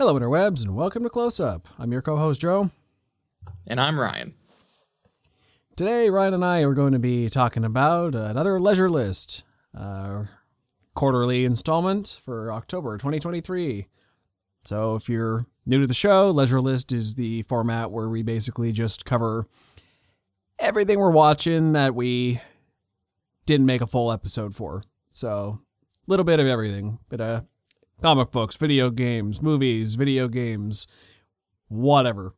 Hello, interwebs, and welcome to Close Up. I'm your co host, Joe. And I'm Ryan. Today, Ryan and I are going to be talking about another leisure list, uh, quarterly installment for October 2023. So, if you're new to the show, Leisure List is the format where we basically just cover everything we're watching that we didn't make a full episode for. So, a little bit of everything. Bit of comic books, video games, movies, video games, whatever.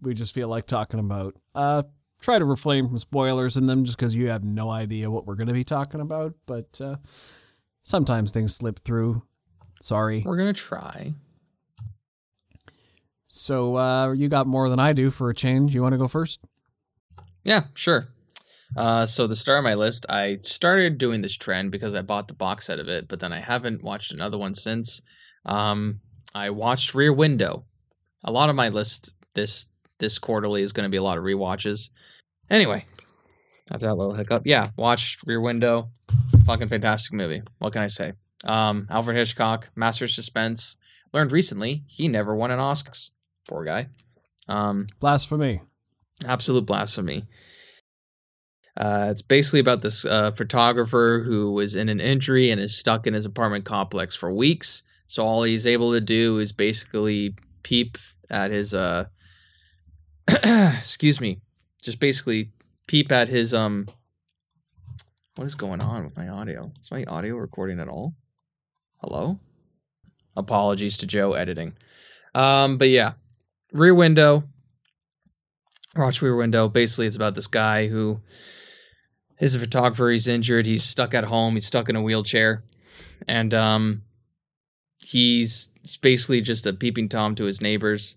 We just feel like talking about. Uh, try to refrain from spoilers in them just because you have no idea what we're going to be talking about. But uh, sometimes things slip through. Sorry. We're going to try. So uh, you got more than I do for a change. You want to go first? Yeah, sure. Uh, so the start of my list, I started doing this trend because I bought the box set of it, but then I haven't watched another one since. Um, I watched Rear Window. A lot of my list this this quarterly is going to be a lot of rewatches. Anyway, after that little hiccup, yeah, watched Rear Window. Fucking fantastic movie. What can I say? Um, Alfred Hitchcock, master of suspense. Learned recently he never won an Oscars. Poor guy. Um, Blasphemy. Absolute blasphemy. Uh, it's basically about this uh, photographer who was in an injury and is stuck in his apartment complex for weeks. So all he's able to do is basically peep at his uh, excuse me, just basically peep at his um. What is going on with my audio? Is my audio recording at all? Hello. Apologies to Joe editing. Um, but yeah, Rear Window. Watch Rear Window. Basically, it's about this guy who is a photographer. He's injured. He's stuck at home. He's stuck in a wheelchair, and um, he's basically just a peeping tom to his neighbors.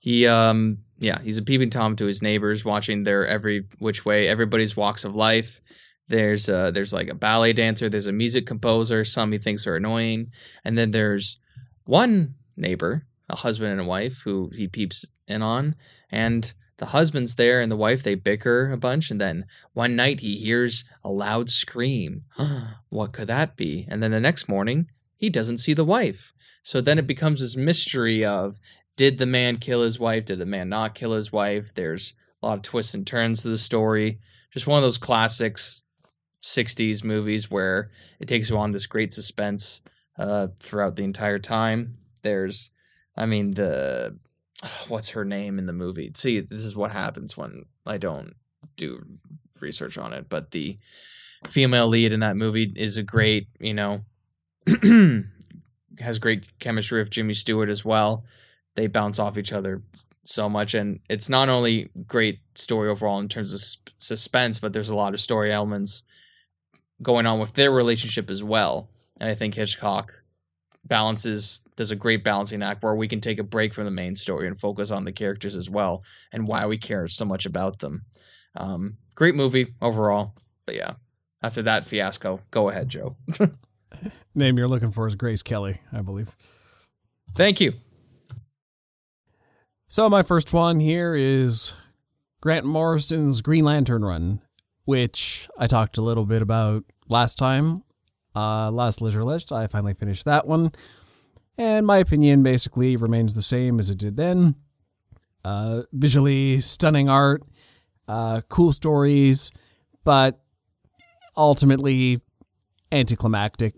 He um yeah, he's a peeping tom to his neighbors, watching their every which way, everybody's walks of life. There's uh there's like a ballet dancer, there's a music composer, some he thinks are annoying, and then there's one neighbor, a husband and a wife, who he peeps in on, and the husband's there and the wife they bicker a bunch and then one night he hears a loud scream. What could that be? And then the next morning he doesn't see the wife. So then it becomes this mystery of did the man kill his wife? Did the man not kill his wife? There's a lot of twists and turns to the story. Just one of those classics 60s movies where it takes you on this great suspense uh, throughout the entire time. There's i mean the what's her name in the movie? See, this is what happens when I don't do research on it. But the female lead in that movie is a great, you know, has great chemistry with Jimmy Stewart as well. They bounce off each other so much, and it's not only great story overall in terms of suspense, but there's a lot of story elements going on with their relationship as well. And I think Hitchcock balances does a great balancing act where we can take a break from the main story and focus on the characters as well and why we care so much about them. Um, great movie overall, but yeah. After that fiasco, go ahead, Joe. Name you're looking for is Grace Kelly, I believe. Thank you. So my first one here is Grant Morrison's Green Lantern run, which I talked a little bit about last time. Uh, last Leisure List, I finally finished that one. And my opinion basically remains the same as it did then. Uh, visually stunning art, uh, cool stories, but ultimately anticlimactic.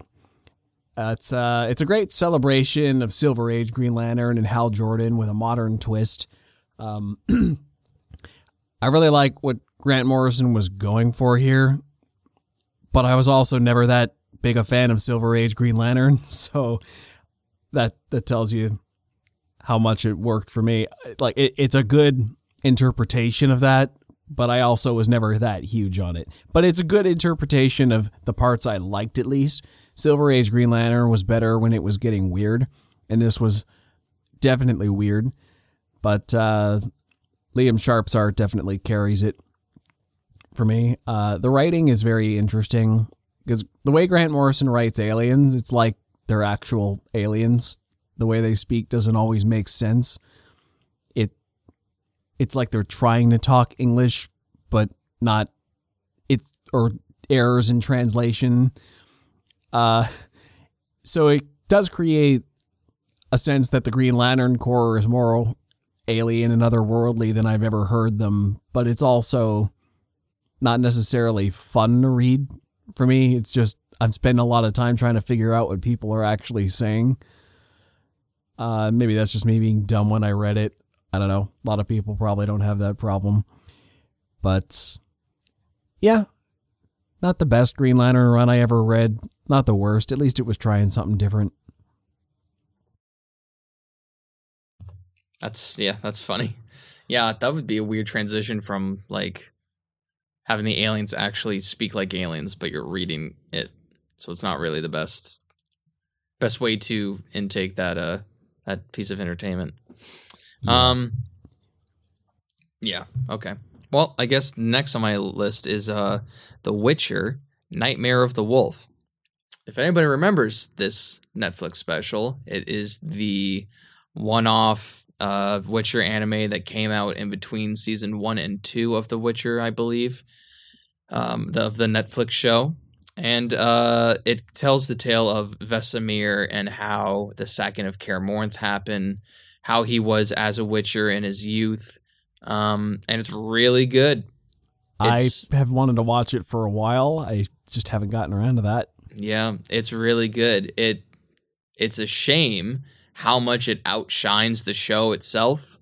Uh, it's uh, it's a great celebration of Silver Age Green Lantern and Hal Jordan with a modern twist. Um, I really like what Grant Morrison was going for here, but I was also never that big a fan of Silver Age Green Lantern, so that that tells you how much it worked for me. Like it, it's a good interpretation of that, but I also was never that huge on it. But it's a good interpretation of the parts I liked at least. Silver Age Green Lantern was better when it was getting weird, and this was definitely weird. But uh, Liam Sharp's art definitely carries it for me. Uh, the writing is very interesting because the way Grant Morrison writes aliens, it's like they're actual aliens. The way they speak doesn't always make sense. It it's like they're trying to talk English, but not it's or errors in translation. Uh so it does create a sense that the Green Lantern Corps is more alien and otherworldly than I've ever heard them, but it's also not necessarily fun to read for me. It's just I'm spending a lot of time trying to figure out what people are actually saying. Uh, maybe that's just me being dumb when I read it. I don't know. A lot of people probably don't have that problem. But yeah, not the best Green Lantern run I ever read. Not the worst. At least it was trying something different. That's yeah, that's funny. Yeah, that would be a weird transition from like having the aliens actually speak like aliens, but you're reading it, so it's not really the best best way to intake that uh that piece of entertainment. Yeah. Um. Yeah. Okay. Well, I guess next on my list is uh, The Witcher: Nightmare of the Wolf. If anybody remembers this Netflix special, it is the one-off uh, Witcher anime that came out in between season one and two of The Witcher, I believe, um, the, of the Netflix show. And uh, it tells the tale of Vesemir and how the sacking of Kaer happened, how he was as a Witcher in his youth, um, and it's really good. It's- I have wanted to watch it for a while. I just haven't gotten around to that. Yeah, it's really good. It it's a shame how much it outshines the show itself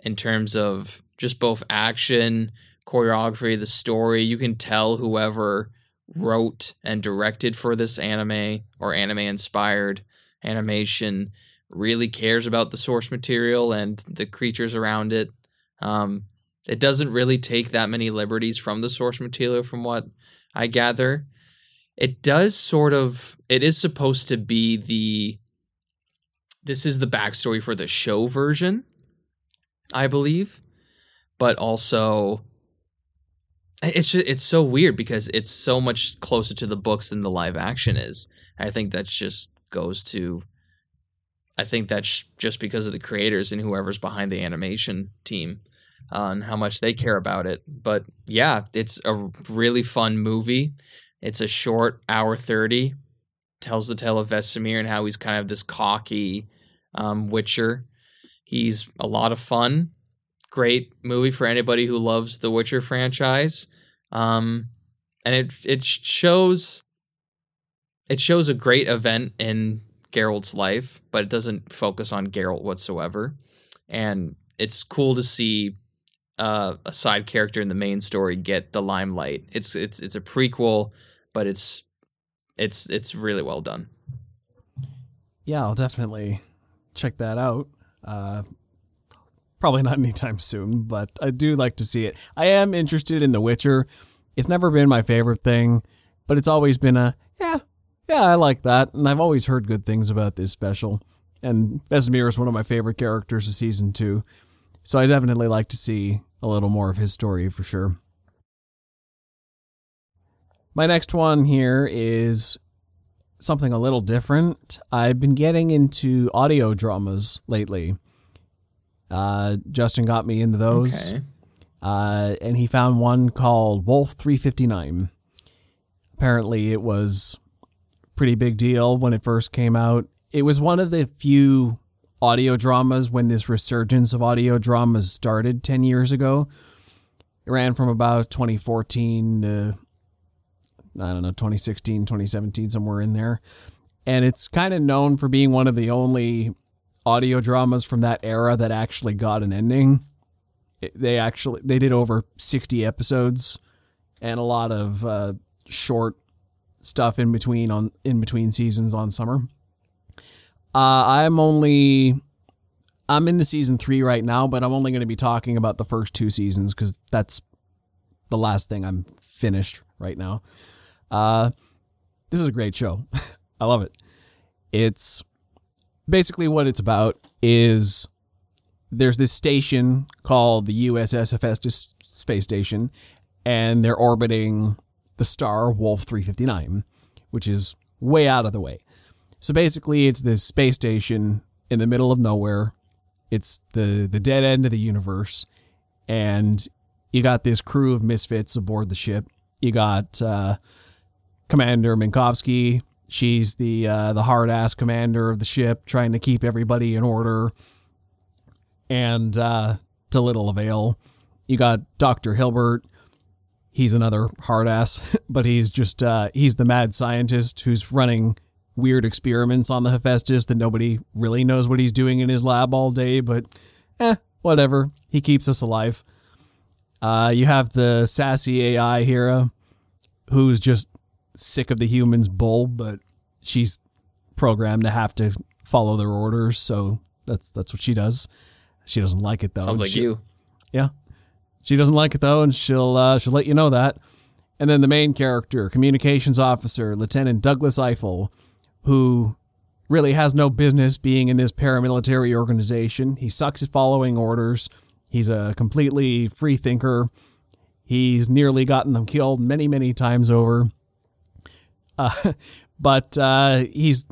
in terms of just both action, choreography, the story. You can tell whoever wrote and directed for this anime or anime inspired animation really cares about the source material and the creatures around it. Um, it doesn't really take that many liberties from the source material, from what I gather it does sort of it is supposed to be the this is the backstory for the show version i believe. But also it's just, it's so weird because it's so much closer to the books than the live action is. I think that just goes to i think that's just because of the creators and whoever's behind the animation team uh, and how much they care about it. But yeah it's a really fun movie. It's a short hour 30. Tells the tale of Vesemir and how he's kind of this cocky um, Witcher. He's a lot of fun. Great movie for anybody who loves the Witcher franchise. Um, and it it shows it shows a great event in Geralt's life, but it doesn't focus on Geralt whatsoever. And it's cool to see uh, a side character in the main story get the limelight. It's it's it's a prequel but it's it's it's really well done. Yeah, I'll definitely check that out. Uh, probably not anytime soon, but I do like to see it. I am interested in The Witcher. It's never been my favorite thing, but it's always been a yeah, yeah, I like that, and I've always heard good things about this special. And Vesemir is one of my favorite characters of season two, so I definitely like to see a little more of his story for sure. My next one here is something a little different. I've been getting into audio dramas lately. Uh, Justin got me into those, Okay. uh, and he found one called Wolf 359. Apparently, it was pretty big deal when it first came out. It was one of the few audio dramas when this resurgence of audio dramas started 10 years ago. It ran from about 2014 to I don't know, 2016, 2017, somewhere in there. And it's kind of known for being one of the only audio dramas from that era that actually got an ending. It, they actually they did over 60 episodes and a lot of uh, short stuff in between on in between seasons on summer. Uh, I'm only I'm into season 3 right now, but I'm only going to be talking about the first two seasons cuz that's the last thing I'm finished right now. Uh, this is a great show. I love it. It's basically what it's about is there's this station called the USS Hephaestus space station, and they're orbiting the star Wolf 359, which is way out of the way. So basically, it's this space station in the middle of nowhere. It's the the dead end of the universe, and you got this crew of misfits aboard the ship. You got uh, Commander Minkowski, She's the uh, the hard ass commander of the ship, trying to keep everybody in order, and uh, to little avail. You got Doctor Hilbert. He's another hard ass, but he's just uh, he's the mad scientist who's running weird experiments on the Hephaestus that nobody really knows what he's doing in his lab all day. But eh, whatever. He keeps us alive. Uh, you have the sassy AI Hera, who's just sick of the humans' bull, but she's programmed to have to follow their orders, so that's that's what she does. She doesn't like it though. Sounds like She- you. Yeah, she doesn't like it though, and she'll uh, she'll let you know that. And then the main character, communications officer Lieutenant Douglas Eiffel, who really has no business being in this paramilitary organization. He sucks at following orders. He's a completely free thinker. He's nearly gotten them killed many, many times over. Uh, but uh, he's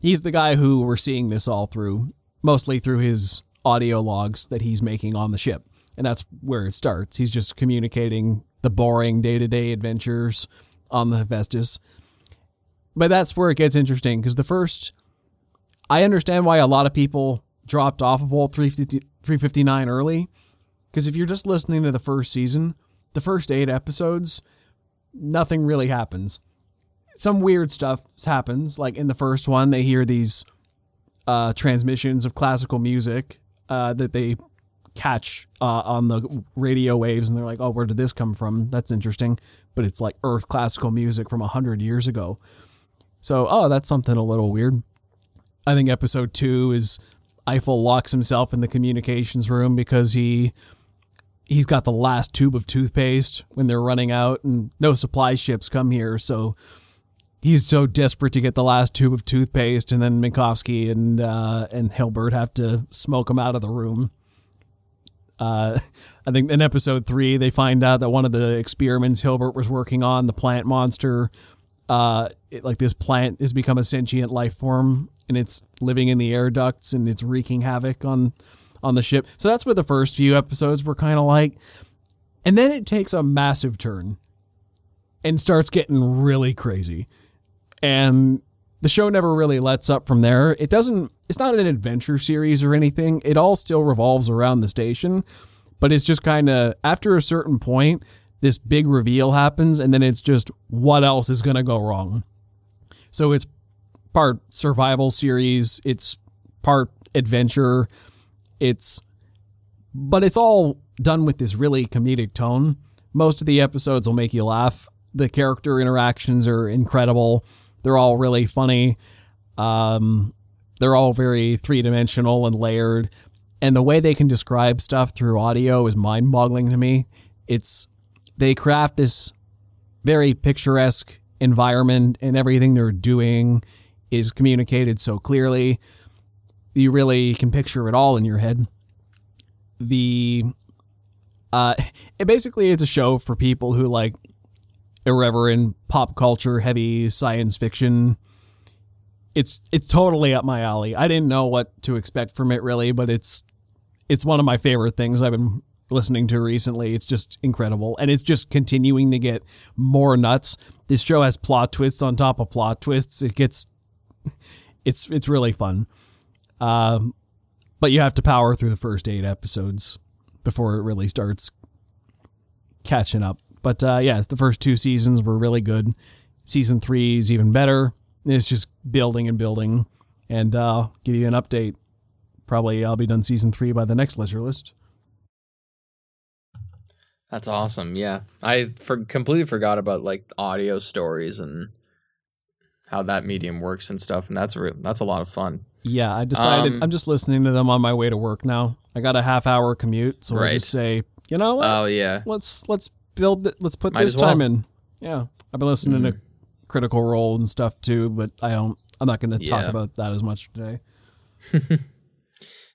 he's the guy who we're seeing this all through, mostly through his audio logs that he's making on the ship, and that's where it starts. He's just communicating the boring day to day adventures on the Hephaestus. But that's where it gets interesting because the first, I understand why a lot of people dropped off of Wolf 350 359 early. Because if you're just listening to the first season, the first eight episodes, nothing really happens. Some weird stuff happens. Like in the first one, they hear these uh, transmissions of classical music uh, that they catch uh, on the radio waves, and they're like, "Oh, where did this come from? That's interesting." But it's like Earth classical music from hundred years ago. So, oh, that's something a little weird. I think episode two is Eiffel locks himself in the communications room because he he's got the last tube of toothpaste when they're running out and no supply ships come here, so he's so desperate to get the last tube of toothpaste, and then Minkowski and uh, and Hilbert have to smoke him out of the room. Uh, I think in episode three, they find out that one of the experiments Hilbert was working on, the plant monster, uh, it, like this plant has become a sentient life form, and it's living in the air ducts and it's wreaking havoc on on the ship. So that's what the first few episodes were kind of like, and then it takes a massive turn and starts getting really crazy, and the show never really lets up from there. It doesn't. It's not an adventure series or anything. It all still revolves around the station, but it's just kind of after a certain point, this big reveal happens, and then it's just what else is going to go wrong. So it's part survival series. It's part adventure. It's, but it's all done with this really comedic tone. Most of the episodes will make you laugh. The character interactions are incredible. They're all really funny. Um, they're all very three dimensional and layered. And the way they can describe stuff through audio is mind boggling to me. It's, they craft this very picturesque environment and everything they're doing is communicated so clearly. You really can picture it all in your head. The, uh, it basically is a show for people who like irreverent pop culture, heavy science fiction. It's it's totally up my alley. I didn't know what to expect from it really, but it's it's one of my favorite things I've been listening to recently. It's just incredible, and it's just continuing to get more nuts. This show has plot twists on top of plot twists. It gets it's it's really fun, um, but you have to power through the first eight episodes before it really starts catching up. But uh, yeah, the first two seasons were really good. Season three is even better. It's just building and building, and uh, give you an update. Probably I'll be done season three by the next leisure list. That's awesome. Yeah, I for, completely forgot about like audio stories and how that medium works and stuff, and that's re- that's a lot of fun. Yeah, I decided Um, I'm just listening to them on my way to work now. I got a half hour commute, so I Right. just say, you know what? Oh yeah, let's let's build it. Let's put Might this as well. Mm-hmm. time in. Yeah, I've been listening to Critical Role and stuff too, but I don't. I'm not going to talk Yeah. about that as much today.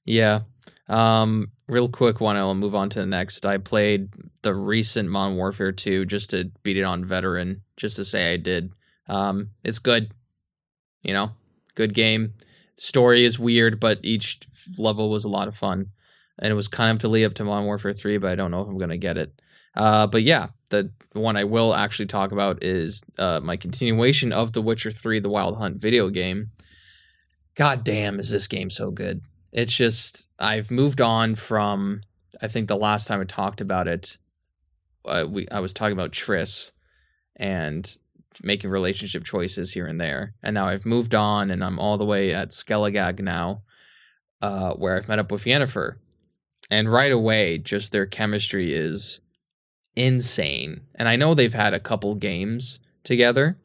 yeah. Um, real quick one. I'll move on to the next. I played the recent Modern Warfare 2 just to beat it on veteran, just to say I did. Um, it's good. You know, good game. Story is weird, but each level was a lot of fun. And it was kind of to lead up to Modern Warfare 3, but I don't know if I'm going to get it. Uh, but yeah, the one I will actually talk about is uh, my continuation of The Witcher 3 The Wild Hunt video game. God damn, is this game so good. It's just, I've moved on from, I think the last time I talked about it, uh, we I was talking about Triss and making relationship choices here and there. And now I've moved on and I'm all the way at Skellige now, uh, where I've met up with Yennefer. And right away, just their chemistry is insane. And I know they've had a couple games together,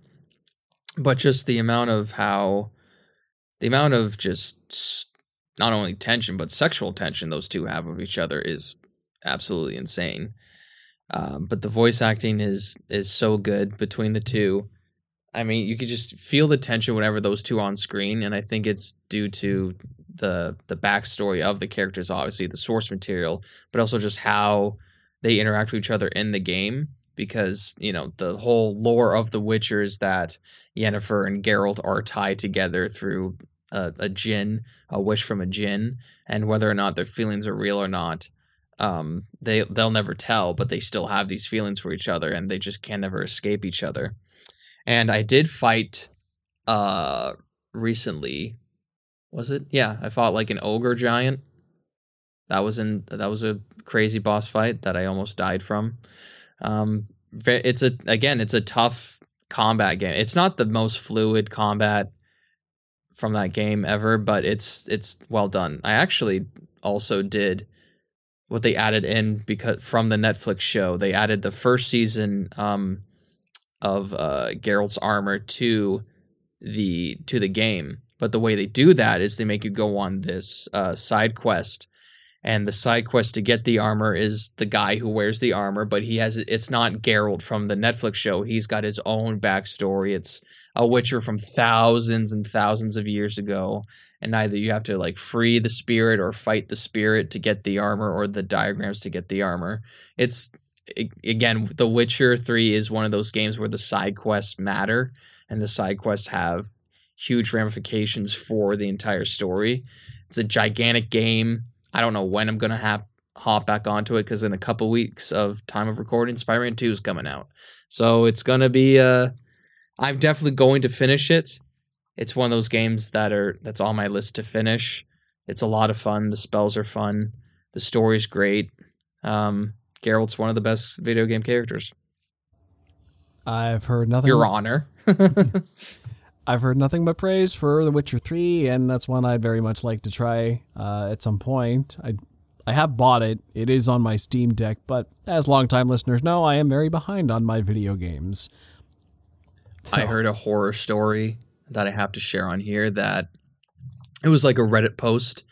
but just the amount of how, the amount of just not only tension, but sexual tension those two have of each other is absolutely insane. Um, but the voice acting is is so good between the two. I mean, you could just feel the tension whenever those two on screen, and I think it's due to the the backstory of the characters, obviously the source material, but also just how they interact with each other in the game. Because you know the whole lore of The Witcher is that Yennefer and Geralt are tied together through a, a djinn, a wish from a djinn, and whether or not their feelings are real or not, um, they they'll never tell, but they still have these feelings for each other, and they just can never escape each other. And I did fight uh recently. Was it? Yeah, I fought like an ogre giant. That was in that was a crazy boss fight that I almost died from. Um, it's a again, it's a tough combat game. It's not the most fluid combat from that game ever, but it's it's well done. I actually also did what they added in because from the Netflix show, they added the first season um, of uh, Geralt's armor to the to the game. But the way they do that is they make you go on this uh, side quest, and the side quest to get the armor is the guy who wears the armor, but he has it's not Geralt from the Netflix show. He's got his own backstory. It's a Witcher from thousands and thousands of years ago, and either you have to like free the spirit or fight the spirit to get the armor, or the diagrams to get the armor. It's again, The Witcher Three is one of those games where the side quests matter, and the side quests have huge ramifications for the entire story. It's a gigantic game. I don't know when I'm gonna have hop back onto it because in a couple weeks of time of recording, Spider-Man Two is coming out, so it's gonna be uh I'm definitely going to finish it. It's one of those games that are that's on my list to finish. It's a lot of fun. The spells are fun. The story's great. Um, Geralt's one of the best video game characters. I've heard nothing. Your Honor. I've heard nothing but praise for The Witcher Three, and that's one I'd very much like to try uh, at some point. I I have bought it. It is on my Steam Deck, but as longtime listeners know, I am very behind on my video games. I heard a horror story that I have to share on here that it was like a Reddit post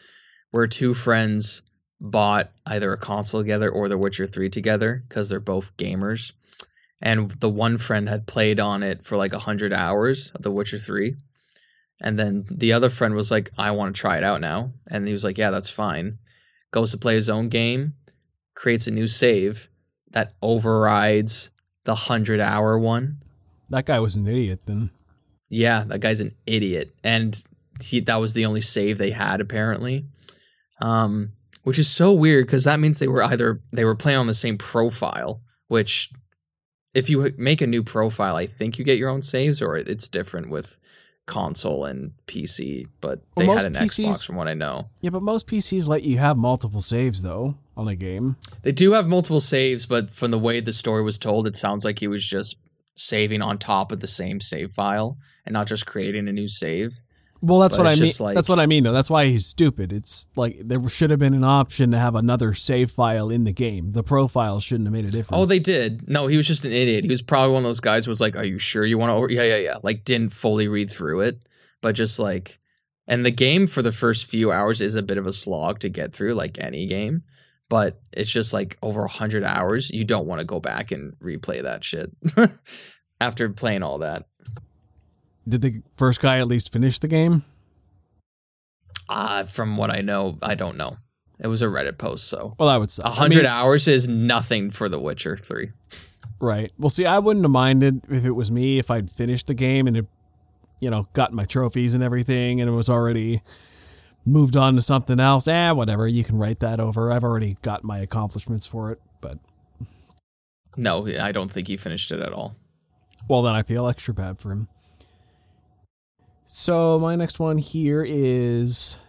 where two friends bought either a console together or The Witcher 3 together because they're both gamers. And the one friend had played on it for like 100 hours of The Witcher 3. And then the other friend was like, I want to try it out now. And he was like, Yeah, that's fine. Goes to play his own game, creates a new save that overrides the 100 hour one that guy was an idiot then. Yeah, that guy's an idiot. And he that was the only save they had apparently. Um which is so weird cuz that means they were either they were playing on the same profile, which if you make a new profile, I think you get your own saves or it's different with console and PC, but they well, had an PCs, Xbox from what I know. Yeah, but most PCs let you have multiple saves though on a game. They do have multiple saves, but from the way the story was told, it sounds like he was just saving on top of the same save file and not just creating a new save. Well, that's but what I mean. Like, that's what I mean, though. That's why he's stupid. It's like there should have been an option to have another save file in the game. The profile shouldn't have made a difference. Oh, they did. No, he was just an idiot. He was probably one of those guys who was like, "Are you sure you want to?" Yeah, yeah, yeah. Like, didn't fully read through it, but just like, and the game for the first few hours is a bit of a slog to get through, like any game but it's just like over 100 hours you don't want to go back and replay that shit after playing all that did the first guy at least finish the game uh from what i know i don't know it was a reddit post so well that would suck 100 I mean, hours is nothing for the witcher 3 right well see i wouldn't have minded if it was me if i'd finished the game and it you know got my trophies and everything and it was already moved on to something else. Eh, whatever. You can write that over. I've already got my accomplishments for it, but No, I don't think he finished it at all. Well, then I feel extra bad for him. So, my next one here is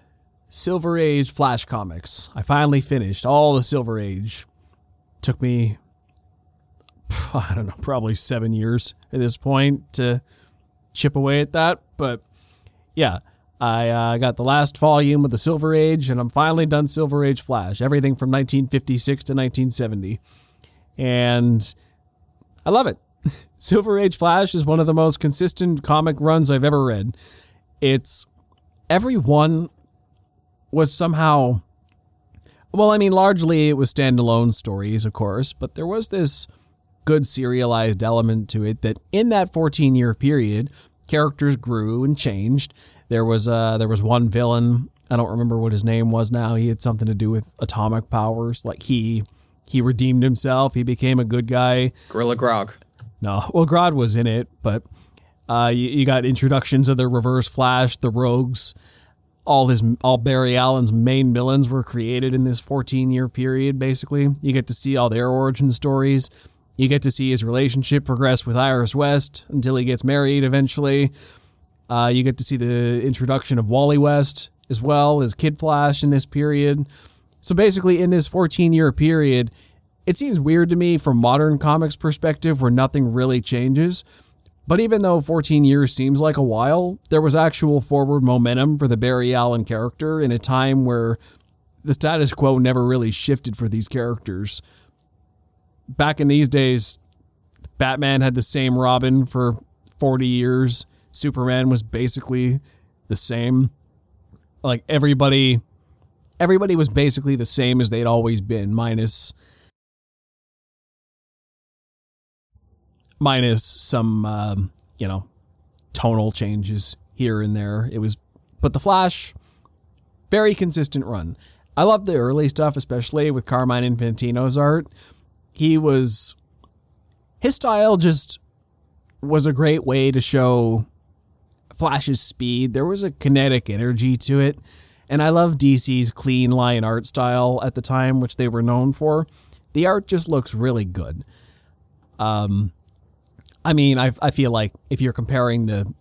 Silver Age Flash Comics. I finally finished all the Silver Age. Took me, I don't know, probably seven years at this point to chip away at that. But yeah, I uh, got the last volume of the Silver Age, and I'm finally done Silver Age Flash. Everything from 1956 to 1970. And I love it. Silver Age Flash is one of the most consistent comic runs I've ever read. It's every one was somehow well, I mean, largely it was standalone stories, of course, but there was this good serialized element to it that in that 14 year period, characters grew and changed. There was uh there was one villain, I don't remember what his name was now. He had something to do with atomic powers. Like he he redeemed himself, he became a good guy. Gorilla Grodd. No, well, Grodd was in it, but uh, you, you got introductions of the Reverse Flash, the Rogues. All his, all Barry Allen's main villains were created in this 14 year period. Basically, you get to see all their origin stories. You get to see his relationship progress with Iris West until he gets married eventually. Uh, you get to see the introduction of Wally West as well as Kid Flash in this period. So basically, in this 14 year period, it seems weird to me from modern comics perspective where nothing really changes. But even though 14 years seems like a while, there was actual forward momentum for the Barry Allen character in a time where the status quo never really shifted for these characters. Back in these days, Batman had the same Robin for 40 years. Superman was basically the same. Like everybody everybody was basically the same as they'd always been minus minus some um, you know tonal changes here and there. It was, but the Flash, very consistent run. I love the early stuff, especially with Carmine Infantino's art. He was his style just was a great way to show Flash's speed. There was a kinetic energy to it. And I love DC's clean line art style at the time, which they were known for. The art just looks really good. Um, I mean, I, I feel like if you're comparing the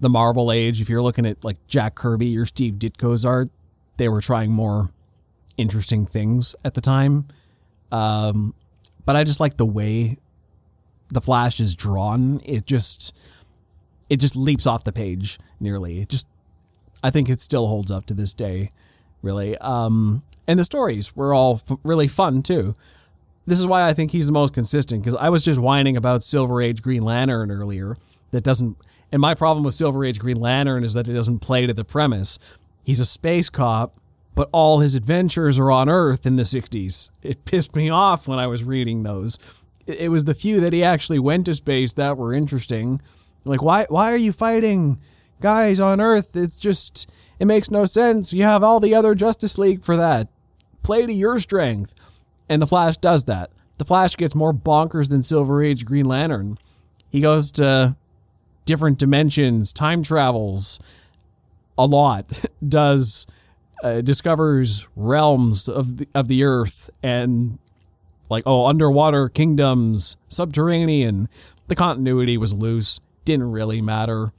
the Marvel age, if you're looking at like Jack Kirby or Steve Ditko's art, they were trying more interesting things at the time. Um, but I just like the way the Flash is drawn. It just it just leaps off the page nearly. It just I think it still holds up to this day, really. Um, and the stories were all f- really fun too. This is why I think he's the most consistent because I was just whining about Silver Age Green Lantern earlier. That doesn't. And my problem with Silver Age Green Lantern is that it doesn't play to the premise. He's a space cop, but all his adventures are on Earth in the 60s. It pissed me off when I was reading those. It was the few that he actually went to space that were interesting. Like, why, why are you fighting guys on Earth? It's just, it makes no sense. You have all the other Justice League for that. Play to your strength. And the Flash does that. The Flash gets more bonkers than Silver Age Green Lantern. He goes to different dimensions, time travels a lot, does uh, discovers realms of the, of the earth and like oh underwater kingdoms, subterranean. The continuity was loose, didn't really matter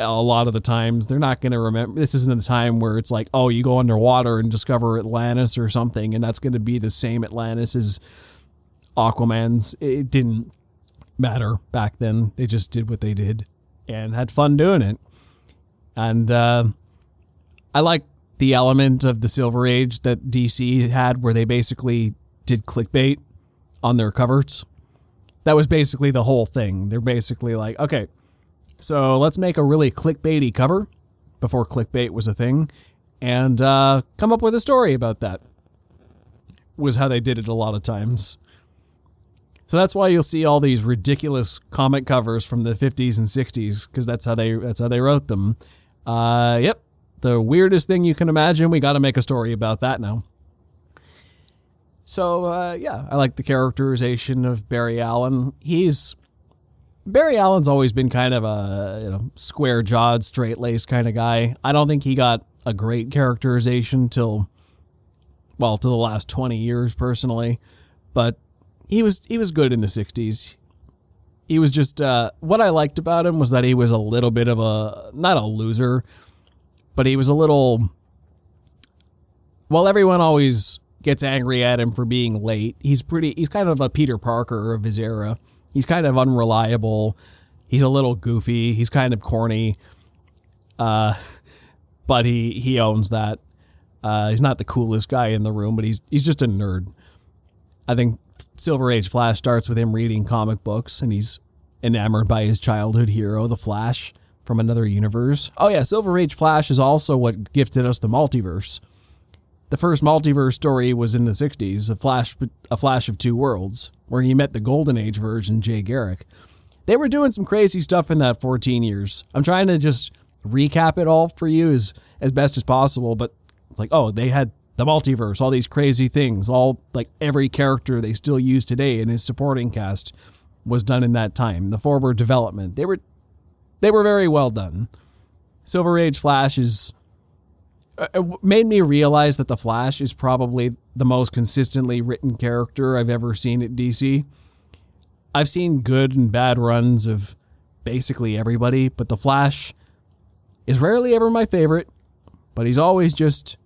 a lot of the times they're not going to remember this isn't a time where it's like oh you go underwater and discover atlantis or something and that's going to be the same atlantis as aquaman's. It didn't matter back then. They just did what they did and had fun doing it. And uh, i like the element of the silver age that dc had where they basically did clickbait on their covers. That was basically the whole thing. They're basically like okay so let's make a really clickbaity cover before clickbait was a thing and uh, come up with a story about that. Was how they did it a lot of times. So that's why you'll see all these ridiculous comic covers from the 50s and 60s because that's how they that's how they wrote them. Uh, yep, the weirdest thing you can imagine. We got to make a story about that now. So uh, yeah, I like the characterization of Barry Allen. He's Barry Allen's always been kind of a you know square jawed, straight laced kind of guy. I don't think he got a great characterization till well to the last twenty years personally, but he was he was good in the '60s. He was just uh, what I liked about him was that he was a little bit of a not a loser, but he was a little. Well, everyone always gets angry at him for being late, he's pretty. He's kind of a Peter Parker of his era. He's kind of unreliable. He's a little goofy. He's kind of corny. Uh, but he he owns that. Uh, he's not the coolest guy in the room, but he's he's just a nerd. I think Silver Age Flash starts with him reading comic books, and he's enamored by his childhood hero, the Flash from another universe. Oh yeah, Silver Age Flash is also what gifted us the multiverse. The first multiverse story was in the '60s, a Flash, a Flash of Two Worlds, where he met the Golden Age version, Jay Garrick. They were doing some crazy stuff in that 14 years. I'm trying to just recap it all for you as as best as possible, but it's like, oh, they had the multiverse, all these crazy things, all like every character they still use today in his supporting cast was done in that time. The forward development, they were they were very well done. Silver Age Flash is uh, made me realize that the Flash is probably the most consistently written character I've ever seen at DC. I've seen good and bad runs of basically everybody, but the Flash is rarely ever my favorite, but he's always just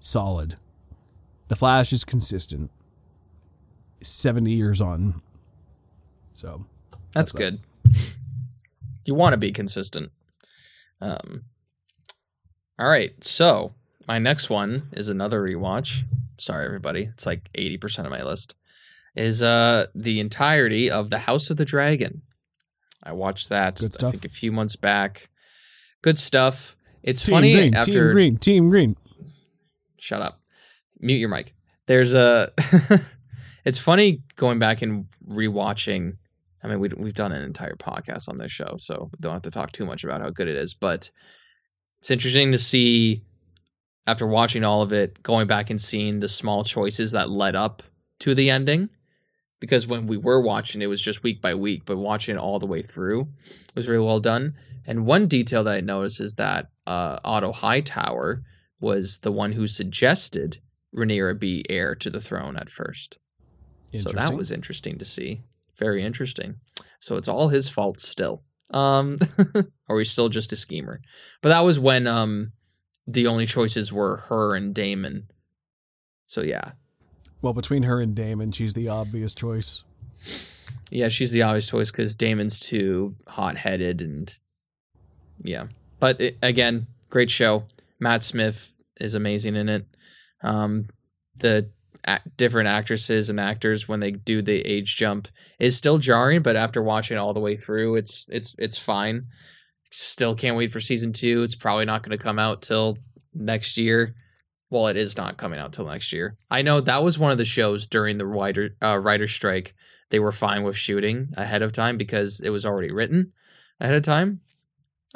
solid. The Flash is consistent. 70 years on. So that's, that's good. you want to be consistent. Um, all right. So my next one is another rewatch. Sorry, everybody. It's like 80% of my list. Is uh the entirety of The House of the Dragon. I watched that I think a few months back. Good stuff. It's team funny green, after Team Green, Team Green. Shut up. Mute your mic. There's a it's funny going back and rewatching I mean, we, we've done an entire podcast on this show, so don't have to talk too much about how good it is. But it's interesting to see, after watching all of it, going back and seeing the small choices that led up to the ending. Because when we were watching, it was just week by week, but watching it all the way through was really well done. And one detail that I noticed is that uh, Otto Hightower was the one who suggested Rhaenyra be heir to the throne at first. So that was interesting to see very interesting. So it's all his fault still. Um, or he's still just a schemer. But that was when um the only choices were her and Daemon. So yeah. Well, between her and Daemon, she's the obvious choice. Yeah, she's the obvious choice because Daemon's too hot headed and yeah. But it, again, great show. Matt Smith is amazing in it. Um, the different actresses and actors when they do the age jump is still jarring, but after watching all the way through, it's it's it's fine. Still can't wait for season two. It's probably not going to come out till next year. Well, it is not coming out till next year. I know that was one of the shows during the writer uh, writer strike. They were fine with shooting ahead of time because it was already written ahead of time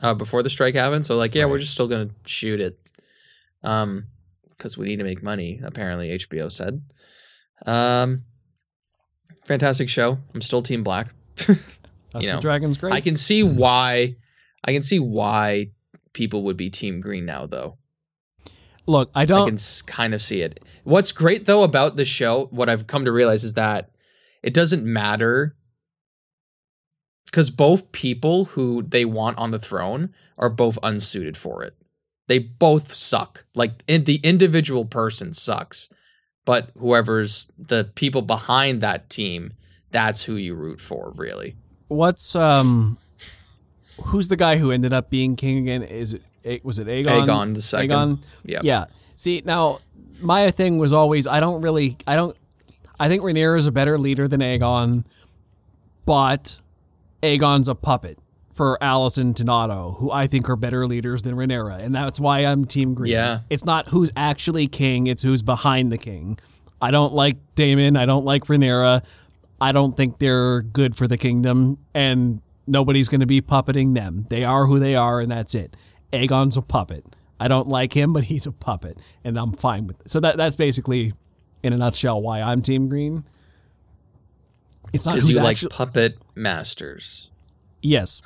uh, before the strike happened. So like, yeah, right. we're just still gonna shoot it. Um, because we need to make money. Apparently, HBO said. Um, fantastic show. I'm still Team Black. you know, Dragon's great. I can see why. I can see why people would be Team Green now, though. Look, I don't. I can kind of see it. What's great though about the show, what I've come to realize is that it doesn't matter because both people who they want on the throne are both unsuited for it. They both suck. Like in, the individual person sucks, but whoever's the people behind that team, that's who you root for, really. What's um, who's the guy who ended up being king again? Is it was it Aegon? Aegon the second. Aegon. Yeah. Yeah. See now, my thing was always I don't really I don't I think Rhaenyra is a better leader than Aegon, but Aegon's a puppet for Alicent and Otto, who I think are better leaders than Rhaenyra, and that's why I'm Team Green. Yeah. It's not who's actually king; it's who's behind the king. I don't like Daemon. I don't like Rhaenyra. I don't think they're good for the kingdom, and nobody's going to be puppeting them. They are who they are, and that's it. Aegon's a puppet. I don't like him, but he's a puppet, and I'm fine with it. So that that's basically, in a nutshell, why I'm Team Green. It's not because you actually, like puppet masters. Yes.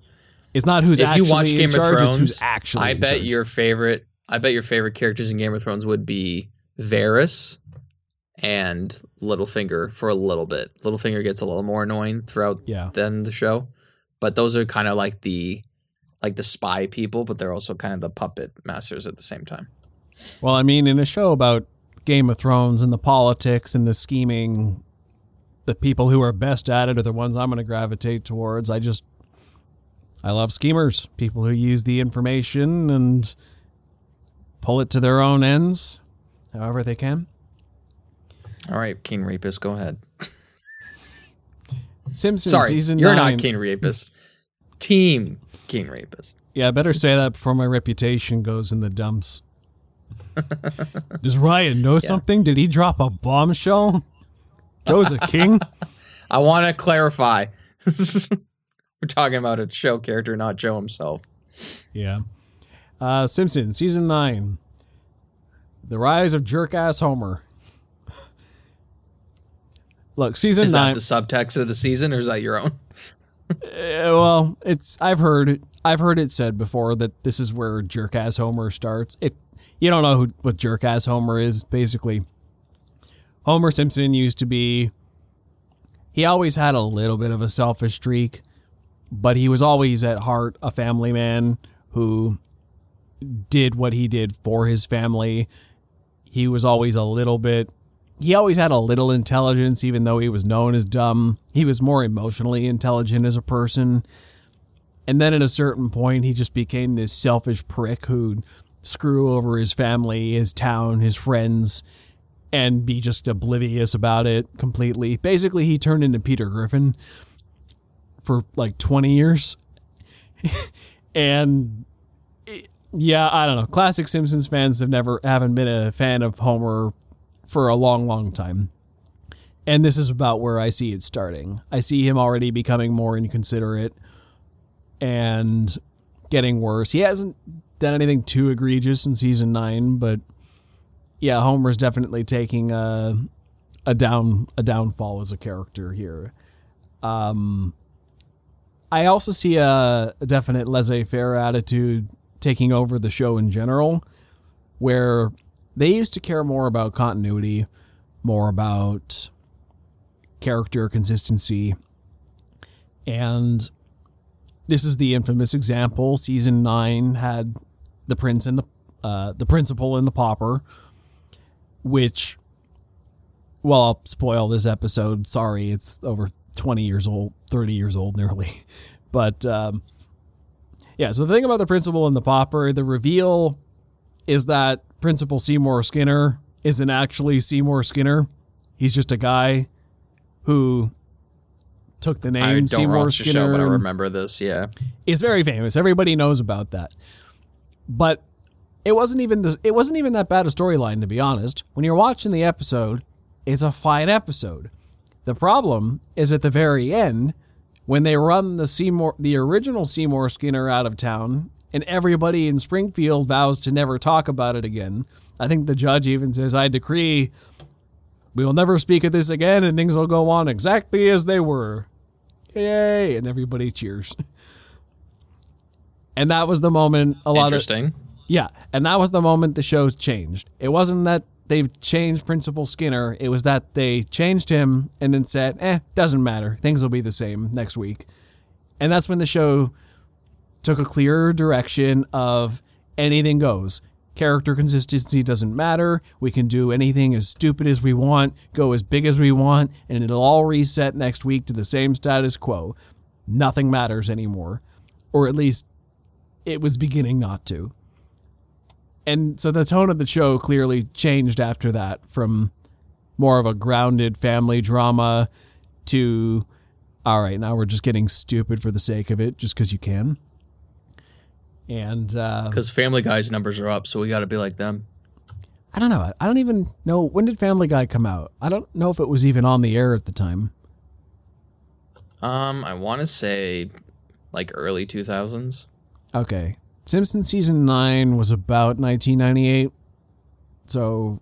it's not who's actually. if you watch Game of charge, Thrones, who's actually I bet your favorite I bet your favorite characters in Game of Thrones would be Varys and Littlefinger for a little bit. Littlefinger gets a little more annoying throughout Yeah. than the show, but those are kind of like the like the spy people, but they're also kind of the puppet masters at the same time. Well, I mean, in a show about Game of Thrones and the politics and the scheming, the people who are best at it are the ones I'm going to gravitate towards. I just, I love schemers, people who use the information and pull it to their own ends, however they can. All right, King Rapist, go ahead. Simpsons Sorry, season you're nine. not King Rapist. Team King Rapist. Yeah, I better say that before my reputation goes in the dumps. Does Ryan know something? Did he drop a bombshell? Joe's a king. I want to clarify. We're talking about a show character, not Joe himself. Yeah. Uh, Simpsons season nine. The rise of jerk ass Homer. Look, season Is nine. that the subtext of the season, or is that your own? uh, well, it's I've heard I've heard it said before that this is where jerk ass Homer starts. If you don't know who, what jerk ass Homer is, basically, Homer Simpson used to be. He always had a little bit of a selfish streak, but he was always at heart a family man who did what he did for his family. He was always a little bit he always had a little intelligence, even though he was known as dumb. He was more emotionally intelligent as a person. And then at a certain point, he just became this selfish prick who'd screw over his family, his town, his friends, and be just oblivious about it completely. Basically, he turned into Peter Griffin for like 20 years. and yeah, I don't know. Classic Simpsons fans have never haven't been a fan of Homer for a long, long time. And this is about where I see it starting. I see him already becoming more inconsiderate and getting worse. He hasn't done anything too egregious in season nine, but yeah, Homer's definitely taking a a down a downfall as a character here. Um, I also see a, a definite laissez-faire attitude taking over the show in general, where they used to care more about continuity, more about character consistency. And this is the infamous example. Season nine had the prince and the uh, the principal and the pauper, which, well, I'll spoil this episode. Sorry, it's over twenty years old, thirty years old, nearly. But um, yeah, so the thing about the principal and the pauper, the reveal is that Principal Seymour Skinner isn't actually Seymour Skinner. He's just a guy who took the name I don't Seymour Skinner. show, but I remember this. Yeah, is very famous. Everybody knows about that. But it wasn't even the, it wasn't even that bad a storyline to be honest. When you're watching the episode, it's a fine episode. The problem is at the very end when they run the Seymour the original Seymour Skinner out of town and everybody in Springfield vows to never talk about it again. I think the judge even says I decree we will never speak of this again and things will go on exactly as they were. Yay, and everybody cheers. And that was the moment a lot of interesting. yeah, and that was the moment the show changed. It wasn't that they changed Principal Skinner, it was that they changed him and then said, "Eh, doesn't matter. Things will be the same next week." And that's when the show took a clearer direction of anything goes. Character consistency doesn't matter. We can do anything as stupid as we want, go as big as we want, and it'll all reset next week to the same status quo. Nothing matters anymore. Or at least it was beginning not to. And so the tone of the show clearly changed after that from more of a grounded family drama to, all right, now we're just getting stupid for the sake of it, just because you can. And uh, Because Family Guy's numbers are up, so we got to be like them. I don't know. I don't even know when did Family Guy come out. I don't know if it was even on the air at the time. Um, I want to say like early two thousands. Okay, Simpsons season nine was about 1998, so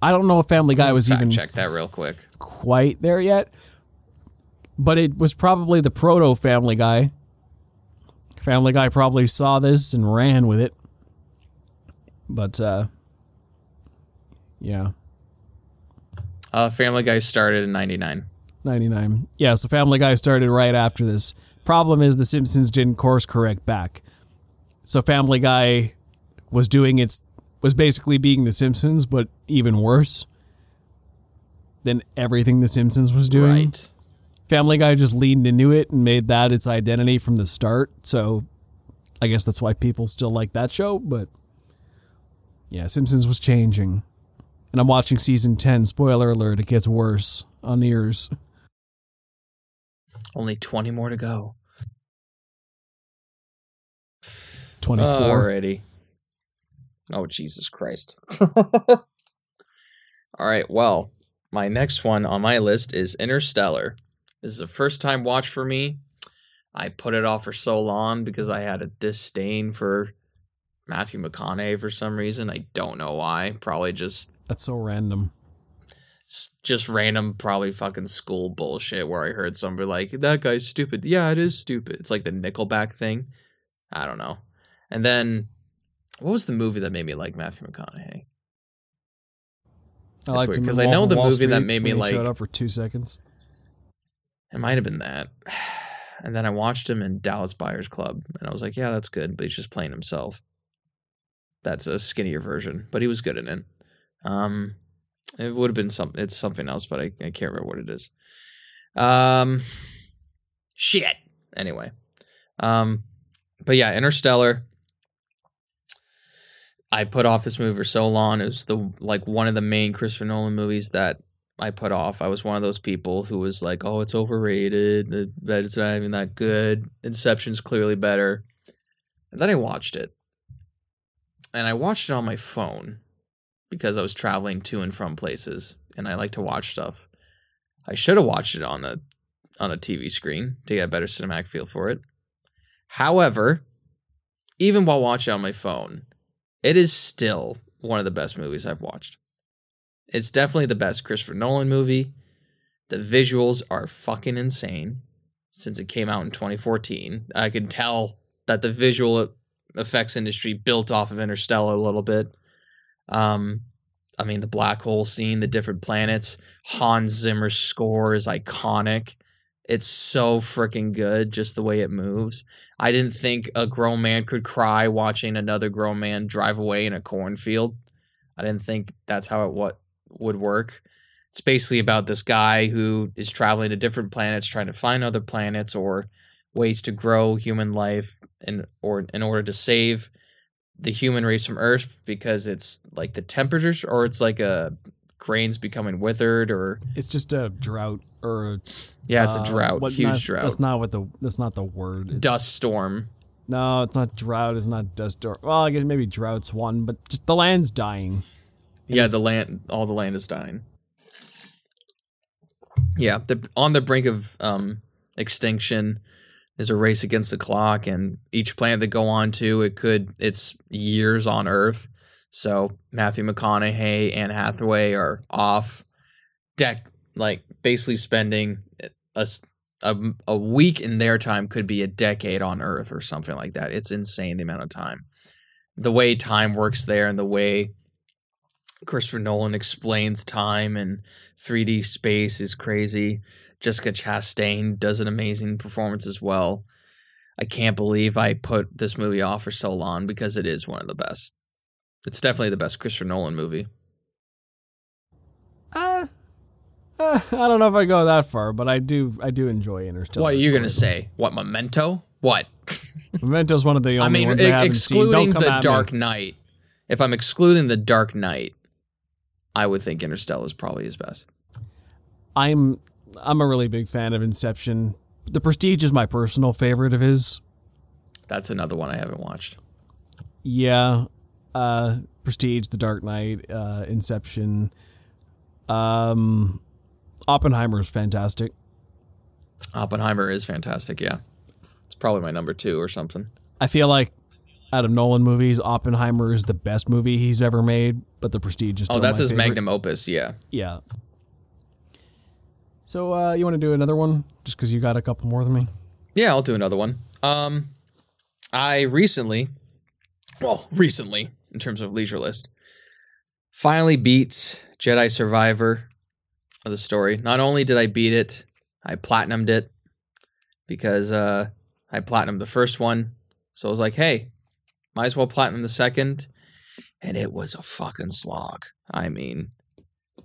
I don't know if Family Guy was even check that real quick. quite there yet, but it was probably the proto Family Guy. Family Guy probably saw this and ran with it. But uh yeah. Uh, Family Guy started in '99. 99. Yeah, so Family Guy started right after this. Problem is, The Simpsons didn't course correct back. So Family Guy was doing its, was basically being The Simpsons, but even worse than everything The Simpsons was doing. Right. Family Guy just leaned into it and made that its identity from the start. So I guess that's why people still like that show. But yeah, Simpsons was changing. And I'm watching season 10. Spoiler alert, it gets worse on ears. Only 20 more to go. 24. Alrighty. Oh, Jesus Christ. All right, well, my next one on my list is Interstellar. This is a first time watch for me. I put it off for so long because I had a disdain for Matthew McConaughey for some reason. I don't know why. Probably just That's so random. just random, probably fucking school bullshit where I heard somebody like, that guy's stupid. Yeah, it is stupid. It's like the Nickelback thing. I don't know. And then, what was the movie that made me like Matthew McConaughey? I That's liked weird, him 'cause in I know the Wall movie that made me like- Showed up for two seconds. It might have been that. And then I watched him in Dallas Buyers Club, and I was like, yeah, that's good, but he's just playing himself. That's a skinnier version, but he was good in it. Um, it would have been some. It's something else, but I, I can't remember what it is. Um, shit. Anyway, um, but yeah, Interstellar. I put off this movie for so long. It was the like one of the main Christopher Nolan movies that I put off. I was one of those people who was like, "Oh, it's overrated. That it's not even that good. Inception's clearly better." And then I watched it, and I watched it on my phone because I was traveling to and from places, and I like to watch stuff. I should have watched it on the on a TV screen to get a better cinematic feel for it. However, even while watching on my phone, it is still one of the best movies I've watched. It's definitely the best Christopher Nolan movie. The visuals are fucking insane since it came out in 2014. I can tell that the visual effects industry built off of Interstellar a little bit. Um, I mean, the black hole scene, the different planets, Hans Zimmer's score is iconic. It's so freaking good, just the way it moves. I didn't think a grown man could cry watching another grown man drive away in a cornfield. I didn't think that's how it what would work. It's basically about this guy who is traveling to different planets, trying to find other planets or ways to grow human life in or in order to save the human race from Earth because it's like the temperatures or it's like a grains becoming withered or It's just a drought or yeah, it's a uh, drought, what- huge not- drought, That's not what the that's not the word. It's, dust storm. No, it's not drought. It's not dust. storm. well, I guess maybe drought's one, but just the land's dying. Yeah, the land, all the land is dying. Yeah, the on the brink of um, extinction. There's a race against the clock, and each planet they go on to, it could it's years on Earth. So Matthew McConaughey and Hathaway are off deck, like basically spending a a week in their time could be a decade on Earth or something like that. It's insane the amount of time. The way time works there, and the way Christopher Nolan explains time and 3D space is crazy. Jessica Chastain does an amazing performance as well. I can't believe I put this movie off for so long because it is one of the best. It's definitely the best Christopher Nolan movie. Uh, uh, I don't know if I go that far, but I do. I do enjoy Interstellar. What are you gonna say? What Memento? What? Memento's one of the only I mean, ones I haven't seen. Don't excluding the at me. Dark Knight. If I'm excluding the Dark Knight, I would think Interstellar is probably his best. I'm I'm a really big fan of Inception. The Prestige is my personal favorite of his. That's another one I haven't watched. Yeah, uh, Prestige, The Dark Knight, uh, Inception. Um, Oppenheimer is fantastic. Oppenheimer is fantastic. Yeah, it's probably my number two or something. I feel like out of Nolan movies, Oppenheimer is the best movie he's ever made, but The Prestige is Oh, that's his favorite. magnum opus. Yeah. Yeah. So uh, you want to do another one, just because you got a couple more than me? Yeah, I'll do another one. Um, I recently, well, recently in terms of leisure list, finally beat Jedi Survivor of the story. Not only did I beat it, I platinumed it because uh, I platinumed the first one. So I was like, hey, might as well platinum the second. And it was a fucking slog. I mean,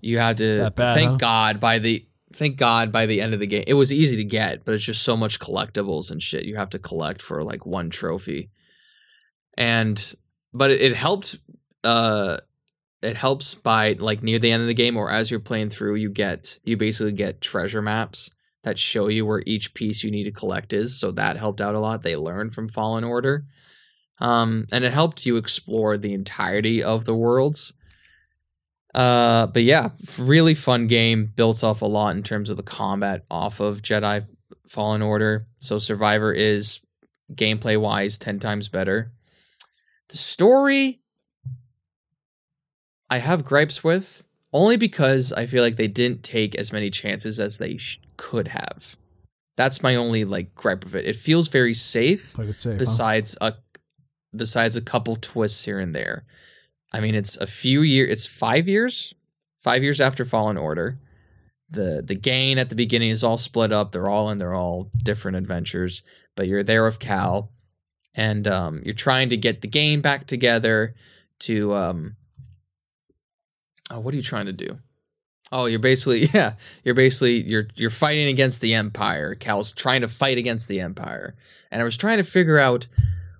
you had to bad, thank huh? God by the thank God by the end of the game. It was easy to get, but it's just so much collectibles and shit you have to collect for like one trophy. And but it, it helped uh it helps by like near the end of the game or as you're playing through you get you basically get treasure maps that show you where each piece you need to collect is. So that helped out a lot. They learned from fallen order. Um, and it helped you explore the entirety of the worlds. Uh, but yeah really fun game. Built off a lot in terms of the combat off of jedi fallen order. So survivor is gameplay wise 10 times better. The story I have gripes with only because I feel like they didn't take as many chances as they sh- could have. That's my only like gripe of it. It feels very safe it safe. huh? besides a besides a couple twists here and there. I mean, it's a few years. It's five years, five years after Fallen Order. the The gang at the beginning is all split up. They're all in. They're all different adventures. But you're there with Cal, and um, you're trying to get the gang back together. To um, oh, what are you trying to do? Oh, you're basically yeah, you're basically you're you're fighting against the Empire. Cal's trying to fight against the Empire, and I was trying to figure out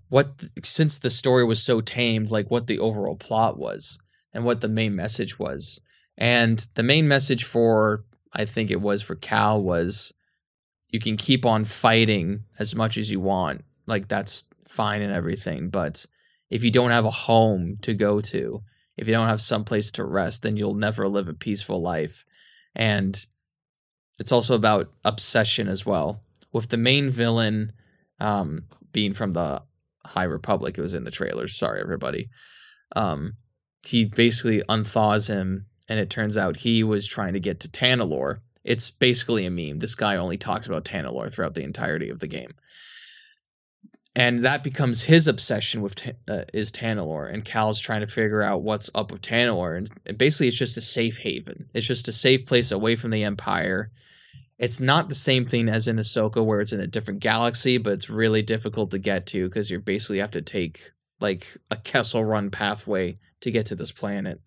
what since the story was so tamed, like what the overall plot was and what the main message was. And the main message for I think it was for Cal was you can keep on fighting as much as you want. Like that's fine and everything, but if you don't have a home to go to, if you don't have some place to rest, then you'll never live a peaceful life. And it's also about obsession as well. With the main villain um, being from the High Republic, it was in the trailers. Sorry, everybody. Um, he basically unthaws him, and it turns out he was trying to get to Tanalorr. It's basically a meme. This guy only talks about Tanalorr throughout the entirety of the game and that becomes his obsession with uh, is Tanalorr, and Cal's trying to figure out what's up with Tanalorr, and basically it's just a safe haven. It's just a safe place away from the Empire. It's not the same thing as in Ahsoka, where it's in a different galaxy, but it's really difficult to get to because you basically have to take like a Kessel Run pathway to get to this planet.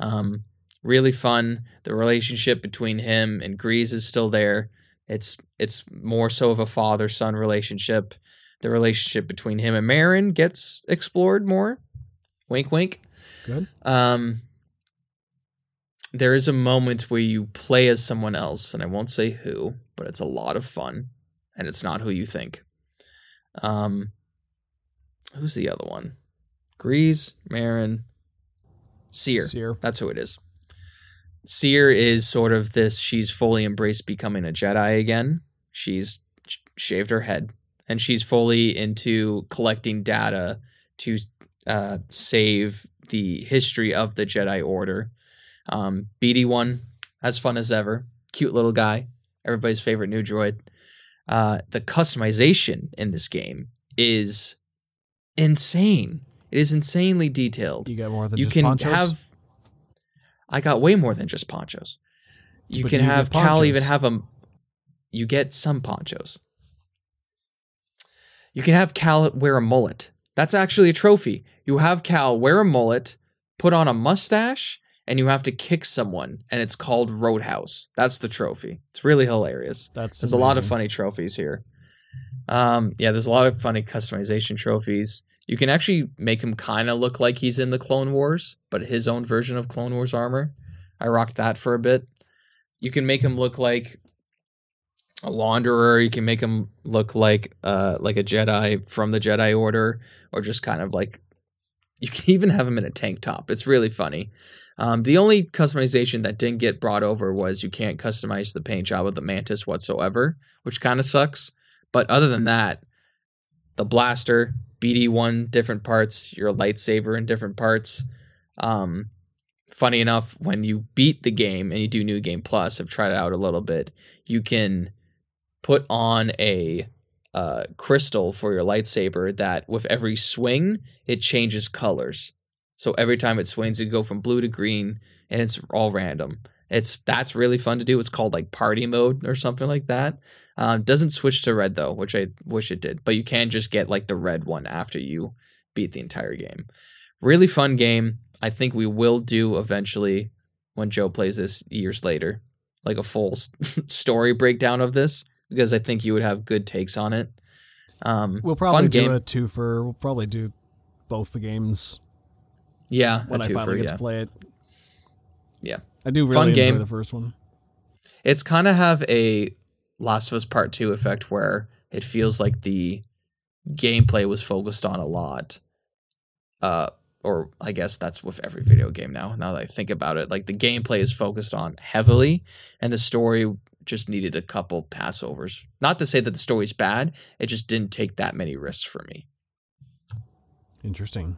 Um, really fun. The relationship between him and Greez is still there. It's it's more so of a father son relationship the relationship between him and Merrin gets explored more. Wink, wink. Good. Um, there is a moment where you play as someone else, and I won't say who, but it's a lot of fun, and it's not who you think. Um, who's the other one? Greez, Merrin, Cere. Cere. That's who it is. Cere is sort of this. She's fully embraced becoming a Jedi again. She's sh- shaved her head, and she's fully into collecting data to uh, save the history of the Jedi Order. Um, BD one, as fun as ever, cute little guy, everybody's favorite new droid. Uh, the customization in this game is insane. It is insanely detailed You got more than you just can ponchos? have i got way more than just ponchos you But can you have get cal even have a you get some ponchos you can have cal wear a mullet that's actually a trophy you have cal wear a mullet put on a mustache and you have to kick someone and it's called roadhouse that's the trophy it's really hilarious That's there's a lot of funny trophies here. Um, yeah, there's a lot of funny customization trophies. You can actually make him kind of look like he's in the Clone Wars, but his own version of Clone Wars armor. I rocked that for a bit. You can make him look like a wanderer. You can make him look like uh like a Jedi from the Jedi Order, or just kind of like you can even have him in a tank top. It's really funny. Um, the only customization that didn't get brought over was you can't customize the paint job of the mantis whatsoever, which kind of sucks. But other than that, the blaster, BD1, different parts, your lightsaber in different parts. Um, funny enough, when you beat the game and you do New Game Plus, I've tried it out a little bit, you can put on a uh, crystal for your lightsaber that with every swing, it changes colors. So every time it swings, you go from blue to green, and it's all random. It's that's really fun to do. It's called like party mode or something like that. Um, doesn't switch to red though, which I wish it did. But you can just get like the red one after you beat the entire game. Really fun game. I think we will do eventually when Joe plays this years later, like a full story breakdown of this because I think you would have good takes on it. Um, We'll probably do game. a two for. We'll probably do both the games Yeah, when a I two finally get yeah. to play it. Yeah. I do really Fun enjoy game. the first one. It's kind of have a Last of Us Part 2 effect where it feels like the gameplay was focused on a lot. Uh or I guess that's with every video game now. Now that I think about it, like the gameplay is focused on heavily and the story just needed a couple passovers. Not to say that the story's bad, it just didn't take that many risks for me. Interesting.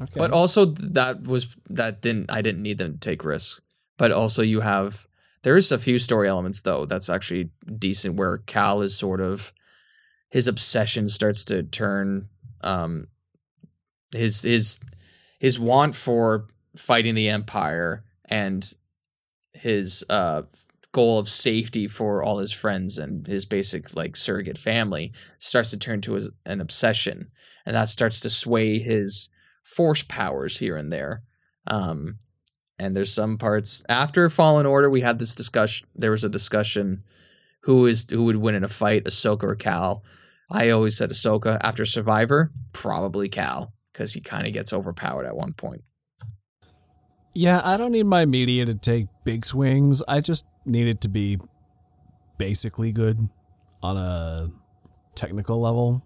Okay. But also that was that didn't I didn't need them to take risks. But also you have there's a few story elements though that's actually decent where Cal is sort of his obsession starts to turn um his his his want for fighting the empire and his uh goal of safety for all his friends and his basic like surrogate family starts to turn to his, an obsession and that starts to sway his force powers here and there. Um, and there's some parts after Fallen Order, we had this discussion. There was a discussion who is who would win in a fight, Ahsoka or Cal. I always said Ahsoka. After Survivor, probably Cal because he kind of gets overpowered at one point. yeah, I don't need my media to take big swings. I just need it to be basically good on a technical level.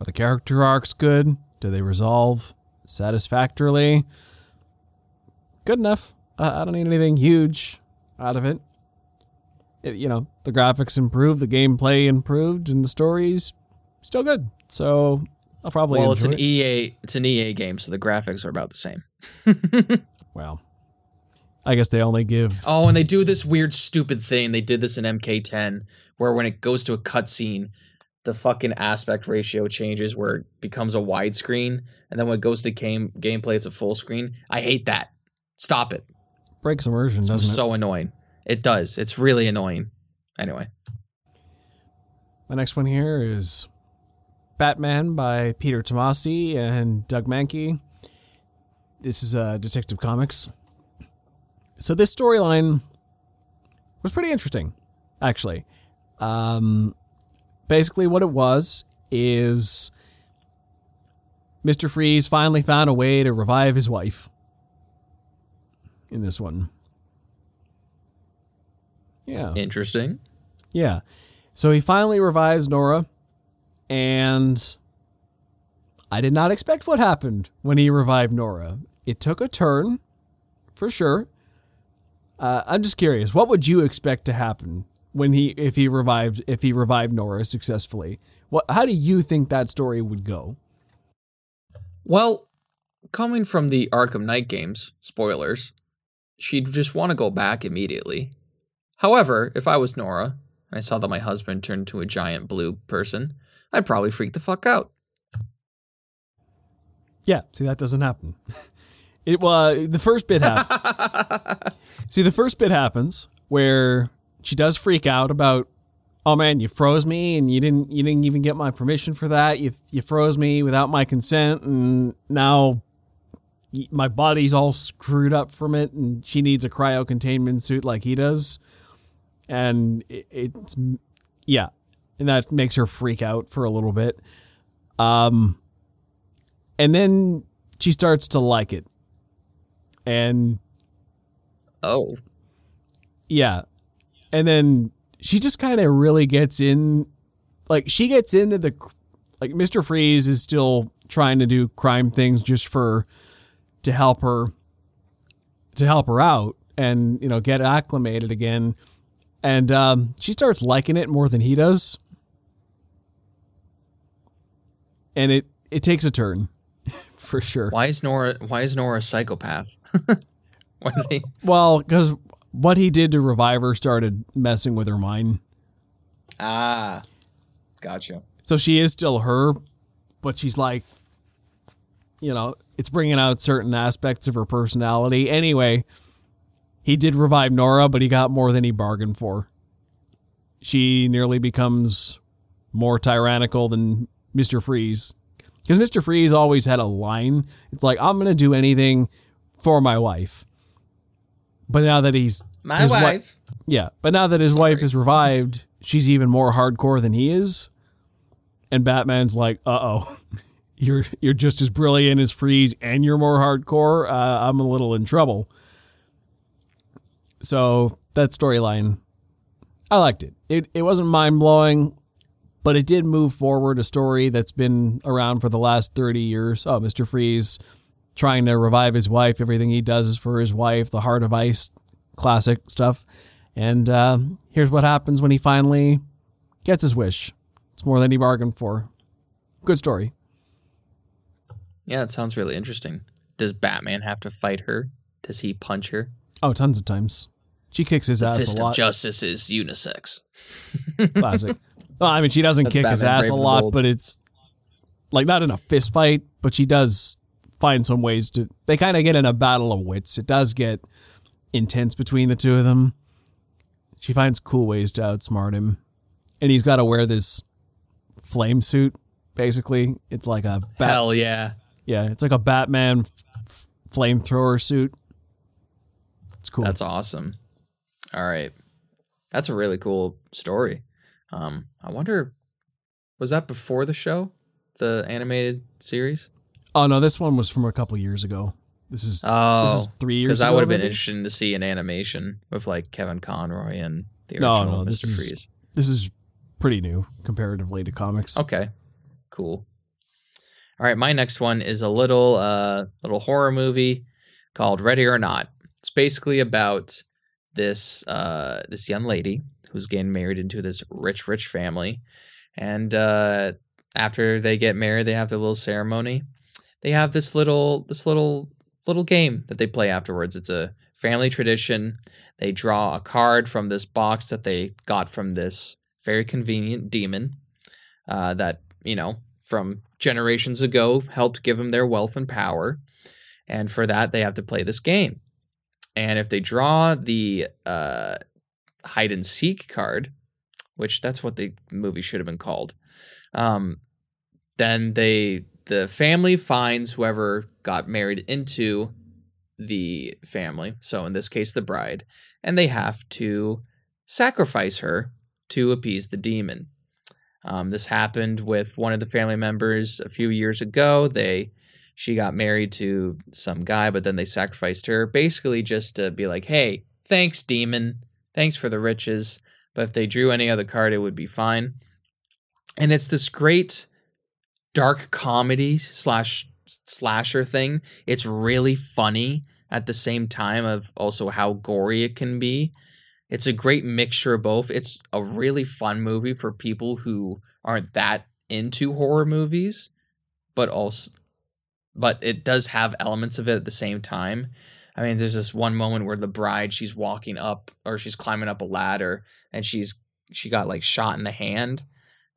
Are the character arcs good? Do they resolve satisfactorily? Good enough. I don't need anything huge out of it. It- You know, the graphics improved, the gameplay improved, and the story's still good. So I'll probably well, it's an it. EA. It's an EA game, so the graphics are about the same. Well, I guess they only give Oh, and they do this weird, stupid thing. They did this in MK10, where when it goes to a cutscene, the fucking aspect ratio changes, where it becomes a widescreen, and then when it goes to game gameplay, it's a full screen. I hate that. Stop it. breaks immersion, It's doesn't it? so annoying. It does. It's really annoying. Anyway, My next one here is Batman by Peter Tomasi and Doug Mahnke. This is uh, Detective Comics. So this storyline was pretty interesting, actually. Um, basically, what it was is Mr. Freeze finally found a way to revive his wife. In this one, yeah. interesting. Yeah. So he finally revives Nora, and I did not expect what happened when he revived Nora. It took a turn, for sure. Uh, I'm just curious, what would you expect to happen when he if he revived if he revived Nora successfully? What how do you think that story would go? Well, coming from the Arkham Knight games, spoilers, she'd just want to go back immediately. However, if I was Nora and I saw that my husband turned into a giant blue person, I'd probably freak the fuck out. Yeah, see that doesn't happen. It well, the first bit happens. see, the first bit happens where she does freak out about, oh man, you froze me, and you didn't you didn't even get my permission for that. You you froze me without my consent, and now my body's all screwed up from it, and she needs a cryo containment suit like he does, and it, it's yeah, and that makes her freak out for a little bit. Um, and then she starts to like it and Oh, yeah and then she just kind of really gets in like she gets into the like mr freeze is still trying to do crime things just for to help her to help her out and you know get acclimated again and um, she starts liking it more than he does and it it takes a turn for sure why is Nora? Why is Nora a psychopath? do they? Well, because what he did to revive her started messing with her mind. Ah, gotcha. So she is still her, but she's like, you know, it's bringing out certain aspects of her personality. Anyway, he did revive Nora, but he got more than he bargained for. She nearly becomes more tyrannical than Mr. Freeze. Because Mr. Freeze always had a line. It's like, I'm going to do anything for my wife. But now that he's. My wife. yeah. But now that his wife is revived, she's even more hardcore than he is. And Batman's like, uh oh. You're, you're just as brilliant as Freeze and you're more hardcore. Uh, I'm a little in trouble. So that storyline, I liked it. It it wasn't mind blowing, but it did move forward a story that's been around for the last thirty years. Oh, Mister Freeze trying to revive his wife. Everything he does is for his wife. The Heart of Ice, classic stuff. And uh, here's what happens when he finally gets his wish. It's more than he bargained for. Good story. Yeah, that sounds really interesting. Does Batman have to fight her? Does he punch her? Oh, tons of times. She kicks his ass Fist a of lot. Justice is unisex. Classic. well, I mean, she doesn't That's kick his ass a lot, but it's like not in a fist fight, but she does find some ways to. They kind of get in a battle of wits. It does get intense between the two of them. She finds cool ways to outsmart him, and he's got to wear this flame suit. Basically, it's like a bat- Hell yeah. yeah, it's like a Batman f- flamethrower suit. It's cool. That's awesome. All right. That's a really cool story. Um, I wonder, was that before the show, the animated series? Oh no, this one was from a couple years ago. This is Oh, this is three years. because ago, would have been maybe? interesting to see an animation with like Kevin Conroy and the original no, this Mr. is- Freeze. This is pretty new comparatively to comics. Okay, cool. All right, my next one is a little uh little horror movie called Ready or Not. It's basically about this uh this young lady who's getting married into this rich rich family, and uh after they get married, they have their little ceremony. They have this little this little little game that they play afterwards. It's a family tradition. They draw a card from this box that they got from this very convenient demon uh, that you know from generations ago helped give them their wealth and power and for that they have to play this game and if they draw the uh, hide and seek card which that's what the movie should have been called um, then they the family finds whoever got married into the family so in this case the bride and they have to sacrifice her to appease the demon um, this happened with one of the family members a few years ago. They she got married to some guy, but then they sacrificed her, basically just to be like, "Hey, thanks, demon. Thanks for the riches." But if they drew any other card, it would be fine. And it's this great dark comedy slash slasher thing. It's really funny at the same time of also how gory it can be. It's a great mixture of both. It's a really fun movie for people who aren't that into horror movies, but also but it does have elements of it at the same time. I mean, there's this one moment where the bride she's walking up or she's climbing up a ladder and she's she got like shot in the hand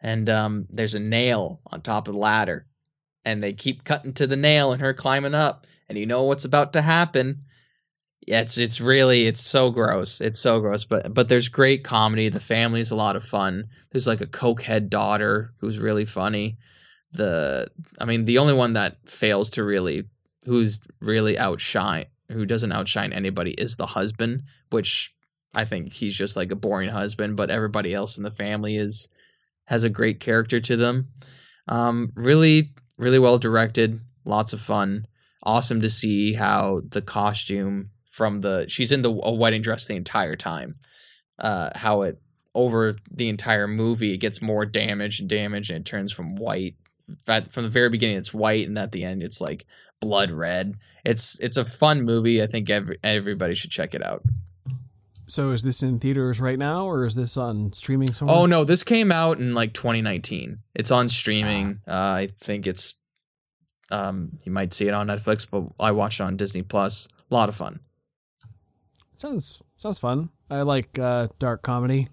and um there's a nail on top of the ladder and they keep cutting to the nail and her climbing up and you know what's about to happen it's it's really it's so gross. It's so gross, but but there's great comedy. The family's a lot of fun. There's like a cokehead daughter who's really funny. The I mean, the only one that fails to really who's really outshine who doesn't outshine anybody is the husband, which I think he's just like a boring husband, but everybody else in the family is has a great character to them. Um, really, really well directed. Lots of fun. Awesome to see how the costume from the she's in the a wedding dress the entire time. Uh, how it over the entire movie it gets more damage and damage and it turns from white. From the very beginning it's white and at the end it's like blood red. It's it's a fun movie. I think every, everybody should check it out. So is this in theaters right now, or is this on streaming somewhere? Oh no, this came out in like 2019. It's on streaming. Uh, I think it's um you might see it on Netflix, but I watched it on Disney Plus. A lot of fun. sounds sounds fun. I like uh, dark comedy.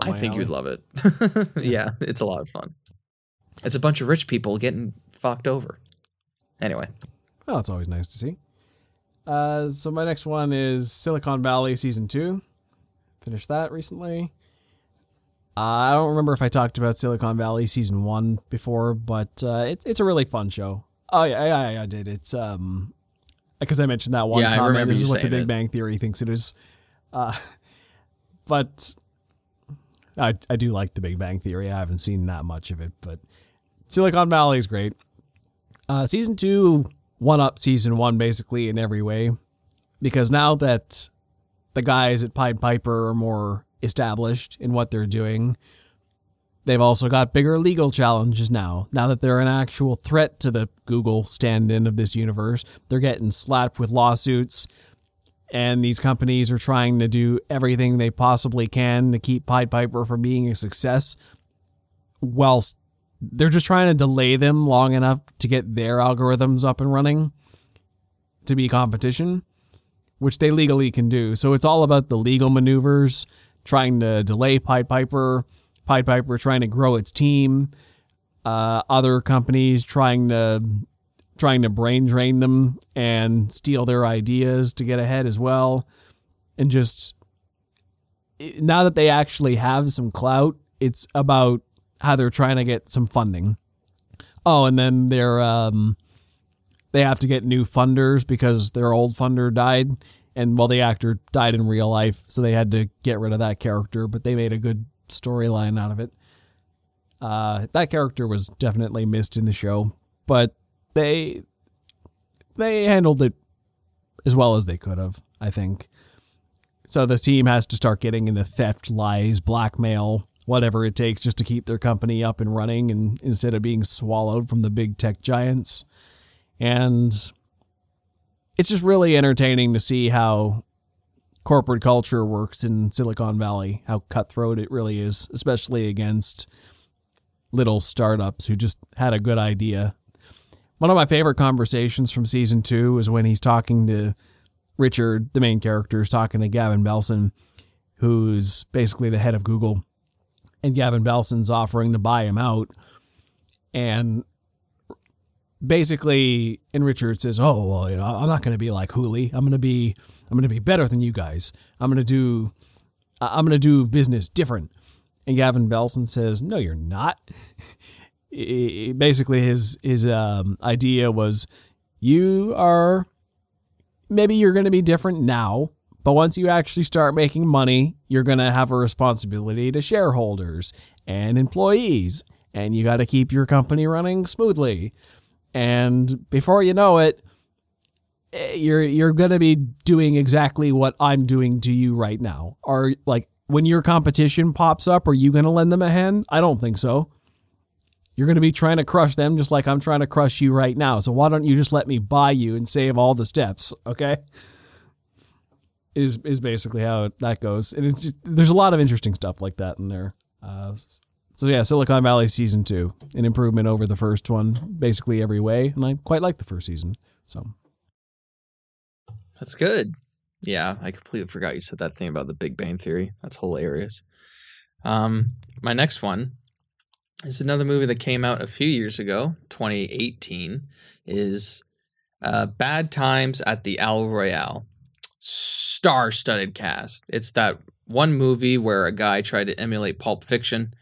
I think alley. you'd love it. yeah, it's a lot of fun. It's a bunch of rich people getting fucked over. Anyway, Well, it's always nice to see. Uh, so my next one is Silicon Valley season two. Finished that recently. Uh, I don't remember if I talked about Silicon Valley season one before, but uh, it's it's a really fun show. Oh yeah, yeah, yeah, I did. It's um because I mentioned that one Yeah, I comment. remember This you is what the Big it. Bang Theory thinks it is. Uh, but I I do like the Big Bang Theory. I haven't seen that much of it, but Silicon Valley is great. Uh, season two one up season one basically in every way, because now that the guys at Pied Piper are more established in what they're doing, they've also got bigger legal challenges now. Now that they're an actual threat to the Google stand-in of this universe, they're getting slapped with lawsuits and these companies are trying to do everything they possibly can to keep Pied Piper from being a success whilst they're just trying to delay them long enough to get their algorithms up and running to be competition, which they legally can do. So it's all about the legal maneuvers, trying to delay Pied Piper, Pied Piper trying to grow its team, uh, other companies trying to trying to brain drain them and steal their ideas to get ahead as well. And just now that they actually have some clout, it's about how they're trying to get some funding. Oh, and then they're um, they have to get new funders because their old funder died, and well, the actor died in real life, so they had to get rid of that character. But they made a good storyline out of it. Uh, that character was definitely missed in the show, but they they handled it as well as they could have, I think. So this team has to start getting into theft, lies, blackmail, whatever it takes just to keep their company up and running and instead of being swallowed from the big tech giants. And it's just really entertaining to see how corporate culture works in Silicon Valley, how cutthroat it really is, especially against little startups who just had a good idea. One of my favorite conversations from season two is when he's talking to Richard, the main character, is talking to Gavin Belson, who's basically the head of Google. And Gavin Belson's offering to buy him out. And basically, and Richard says, "Oh, well, you know, I'm not going to be like Hooli. I'm going to be, I'm going to be better than you guys. I'm going to do, I'm going to do business different." And Gavin Belson says, "No, you're not." Basically, his his um, idea was, you are maybe you're going to be different now, but once you actually start making money, you're going to have a responsibility to shareholders and employees, and you got to keep your company running smoothly. And before you know it, eh, you're you're going to be doing exactly what I'm doing to you right now. Are like when your competition pops up, are you going to lend them a hand? I don't think so. You're going to be trying to crush them just like I'm trying to crush you right now. So why don't you just let me buy you and save all the steps, okay? Is is basically how that goes. And it's just there's a lot of interesting stuff like that in there. Uh, so yeah, Silicon Valley season 2, an improvement over the first one basically every way, and I quite like the first season. So That's good. Yeah, I completely forgot you said that thing about the Big Bang Theory. That's hilarious. Um, my next one is another movie that came out a few years ago, 2018, is uh, Bad Times at the El Royale. Star-studded cast. It's that one movie where a guy tried to emulate Pulp Fiction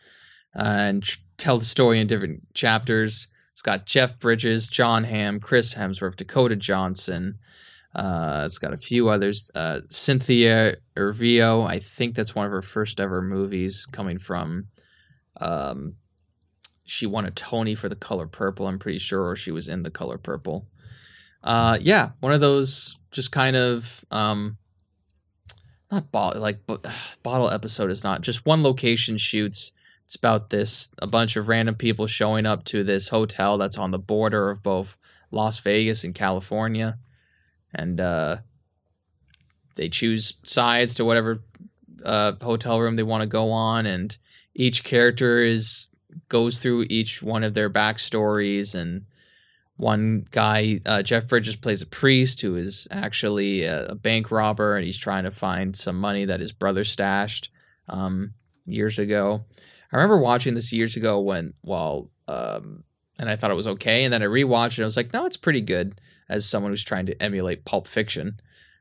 uh, and tell the story in different chapters. It's got Jeff Bridges, Jon Hamm, Chris Hemsworth, Dakota Johnson. Uh, it's got a few others. Uh, Cynthia Erivo, I think that's one of her first ever movies coming from. Um, she won a Tony for The Color Purple, I'm pretty sure, or she was in The Color Purple. Uh, yeah, one of those just kind of um, not bottle like bo- bottle episode is not just one location shoots. It's about this a bunch of random people showing up to this hotel that's on the border of both Las Vegas and California and uh, they choose sides to whatever uh, hotel room they want to go on, and each character is goes through each one of their backstories. And one guy, uh, Jeff Bridges, plays a priest who is actually a, a bank robber, and he's trying to find some money that his brother stashed um, years ago. I remember watching this years ago when while um, and I thought it was okay. And then I rewatched it. And I was like, no, it's pretty good. As someone who's trying to emulate Pulp Fiction,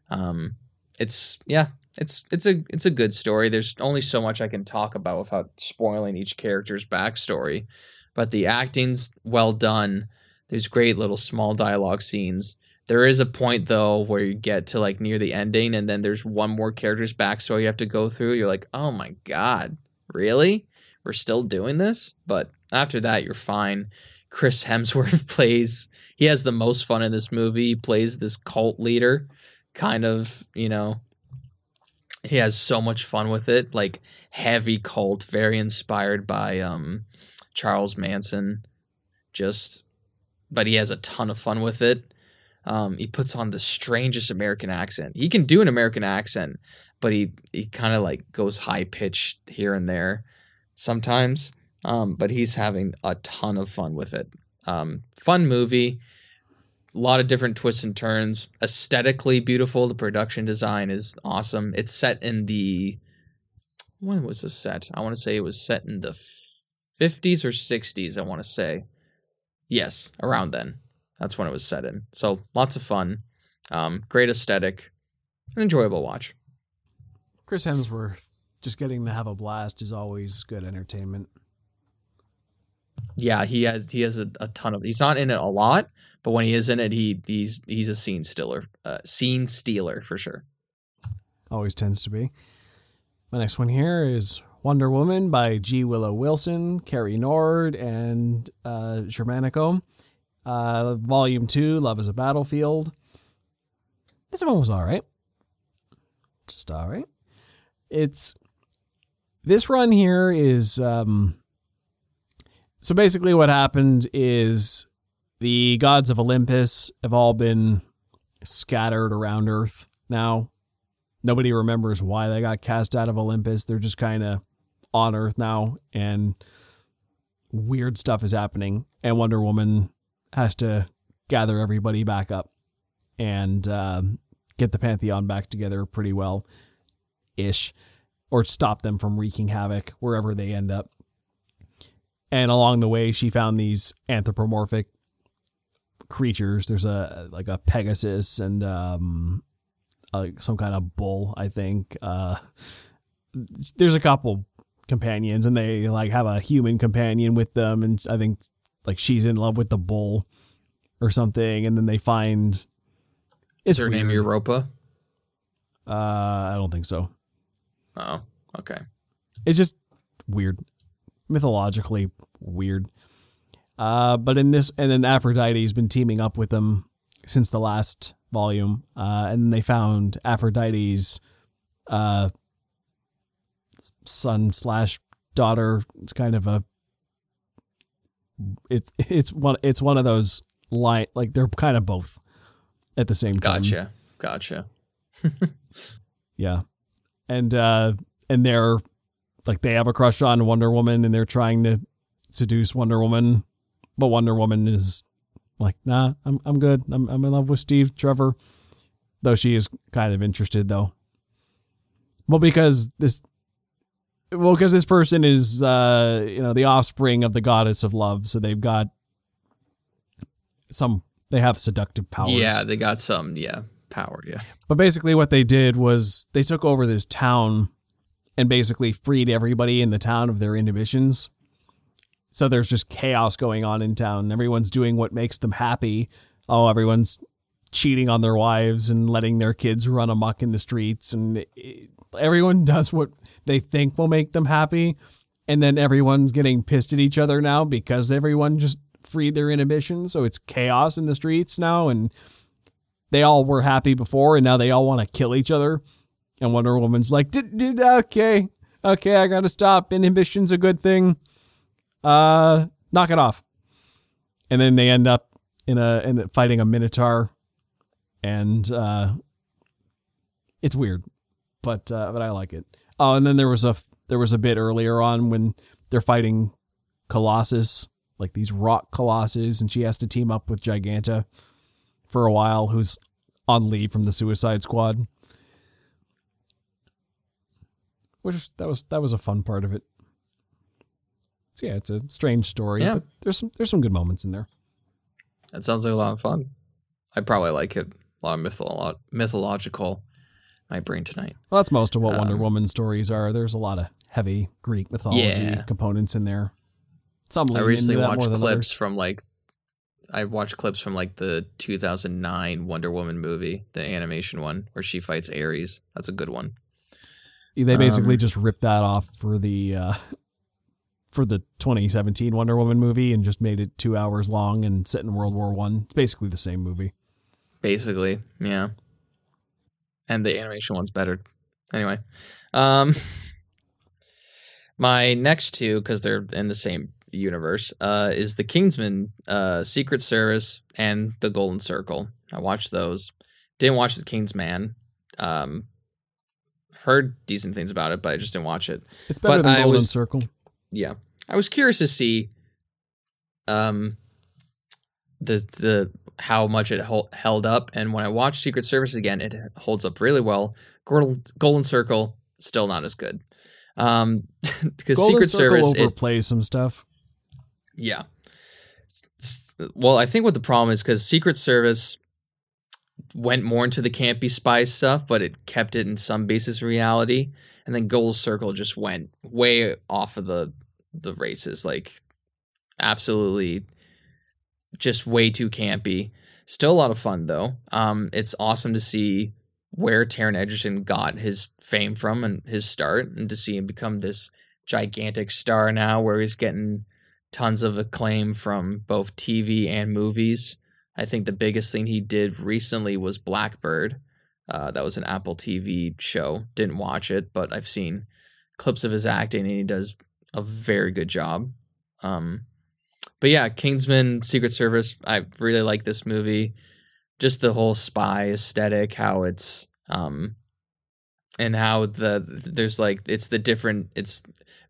um, it's yeah, it's it's a it's a good story. There's only so much I can talk about without spoiling each character's backstory, but the acting's well done. There's great little small dialogue scenes. There is a point though where you get to like near the ending, and then there's one more character's backstory you have to go through. You're like, oh my god, really? We're still doing this? But after that, you're fine. Chris Hemsworth plays. He has the most fun in this movie. He plays this cult leader, kind of, you know. He has so much fun with it, like heavy cult, very inspired by um Charles Manson. Just but he has a ton of fun with it. Um, he puts on the strangest American accent. He can do an American accent, but he he kind of like goes high pitched here and there sometimes. Um, but he's having a ton of fun with it. Um, fun movie, a lot of different twists and turns. Aesthetically beautiful. The production design is awesome. It's set in the when was this set? I want to say it was set in the fifties or sixties. I want to say yes, around then. That's when it was set in. So lots of fun, um, great aesthetic, an enjoyable watch. Chris Hemsworth just getting to have a blast is always good entertainment. Yeah, he has he has a, a, ton of. He's not in it a lot, but when he is in it, he he's he's a scene stealer, uh, scene stealer for sure. Always tends to be. My next one here is Wonder Woman by G. Willow Wilson, Cary Nord, and uh, Xermanico. Uh, volume two, Love is a Battlefield. This one was all right. Just all right. It's this run here is um, so basically, what happened is the gods of Olympus have all been scattered around Earth now. Nobody remembers why they got cast out of Olympus. They're just kind of on Earth now, and weird stuff is happening. And Wonder Woman has to gather everybody back up and uh, get the Pantheon back together pretty well ish, or stop them from wreaking havoc wherever they end up. And along the way, she found these anthropomorphic creatures. There's a like a Pegasus and um, some kind of bull, I think. Uh, there's a couple companions, and they like have a human companion with them, and I think like she's in love with the bull or something, and then they find. Is her weird. name Europa? Uh, I don't think so. Oh, okay. It's just weird mythologically weird. Uh, but in this, and then Aphrodite's been teaming up with them since the last volume, uh, and they found Aphrodite's uh, son slash daughter. It's kind of a it's it's one it's one of those light like they're kind of both at the same time. Gotcha, gotcha. yeah, and uh, and they're like they have a crush on Wonder Woman and they're trying to seduce Wonder Woman, but Wonder Woman is like, nah, I'm I'm good. I'm I'm in love with Steve Trevor, though she is kind of interested though. Well, because this, well, because this person is, uh, you know, the offspring of the goddess of love, so they've got some. They have seductive powers. Yeah, they got some. Yeah, power. Yeah. But basically, what they did was they took over this town and basically freed everybody in the town of their inhibitions. So there's just chaos going on in town. Everyone's doing what makes them happy. Oh, everyone's cheating on their wives and letting their kids run amok in the streets. And everyone does what they think will make them happy. And then everyone's getting pissed at each other now because everyone just freed their inhibitions. So it's chaos in the streets now. And they all were happy before and now they all want to kill each other. And Wonder Woman's like, did, did, okay, okay, I gotta stop. Inhibition's a good thing. Uh, knock it off. And then they end up in a in fighting a Minotaur, and uh, it's weird, but uh, but I like it. Oh, and then there was a there was a bit earlier on when they're fighting Colossus, like these rock colossus, and she has to team up with Giganta for a while, who's on leave from the Suicide Squad. which that was that was a fun part of it. It's, yeah, it's a strange story. Yeah. but there's some there's some good moments in there. That sounds like a lot of fun. I probably like it. A lot of mytholo- mythological. My brain tonight. Well, that's most of what Wonder Um, Woman stories are. There's a lot of heavy Greek mythology Yeah. components in there. Some I recently into that more watched clips others. from like I watched clips from like the 2009 Wonder Woman movie, the animation one where she fights Ares. That's a good one. They basically um, just ripped that off for the uh, for the 2017 Wonder Woman movie and just made it two hours long and set in World War One. It's basically the same movie. Basically, yeah. And the animation one's better. Anyway, um my next two cuz they're in the same universe uh is the Kingsman uh Secret Service and the Golden Circle. I watched those. Didn't watch the Kingsman. Um heard decent things about it, but I just didn't watch it. It's better But than I Golden was- Circle. yeah i was curious to see um the the how much it hol- held up and when i watched secret service again it holds up really well. Golden, golden circle still not as good. Um because secret Circle service it, overplays some stuff. yeah. Well i think what the problem is because secret service went more into the campy spy stuff but it kept it in some basis reality and then golden circle just went way off of the the races like absolutely just way too campy still a lot of fun though um it's awesome to see where Taron Egerton got his fame from and his start and to see him become this gigantic star now where he's getting tons of acclaim from both TV and movies. I think the biggest thing he did recently was Black Bird. Uh, that was an Apple TV show. Didn't watch it, but I've seen clips of his acting and he does a very good job. Um, but yeah, Kingsman Secret Service. I really like this movie. Just the whole spy aesthetic, how it's um, and how the there's like it's the different it's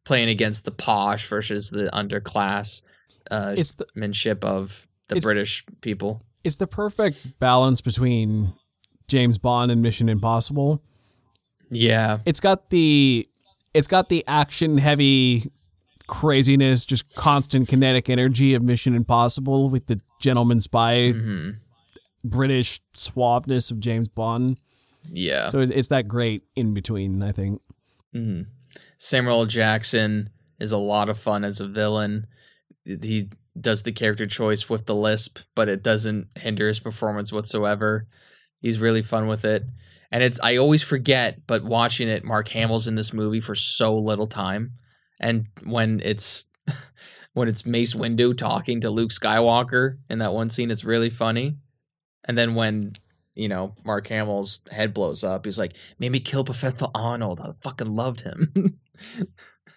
playing against the posh versus the underclass uh It's the manship of the It's- British people. it's the perfect balance between James Bond and Mission Impossible. Yeah. It's got the it's got the action heavy craziness, just constant kinetic energy of Mission Impossible with the gentleman spy hmm British suaveness of James Bond. Yeah. So it's that great in between, I think. hmm Samuel Jackson is a lot of fun as a villain. He does the character choice with the lisp, but it doesn't hinder his performance whatsoever. He's really fun with it. And it's I always forget, but watching it, Mark Hamill's in this movie for so little time. And when it's when it's Mace Windu talking to Luke Skywalker in that one scene, it's really funny. And then when you know, Mark Hamill's head blows up. He's like, maybe kill Professor Arnold. I fucking loved him.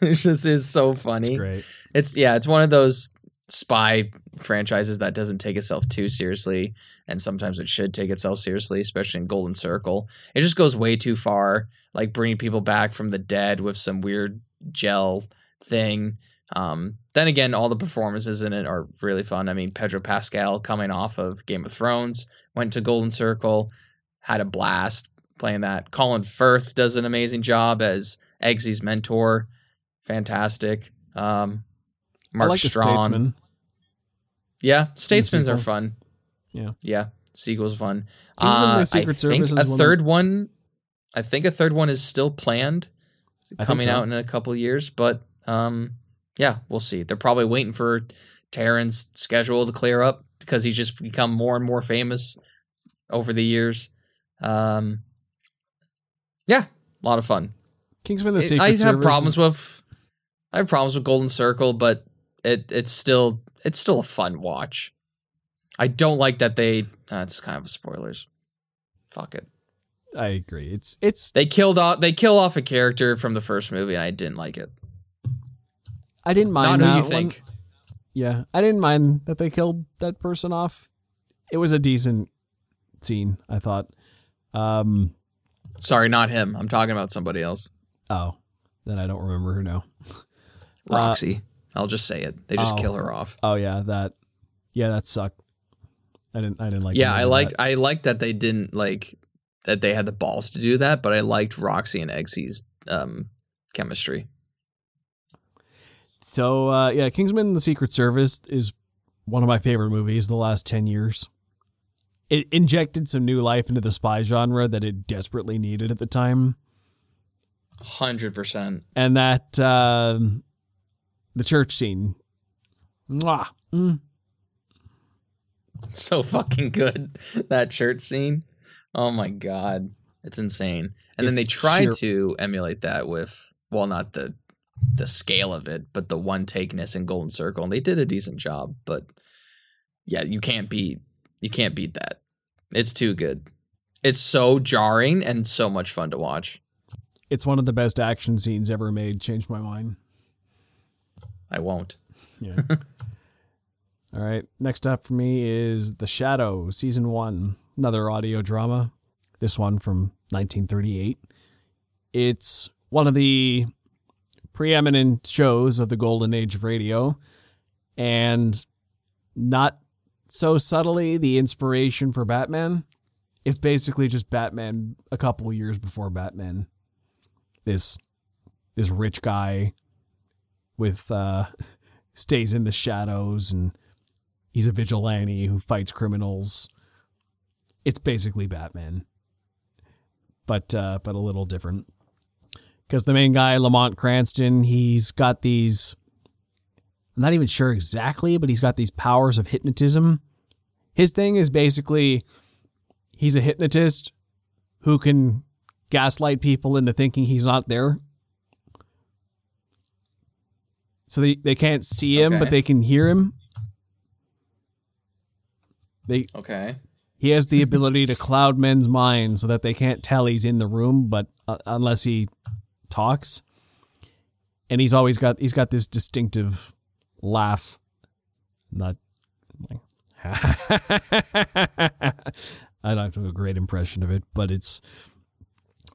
it just is so It's funny. great. It's yeah, it's one of those spy franchises that doesn't take itself too seriously, and sometimes it should take itself seriously, especially in Golden Circle. It just goes way too far, like bringing people back from the dead with some weird gel thing. Um, then again, all the performances in it are really fun. I mean, Pedro Pascal coming off of Game of Thrones went to Golden Circle, had a blast playing that. Colin Firth does an amazing job as Eggsy's mentor. Fantastic. Um, Mark like Strong. Statesman. Yeah, Statesman's are fun. Yeah. Yeah, sequel's fun. Uh, I think a third one. I think a third one is still planned, coming so. out in a couple years. But um, yeah, we'll see. They're probably waiting for Taron's schedule to clear up because he's just become more and more famous over the years. Um, yeah, a lot of fun. Kingsman: The It- Secret I have Service. problems is- with I have problems with Golden Circle, but it it's still it's still a fun watch. I don't like that they that's kind of spoilers. Fuck it. I agree. It's it's. They killed off they kill off a character from the first movie and I didn't like it. I didn't mind Not who that you one. think. Yeah, I didn't mind that they killed that person off. It was a decent scene, I thought. Um, Sorry, not him. I'm talking about somebody else. oh, then I don't remember who now. Uh, Roxy. I'll just say it. They just oh. kill her off. Oh yeah, that. Yeah, that sucked. I didn't. I didn't like. yeah, I of like that. I liked that they didn't like that they had the balls to do that, but I liked Roxy and Eggsy's um chemistry. So uh, yeah, Kingsman: The Secret Service is one of my favorite movies the last ten years. It injected some new life into the spy genre that it desperately needed at the time, Hundred percent. and that uh, the church scene. Mwah. Mm. So fucking good. That church scene. Oh my god. It's insane. And then they It's tried sheer- to emulate that with well not the the scale of it, but the one takeness in Golden Circle. And they did a decent job, but yeah, you can't beat you can't beat that. It's too good. It's so jarring and so much fun to watch. It's one of the best action scenes ever made. Changed my mind. I won't. Yeah. All right. Next up for me is The Shadow, season one, another audio drama. This one from 1938. It's one of the preeminent shows of the golden age of radio, and not so subtly the inspiration for Batman. It's basically just Batman a couple years before Batman. This this rich guy with uh stays in the shadows and he's a vigilante who fights criminals. It's basically Batman. But uh but a little different. Cuz the main guy Lamont Cranston, he's got these I'm not even sure exactly, but he's got these powers of hypnotism. His thing is basically he's a hypnotist who can gaslight people into thinking he's not there. So they, they can't see him, Okay. but they can hear him. They Okay. He has the ability to cloud men's minds so that they can't tell he's in the room, but uh, unless he talks. And he's always got he's got this distinctive laugh. Not like I don't do a great impression of it, but it's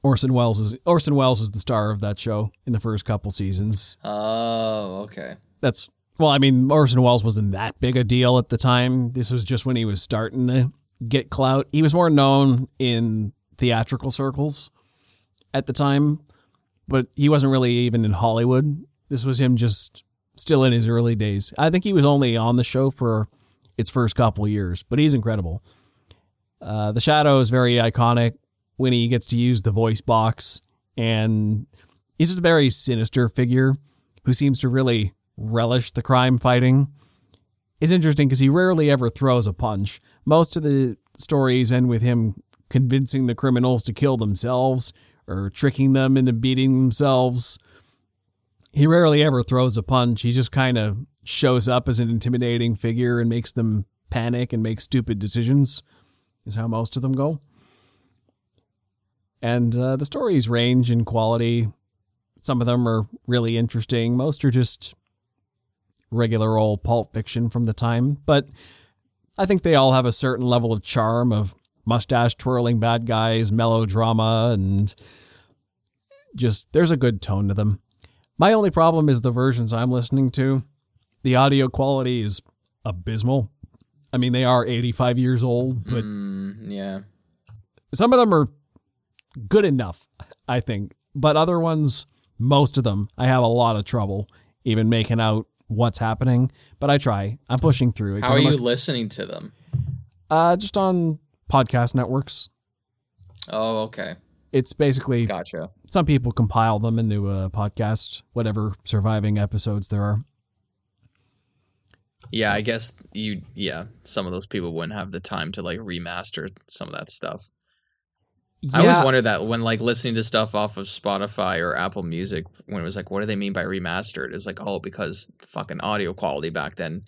Orson Welles is Orson Welles is the star of that show in the first couple seasons. Oh, okay. That's well, I mean, Orson Welles wasn't that big a deal at the time. This was just when he was starting to get clout. He was more known in theatrical circles at the time, but he wasn't really even in Hollywood. This was him just still in his early days. I think he was only on the show for its first couple years, but he's incredible. Uh, the Shadow is very iconic when he gets to use the voice box, and he's a very sinister figure who seems to really relish the crime fighting. It's interesting because he rarely ever throws a punch. Most of the stories end with him convincing the criminals to kill themselves or tricking them into beating themselves. He rarely ever throws a punch. He just kind of shows up as an intimidating figure and makes them panic and make stupid decisions, is how most of them go. And uh, the stories range in quality. Some of them are really interesting. Most are just regular old pulp fiction from the time, but I think they all have a certain level of charm of mustache twirling bad guys, melodrama, and just there's a good tone to them. My only problem is the versions I'm listening to. The audio quality is abysmal. I mean, they are 85 years old, but Mm, yeah. some of them are good enough, I think. But other ones, most of them, I have a lot of trouble even making out what's happening. But I try. I'm pushing through. How are I'm you listening to them? uh, just on podcast networks. Oh, okay. It's basically Gotcha. some people compile them into a podcast, whatever surviving episodes there are. Yeah, I guess you yeah, some of those people wouldn't have the time to like remaster some of that stuff. I always Yeah. wondered that when like listening to stuff off of Spotify or Apple Music, when it was like, what do they mean by remastered? It's like, oh, because the fucking audio quality back then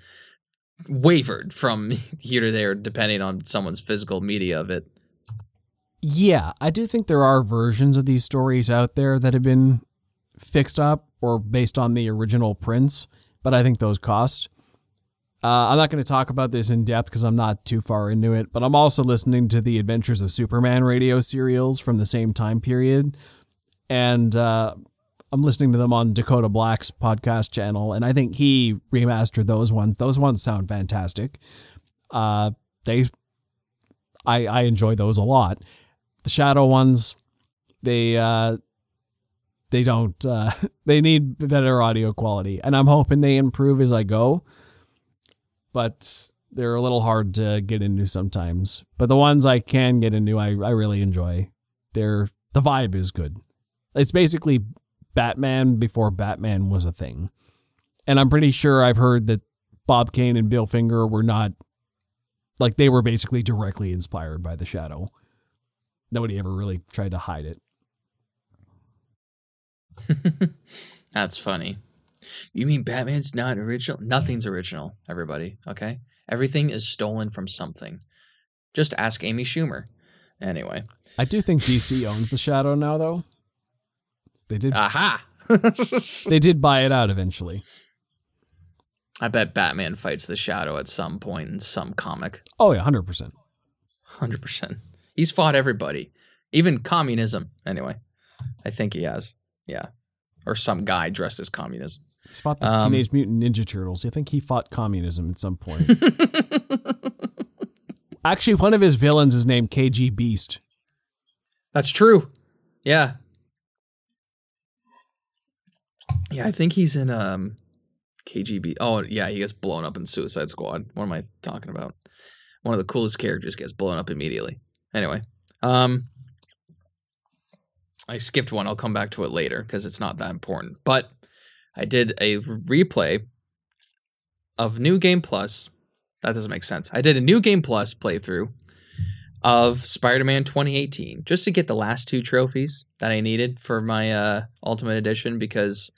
wavered from here to there depending on someone's physical media of it. Yeah, I do think there are versions of these stories out there that have been fixed up or based on the original prints, but I think those cost. Uh, I'm not going to talk about this in depth because I'm not too far into it, but I'm also listening to the Adventures of Superman radio serials from the same time period. And uh, I'm listening to them on Dakota Black's podcast channel, and I think he remastered those ones. Those ones sound fantastic. Uh, they, I, I enjoy those a lot. The Shadow ones, they uh, they don't uh, they need better audio quality and i'm hoping they improve as i go but they're a little hard to get into sometimes. But the ones i can get into i, I really enjoy. They're the vibe is good. It's basically batman before batman was a thing. And i'm pretty sure i've heard that bob kane and bill finger were not like they were basically directly inspired by the shadow. Nobody ever really tried to hide it. That's funny. You mean Batman's not original? Nothing's original, everybody, okay? Everything is stolen from something. Just ask Amy Schumer. Anyway. I do think DC owns the Shadow now, though. They did. Aha! they did buy it out eventually. I bet Batman fights the Shadow at some point in some comic. Oh yeah, hundred percent. Hundred percent. He's fought everybody, even communism. Anyway, I think he has. Yeah, or some guy dressed as communism. He's fought the Um, Teenage Mutant Ninja Turtles. I think he fought communism at some point. Actually, one of his villains is named KGBeast. That's true. Yeah. Yeah, I think he's in um KGB. Oh, yeah, he gets blown up in Suicide Squad. What am I talking about? One of the coolest characters gets blown up immediately. Anyway, um I skipped one. I'll come back to it later because it's not that important. But I did a replay of New Game Plus. That doesn't make sense. I did a New Game Plus playthrough of Spider-Man 2018 just to get the last two trophies that I needed for my uh, Ultimate Edition because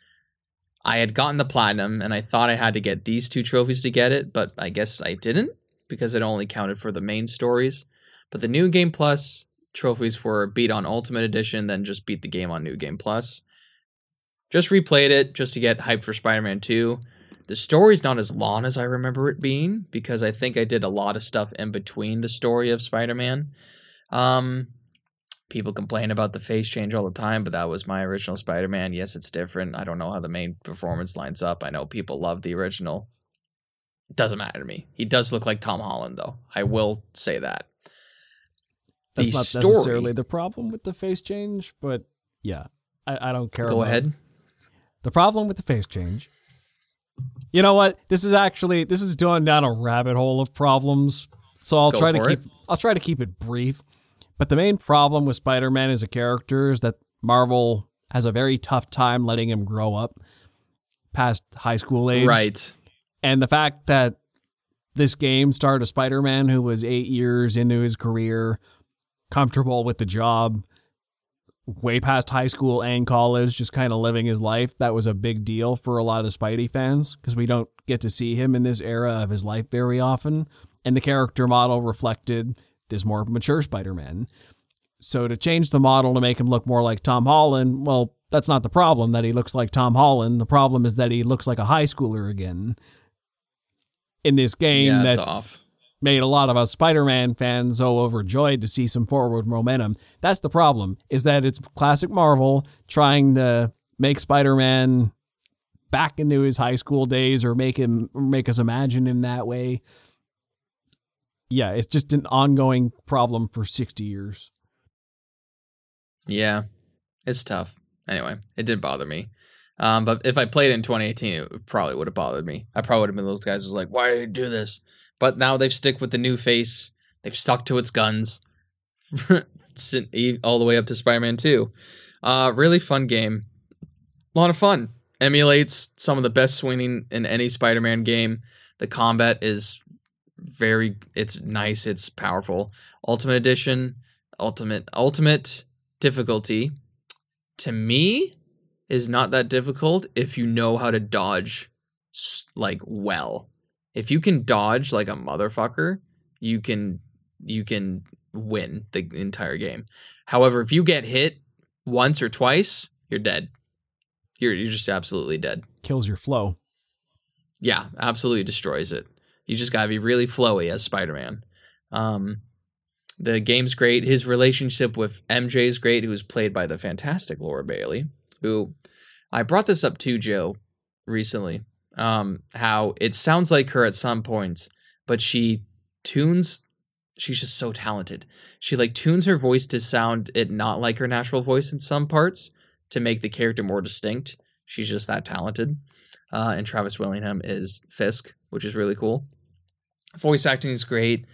I had gotten the platinum and I thought I had to get these two trophies to get it, but I guess I didn't because it only counted for the main stories. But the New Game Plus trophies were beat on Ultimate Edition, then just beat the game on New Game Plus. Just replayed it just to get hyped for Spider-Man 2. The story's not as long as I remember it being because I think I did a lot of stuff in between the story of Spider-Man. Um, people complain about the face change all the time, but that was my original Spider-Man. Yes, it's different. I don't know how the main performance lines up. I know people love the original. It doesn't matter to me. He does look like Tom Holland, though. I will say that. That's The not story- necessarily the problem with the face change, but yeah, I, I don't care. Go ahead. The problem with the face change. You know what? This is actually this is going down a rabbit hole of problems. So I'll Go try to keep it. I'll try to keep it brief. But the main problem with Spider-Man as a character is that Marvel has a very tough time letting him grow up past high school age. Right. And the fact that this game starred a Spider Man who was eight years into his career, comfortable with the job, way past high school and college, just kind of living his life, that was a big deal for a lot of Spidey fans because we don't get to see him in this era of his life very often. And the character model reflected this more mature Spider Man. So to change the model to make him look more like Tom Holland, well, that's not the problem that he looks like Tom Holland. The problem is that he looks like a high schooler again in this game Yeah, it's that off. Made a lot of us Spider-Man fans so overjoyed to see some forward momentum. That's the problem is that it's classic Marvel trying to make Spider-Man back into his high school days or make him make us imagine him that way. Yeah, it's just an ongoing problem for 60 years. Yeah, it's tough. Anyway, it did bother me. Um, but if I played in 2018, it probably would have bothered me. I probably would have been those guys who was like, "Why did you do this?" But now they've stick with the new face. They've stuck to its guns, all the way up to Spider-Man 2. Uh, really fun game. A lot of fun. Emulates some of the best swinging in any Spider-Man game. The combat is very. It's nice. It's powerful. Ultimate Edition. Ultimate. Ultimate difficulty to me is not that difficult if you know how to dodge like well. If you can dodge like a motherfucker, you can you can win the entire game. However, if you get hit once or twice, you're dead. You're you're just absolutely dead. Kills your flow. Yeah, absolutely destroys it. You just gotta be really flowy as Spider Man. Um, the game's great. His relationship with MJ is great, who was played by the fantastic Laura Bailey, who I brought this up to Joe recently. Um, how it sounds like her at some points, but she tunes. She's just so talented. She like tunes her voice to sound it not like her natural voice in some parts to make the character more distinct. She's just that talented. Uh, and Travis Willingham is Fisk, which is really cool. Voice acting is great.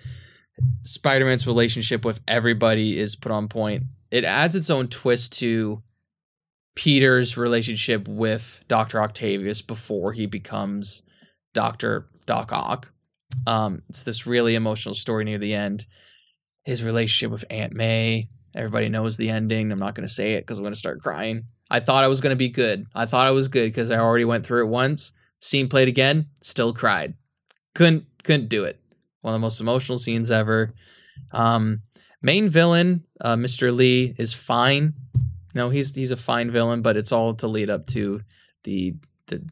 Spider Man's relationship with everybody is put on point. It adds its own twist to Peter's relationship with Dr. Octavius before he becomes Dr. Doc Ock. Um, it's this really emotional story near the end. His relationship with Aunt May. Everybody knows the ending. I'm not going to say it because I'm going to start crying. I thought I was going to be good. I thought I was good because I already went through it once. Scene played again, still cried. Couldn't couldn't do it. One of the most emotional scenes ever. Um, main villain, uh, Mr. Li, is fine. No, he's he's a fine villain, but it's all to lead up to the the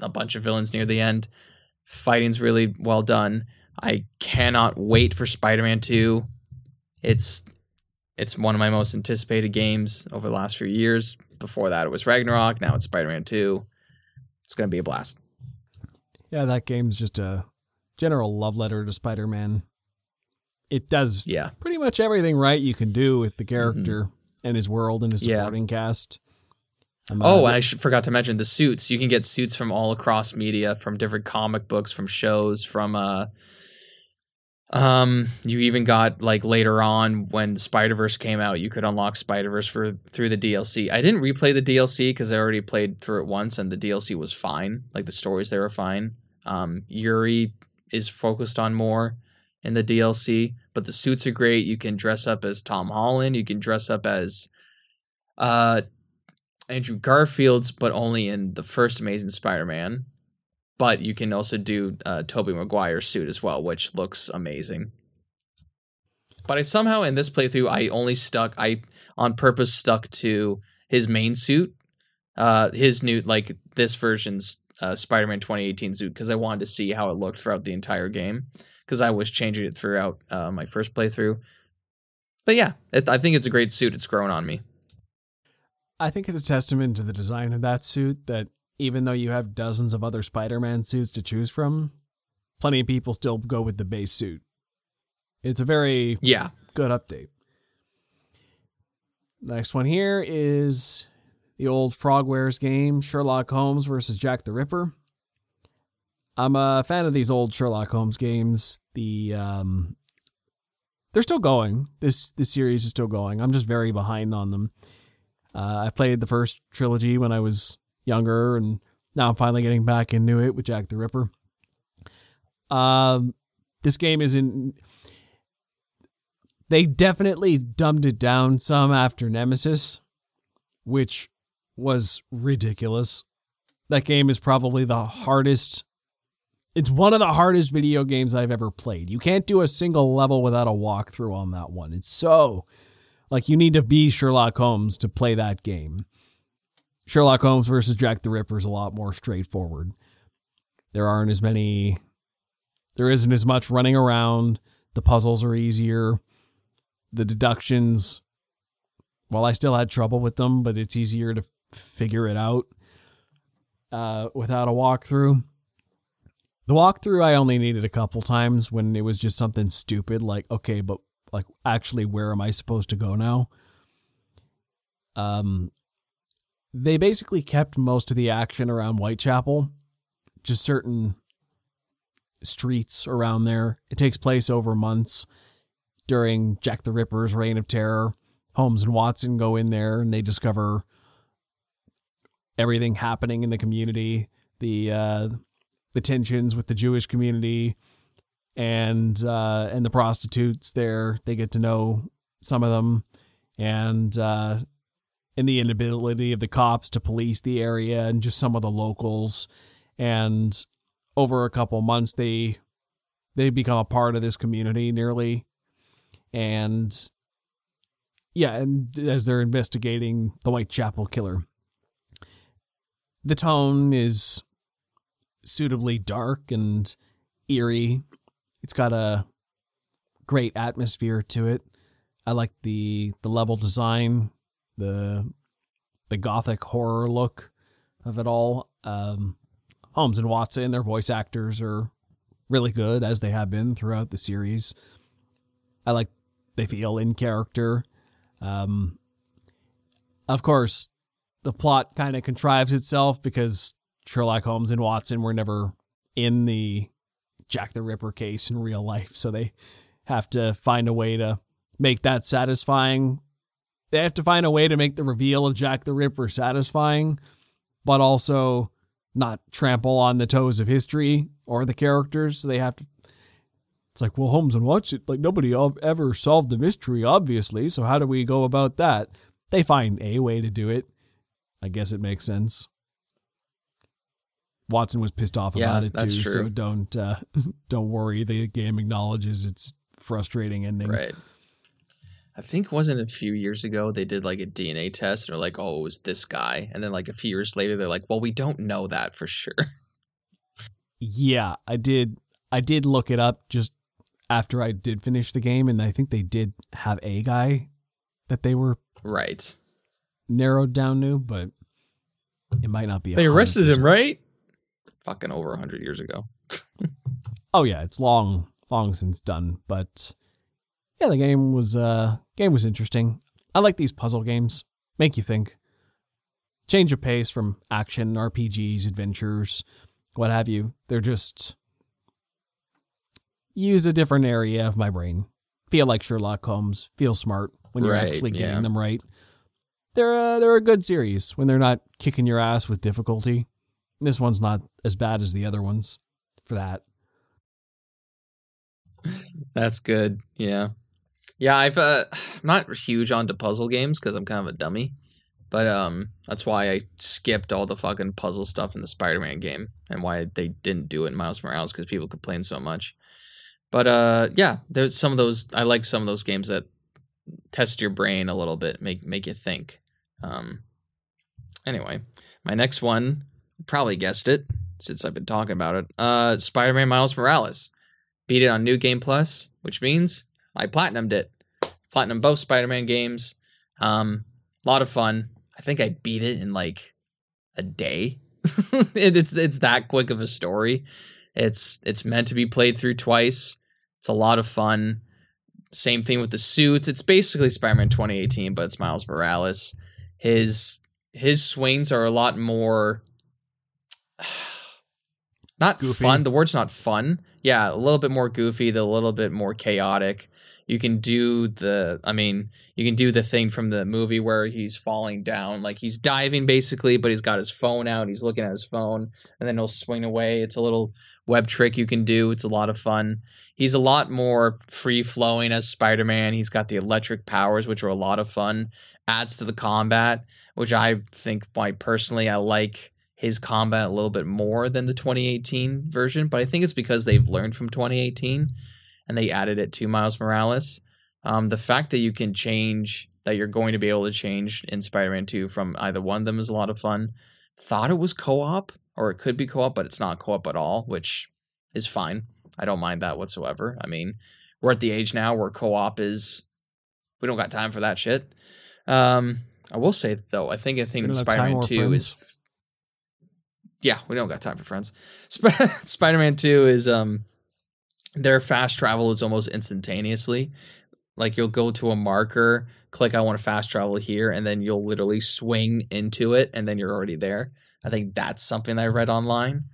a bunch of villains near the end. Fighting's really well done. I cannot wait for Spider-Man 2. It's it's one of my most anticipated games over the last few years. Before that, it was Ragnarok. Now it's Spider-Man 2. It's gonna be a blast. Yeah, that game's just a general love letter to Spider-Man. It does Yeah. pretty much everything right you can do with the mm-hmm. character and his world and his Yeah. supporting cast. Um, Oh, uh, and I should, forgot to mention the suits. You can get suits from all across media, from different comic books, from shows, from uh um you even got like later on when Spider-Verse came out, you could unlock Spider-Verse for through the DLC. I didn't replay the DLC cuz I already played through it once and the DLC was fine. Like the stories there were fine. Um Yuri is focused on more in the DLC, but the suits are great. You can dress up as Tom Holland, you can dress up as uh Andrew Garfield's, but only in the first Amazing Spider-Man. But you can also do uh, Tobey Maguire's suit as well, which looks amazing. But I somehow in this playthrough I only stuck I on purpose stuck to his main suit, uh, his new like this version's uh, Spider-Man 2018 suit because I wanted to see how it looked throughout the entire game because I was changing it throughout uh, my first playthrough. But yeah, it, I think it's a great suit. It's grown on me. I think it's a testament to the design of that suit that even though you have dozens of other Spider-Man suits to choose from, plenty of people still go with the base suit. It's a very Yeah, good update. Next one here is the old Frogwares game, Sherlock Holmes versus Jack the Ripper. I'm a fan of these old Sherlock Holmes games. The um, they're still going. This this series is still going. I'm just very behind on them. Uh, I played the first trilogy when I was younger, and now I'm finally getting back into it with Jack the Ripper. Um, this game is in they definitely dumbed it down some after Nemesis, which was ridiculous. That game is probably the hardest. It's one of the hardest video games I've ever played. You can't do a single level without a walkthrough on that one. It's so like you need to be Sherlock Holmes to play that game. Sherlock Holmes versus Jack the Ripper is a lot more straightforward. There aren't as many there isn't as much running around. The puzzles are easier the deductions well i still had trouble with them but it's easier to figure it out uh, without a walkthrough. The walkthrough i only needed a couple times when it was just something stupid like okay but like actually where am i supposed to go now? Um they basically kept most of the action around whitechapel just certain streets around there. It takes place over months during Jack the Ripper's reign of terror. Holmes and Watson go in there and they discover everything happening in the community, the uh, the tensions with the Jewish community, and uh, and the prostitutes there. They get to know some of them, and uh, and the inability of the cops to police the area and just some of the locals. And over a couple months, they they become a part of this community nearly and yeah, and as they're investigating the Whitechapel killer, the tone is suitably dark and eerie. It's got a great atmosphere to it. I like the the level design, the the gothic horror look of it all. Um, Holmes and Watson, their voice actors are really good as they have been throughout the series. I like they feel in character. Um, of course, the plot kind of contrives itself because Sherlock Holmes and Watson were never in the Jack the Ripper case in real life, so they have to find a way to make that satisfying. They have to find a way to make the reveal of Jack the Ripper satisfying, but also not trample on the toes of history or the characters. So they have to. It's like, well, Holmes and Watson, like nobody ever solved the mystery, obviously. So how do we go about that? They find a way to do it. I guess it makes sense. Watson was pissed off Yeah, about it too, true. so don't uh, don't worry. The game acknowledges its frustrating ending. Right. I think wasn't a few years ago they did like a DNA test. They're like, oh, it was this guy, and then like a few years later, they're like, well, we don't know that for sure. Yeah, I did. I did look it up just after I did finish the game, and I think they did have a guy that they were right. Narrowed down to, but it might not be. They arrested 100%. him, right? Fucking over a hundred years ago. Oh yeah, it's long, long since done, but yeah, the game was uh game was interesting. I like these puzzle games. Make you think. Change of pace from action, RPGs, adventures, what have you. They're just use a different area of my brain. Feel like Sherlock Holmes. Feel smart when you're Right, actually getting yeah. them right. They're uh, they're a good series when they're not kicking your ass with difficulty. This one's not as bad as the other ones for that. That's good. Yeah. Yeah, I've uh I'm not huge onto puzzle games because I'm kind of a dummy. But um that's why I skipped all the fucking puzzle stuff in the Spider-Man game and why they didn't do it in Miles Morales because people complain so much. But uh yeah, there's some of those I like some of those games that test your brain a little bit, make make you think. Um anyway, my next one, probably guessed it since I've been talking about it. Uh Spider-Man Miles Morales beat it on New Game Plus, which means I platinumed it. Platinum both Spider-Man games. Um, a lot of fun. I think I beat it in like a day. It's it's that quick of a story. It's it's meant to be played through twice. It's a lot of fun. Same thing with the suits. It's basically Spider-Man 2018, but it's Miles Morales. His his swings are a lot more not Goofy. fun. The word's not fun. Yeah, a little bit more goofy, the little bit more chaotic. You can do the I mean, you can do the thing from the movie where he's falling down, like he's diving basically, but he's got his phone out, he's looking at his phone, and then he'll swing away. It's a little web trick you can do. It's a lot of fun. He's a lot more free flowing as Spider Man. He's got the electric powers, which are a lot of fun. Adds to the combat, which I think, why personally, I like his combat a little bit more than the 2018 version. But I think it's because they've learned from 2018 and they added it to Miles Morales. Um, the fact that you can change, that you're going to be able to change in Spider Man 2 from either one of them is a lot of fun. Thought it was co op, or it could be co op, but it's not co op at all, which is fine. I don't mind that whatsoever. I mean, we're at the age now where co op is, we don't got time for that shit. Um, I will say though, I think I think We Spider Man 2 friends. is, yeah, we don't got time for friends. Sp- Spider Man 2 is, um, their fast travel is almost instantaneously. Like you'll go to a marker, click I want to fast travel here, and then you'll literally swing into it, and then you're already there. I think that's something I read online.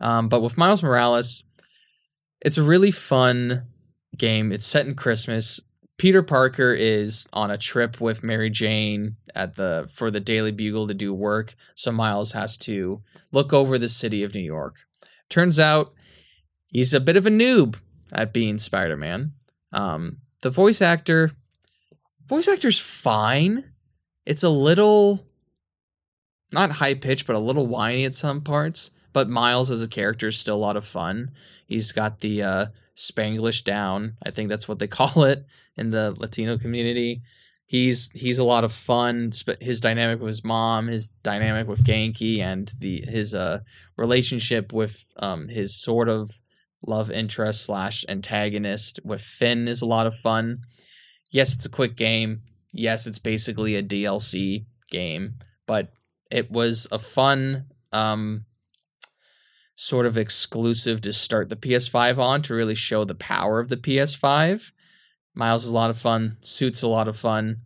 Um, but with Miles Morales, it's a really fun game. It's set in Christmas. Peter Parker is on a trip with Mary Jane at the for the Daily Bugle to do work, so Miles has to look over the city of New York. Turns out he's a bit of a noob at being Spider-Man. Um, the voice actor, voice actor's fine. It's a little not high pitched, but a little whiny at some parts. But Miles as a character is still a lot of fun. He's got the uh, Spanglish down. I think that's what they call it in the Latino community. He's he's a lot of fun. His dynamic with his mom, his dynamic with Ganke, and the his uh, relationship with um, his sort of love interest slash antagonist with Phin is a lot of fun. Yes, it's a quick game. Yes, it's basically a DLC game, but it was a fun um, sort of exclusive to start the PS5 on to really show the power of the PS5. Miles is a lot of fun. Suit's a lot of fun.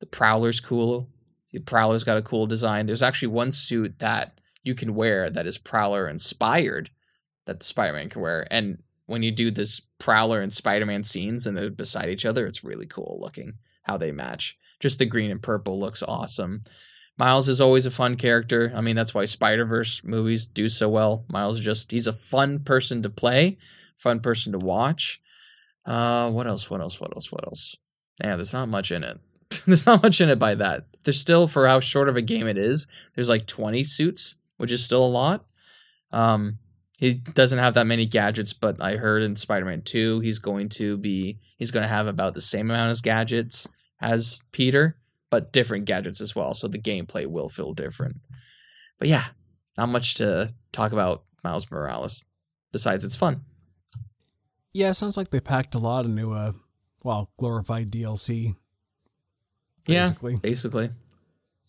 The Prowler's cool. The Prowler's got a cool design. There's actually one suit that you can wear that is Prowler inspired that Spider Man can wear. And when you do this Prowler and Spider Man scenes and they're beside each other, it's really cool looking how they match. Just the green and purple looks awesome. Miles is always a fun character. I mean, that's why Spider Verse movies do so well. Miles just he's a fun person to play, fun person to watch. Uh, what else? What else? What else? What else? Yeah, there's not much in it. there's not much in it by that. There's still for how short of a game it is. There's like 20 suits, which is still a lot. Um, he doesn't have that many gadgets, but I heard in Spider-Man 2 he's going to be he's going to have about the same amount of gadgets as Peter, but different gadgets as well. So the gameplay will feel different. But yeah, not much to talk about Miles Morales besides it's fun. Yeah, sounds like they packed a lot into a uh, well glorified DLC. Basically. Yeah, basically.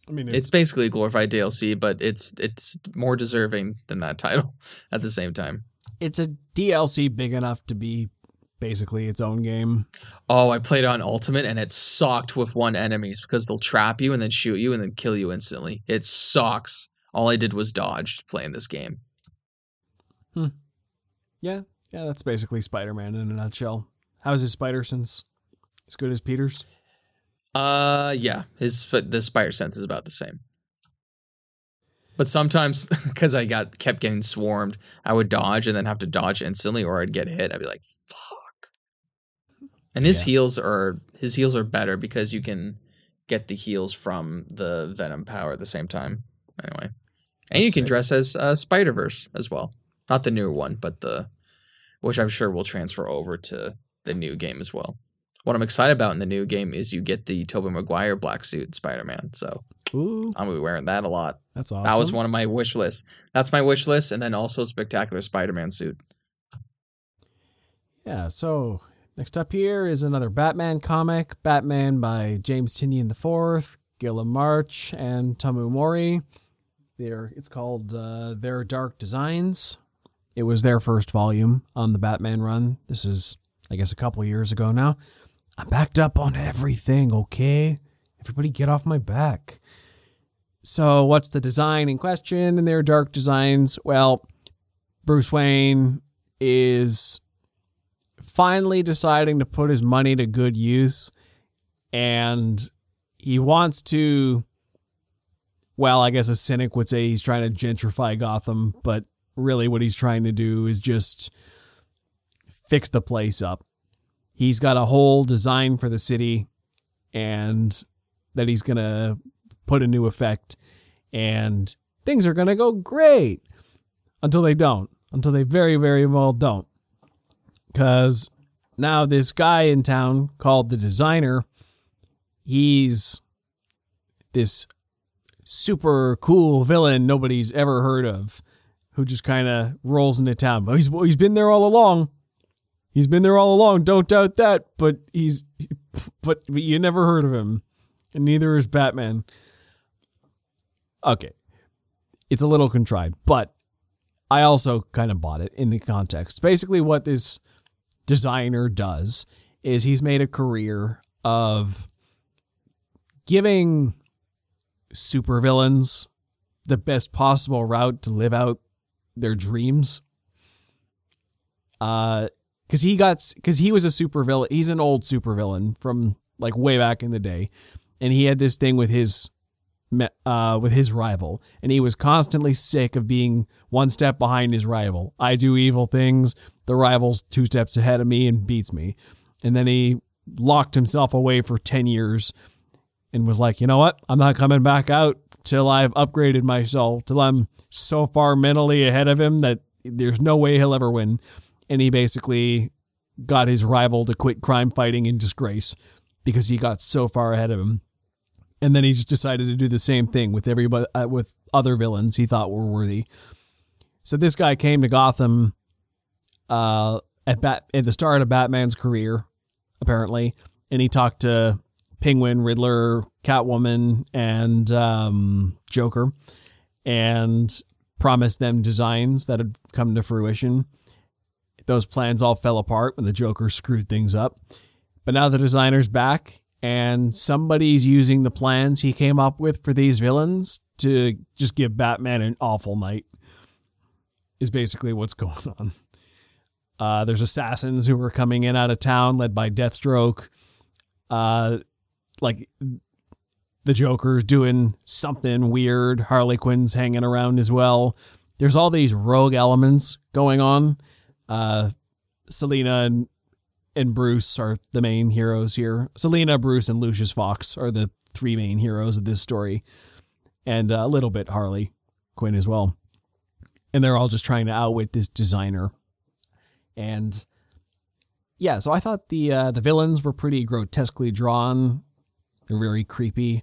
I mean, it's, it's basically glorified DLC, but it's it's more deserving than that title at the same time. It's a DLC big enough to be basically its own game. Oh, I played on Ultimate and it sucked with one enemies because they'll trap you and then shoot you and then kill you instantly. It sucks. All I did was dodge playing this game. Hmm. Yeah, yeah, that's basically Spider-Man in a nutshell. How's his spider sense? As good as Peter's? Uh, yeah, his the spider sense is about the same. But sometimes, because I got kept getting swarmed, I would dodge and then have to dodge instantly, or I'd get hit. I'd be like, "Fuck!" And his yeah. heals are his heals are better because you can get the heals from the Venom power at the same time. Anyway, and That's you can sick. dress as uh, Spider Verse as well, not the newer one, but the which I'm sure will transfer over to the new game as well. What I'm excited about in the new game is you get the Tobey Maguire black suit Spider Man. So Ooh. I'm gonna be wearing that a lot. That's awesome. That was one of my wish lists. That's my wish list, and then also Spectacular Spider Man suit. Yeah. So next up here is another Batman comic, Batman by James Tynion IV, Guillem March, and Tomeu Morey. There, it's called uh, Their Dark Designs. It was their first volume on the Batman run. This is, I guess, a couple years ago now. I'm backed up on everything, okay? Everybody get off my back. So, what's the design in question in their dark designs? Well, Bruce Wayne is finally deciding to put his money to good use and he wants to well, I guess a cynic would say he's trying to gentrify Gotham, but really what he's trying to do is just fix the place up. He's got a whole design for the city and that he's going to put a new effect and things are going to go great until they don't, until they very, very well don't. Because now this guy in town called the designer, he's this super cool villain nobody's ever heard of who just kind of rolls into town. But he's he's been there all along. He's been there all along. Don't doubt that. But he's but, but you never heard of him, and neither is Batman. Okay, it's a little contrived, but I also kind of bought it in the context. Basically, what this designer does is he's made a career of giving supervillains the best possible route to live out their dreams. Uh, because he got because he was a super villain. He's an old super villain from like way back in the day, and he had this thing with his uh, with his rival, and he was constantly sick of being one step behind his rival. I do evil things, the rival's two steps ahead of me and beats me, and then he locked himself away for ten years, and was like, you know what, I'm not coming back out till I've upgraded myself, till I'm so far mentally ahead of him that there's no way he'll ever win. And he basically got his rival to quit crime fighting in disgrace because he got so far ahead of him. And then he just decided to do the same thing with everybody uh, with other villains he thought were worthy. So this guy came to Gotham uh, at bat at the start of Batman's career, apparently, and he talked to Penguin, Riddler, Catwoman, and um, Joker, and promised them designs that had come to fruition. Those plans all fell apart when the Joker screwed things up. But now the designer's back and somebody's using the plans he came up with for these villains to just give Batman an awful night. Is basically what's going on. Uh, there's assassins who are coming in out of town, led by Deathstroke. Uh, like the Joker's doing something weird. Harley Quinn's hanging around as well. There's all these rogue elements going on. Uh, Selina and, and Bruce are the main heroes here. Selina, Bruce, and Lucius Fox are the three main heroes of this story, and uh, a little bit Harley Quinn as well. And they're all just trying to outwit this designer. And yeah, so I thought the uh, the villains were pretty grotesquely drawn. They're very creepy.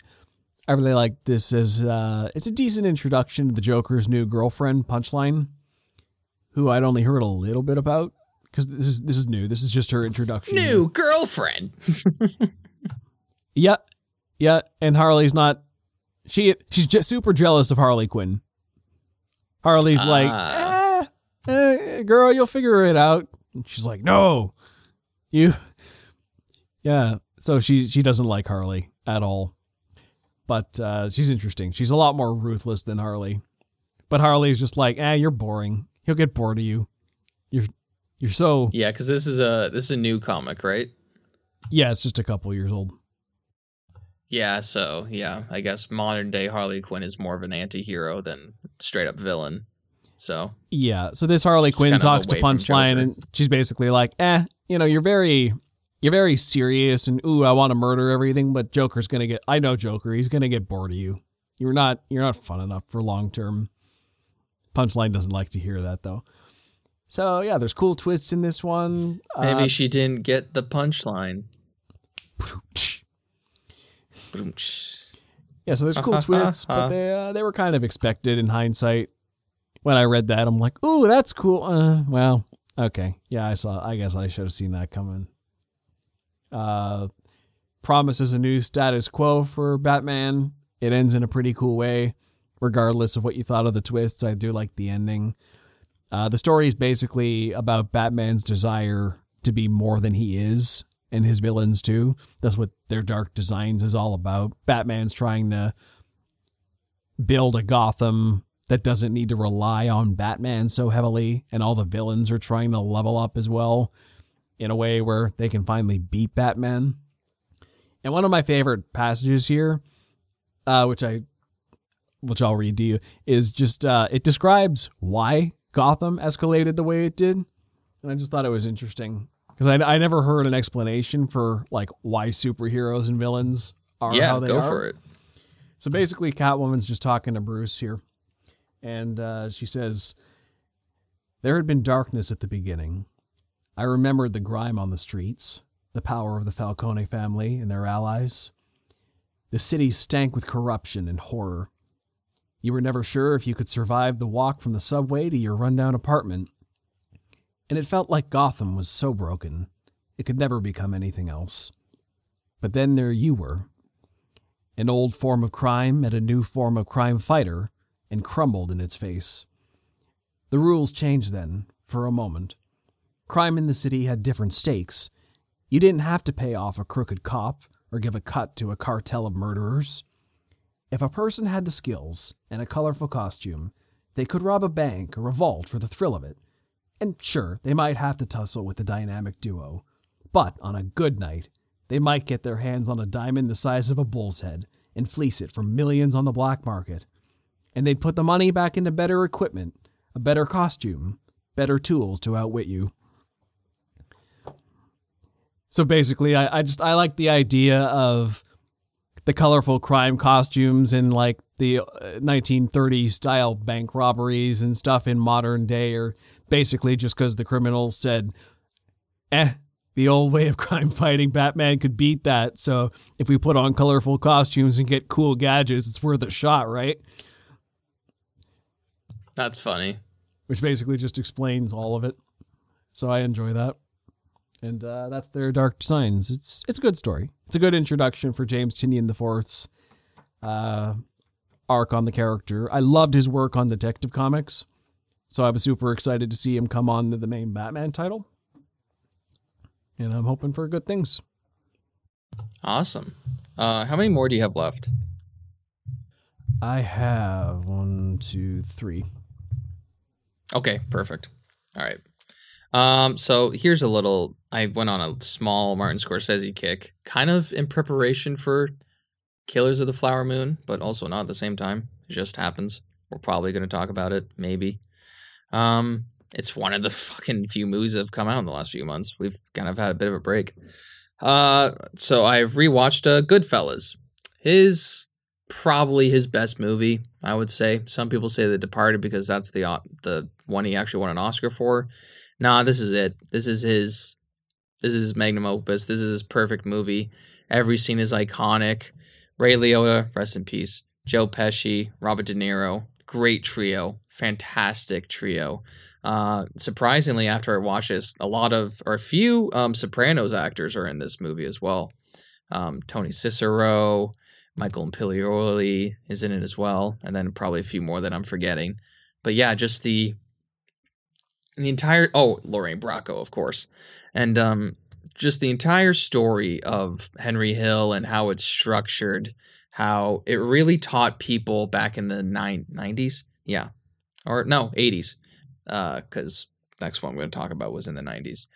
I really like this as uh, it's a decent introduction to the Joker's new girlfriend, Punchline, who I'd only heard a little bit about because this is this is new. This is just her introduction. New girlfriend. yeah, yeah, and Harley's not. She she's just super jealous of Harley Quinn. Harley's Ah. like, eh, eh, girl, you'll figure it out. And she's like, no, you. Yeah, so she she doesn't like Harley at all, but uh, she's interesting. She's a lot more ruthless than Harley, but Harley's just like, eh, you're boring. He'll get bored of you. You're you're so yeah, because this is a this is a new comic, right? yeah. It's just a couple years old. Yeah, so yeah, I guess modern day Harley Quinn is more of an anti-hero than straight up villain. So Yeah. So this Harley Quinn talks to Punchline, and she's basically like, "Eh, you know, you're very, you're very serious, and ooh, I want to murder everything, but Joker's gonna get. I know Joker. He's gonna get bored of you. You're not, you're not fun enough for long term." Punchline doesn't like to hear that though. So yeah, there's cool twists in this one. maybe Uh, she didn't get the punchline. Yeah, so there's cool twists, but they uh, they were kind of expected in hindsight. When I read that, I'm like, "Ooh, that's cool." Uh, well, okay, yeah, I saw. I guess I should have seen that coming. Uh, promises a new status quo for Batman. It ends in a pretty cool way, regardless of what you thought of the twists. I do like the ending. Uh, the story is basically about Batman's desire to be more than he is, and his villains too. That's what their dark designs is all about. Batman's trying to build a Gotham that doesn't need to rely on Batman so heavily, and all the villains are trying to level up as well in a way where they can finally beat Batman. And one of my favorite passages here, uh, which I which I'll read to you, is just uh, it describes why Gotham escalated the way it did, and I just thought it was interesting because I, I never heard an explanation for like why superheroes and villains are Yeah, how they go are. for it. So basically, Catwoman's just talking to Bruce here, and uh, she says, "There had been darkness at the beginning. I remembered the grime on the streets, the power of the Falcone family and their allies. The city stank with corruption and horror. You were never sure if you could survive the walk from the subway to your rundown apartment. And it felt like Gotham was so broken, it could never become anything else. But then there you were. An old form of crime met a new form of crime fighter and crumbled in its face. The rules changed then, for a moment. Crime in the city had different stakes. You didn't have to pay off a crooked cop or give a cut to a cartel of murderers. If a person had the skills and a colorful costume, they could rob a bank or a vault for the thrill of it. And sure, they might have to tussle with the dynamic duo. But on a good night, they might get their hands on a diamond the size of a bull's head and fleece it for millions on the black market. And they'd put the money back into better equipment, a better costume, better tools to outwit you. So basically, I, I just I like the idea of the colorful crime costumes and like the uh, 1930s style bank robberies and stuff in modern day are basically just because the criminals said, eh, the old way of crime fighting, Batman could beat that. So if we put on colorful costumes and get cool gadgets, it's worth a shot, right? That's funny. Which basically just explains all of it. So I enjoy that. And uh, that's their Dark Designs. It's it's a good story. It's a good introduction for James Tynion IV's uh, arc on the character. I loved his work on Detective Comics, so I was super excited to see him come on to the main Batman title. And I'm hoping for good things. Awesome. Uh, how many more do you have left? I have one, two, three. Okay, perfect. All right. Um, so here's a little. I went on a small Martin Scorsese kick, kind of in preparation for Killers of the Flower Moon, but also not at the same time. It just happens. We're probably going to talk about it, maybe. Um, it's one of the fucking few movies that have come out in the last few months. We've kind of had a bit of a break. Uh, so I've rewatched uh, Goodfellas. His probably his best movie, I would say. Some people say The Departed because that's the uh, the one he actually won an Oscar for. Nah, this is it. This is his. This is his magnum opus. This is his perfect movie. Every scene is iconic. Ray Liotta, rest in peace. Joe Pesci, Robert De Niro, great trio, fantastic trio. Uh, surprisingly, after I watched this, a lot of or a few um, Sopranos actors are in this movie as well. Um, Tony Sirico, Michael Imperioli is in it as well, and then probably a few more that I'm forgetting. But yeah, just the the entire oh Lorraine Bracco, of course, and um, just the entire story of Henry Hill and how it's structured, how it really taught people back in the nine, 90s, yeah, or no 80s, because uh, next one I'm going to talk about was in the 90s.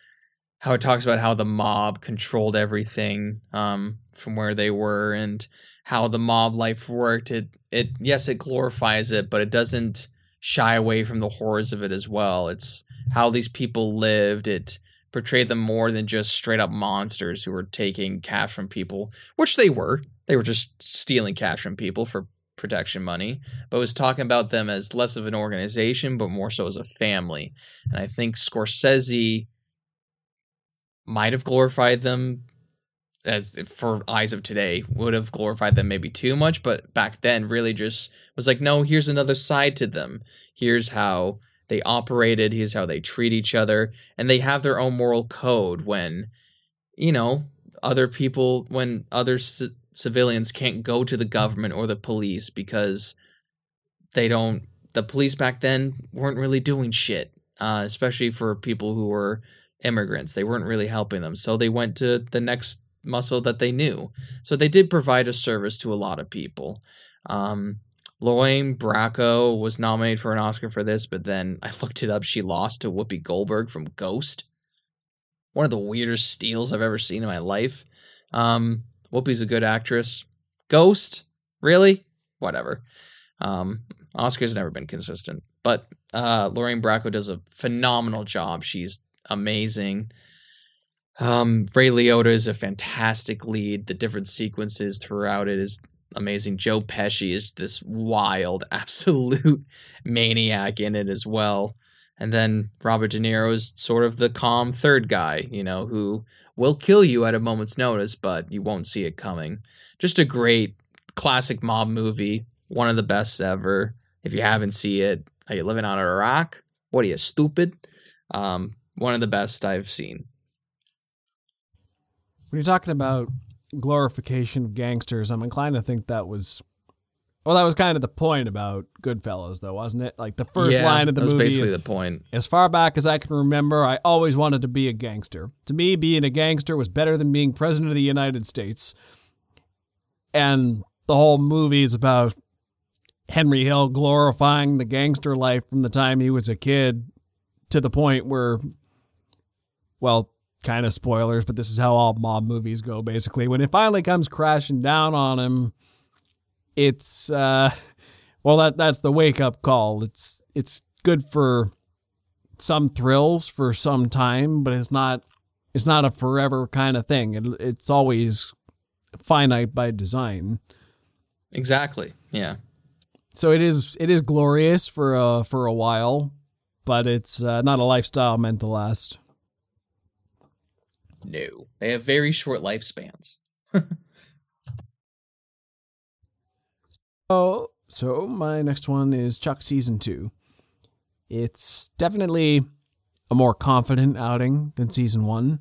How it talks about how the mob controlled everything um, from where they were and how the mob life worked. It it yes, it glorifies it, but it doesn't shy away from the horrors of it as well. It's how these people lived. It portrayed them more than just straight up monsters who were taking cash from people, which they were. They were just stealing cash from people for protection money, but was talking about them as less of an organization, but more so as a family. And I think Scorsese might have glorified them as for eyes of today would have glorified them maybe too much but back then really just was like no here's another side to them here's how they operated here's how they treat each other and they have their own moral code when you know other people when other c- civilians can't go to the government or the police because they don't the police back then weren't really doing shit uh, especially for people who were immigrants they weren't really helping them so they went to the next muscle that they knew. So they did provide a service to a lot of people. Um, Lorraine Bracco was nominated for an Oscar for this, but then I looked it up. She lost to Whoopi Goldberg from Ghost. One of the weirdest steals I've ever seen in my life. Um, Whoopi's a good actress. Ghost? Really? Whatever. Um, Oscar's never been consistent. But uh, Lorraine Bracco does a phenomenal job. She's amazing. Um, Ray Liotta is a fantastic lead. The different sequences throughout it is amazing. Joe Pesci is this wild, absolute maniac in it as well. And then Robert De Niro is sort of the calm third guy, you know, who will kill you at a moment's notice, but you won't see it coming. Just a great classic mob movie, one of the best ever. If you haven't seen it, are you living on a rock? What are you, stupid? Um, one of the best I've seen. When you're talking about glorification of gangsters, I'm inclined to think that was well, that was kind of the point about Goodfellas, though, wasn't it? Like the first yeah, line of the movie. that was movie. basically is, the point. As far back as I can remember, I always wanted to be a gangster. To me, being a gangster was better than being president of the United States. And the whole movie is about Henry Hill glorifying the gangster life from the time he was a kid to the point where, well, kind of spoilers, but this is how all mob movies go basically. When it finally comes crashing down on him, it's uh well that that's the wake up call. It's it's good for some thrills for some time, but it's not it's not a forever kind of thing. It, it's always finite by design. Exactly. Yeah. So it is it is glorious for a for a while, but it's uh, not a lifestyle meant to last. No, they have very short lifespans. oh, so my next one is Chuck season two. It's definitely a more confident outing than season one.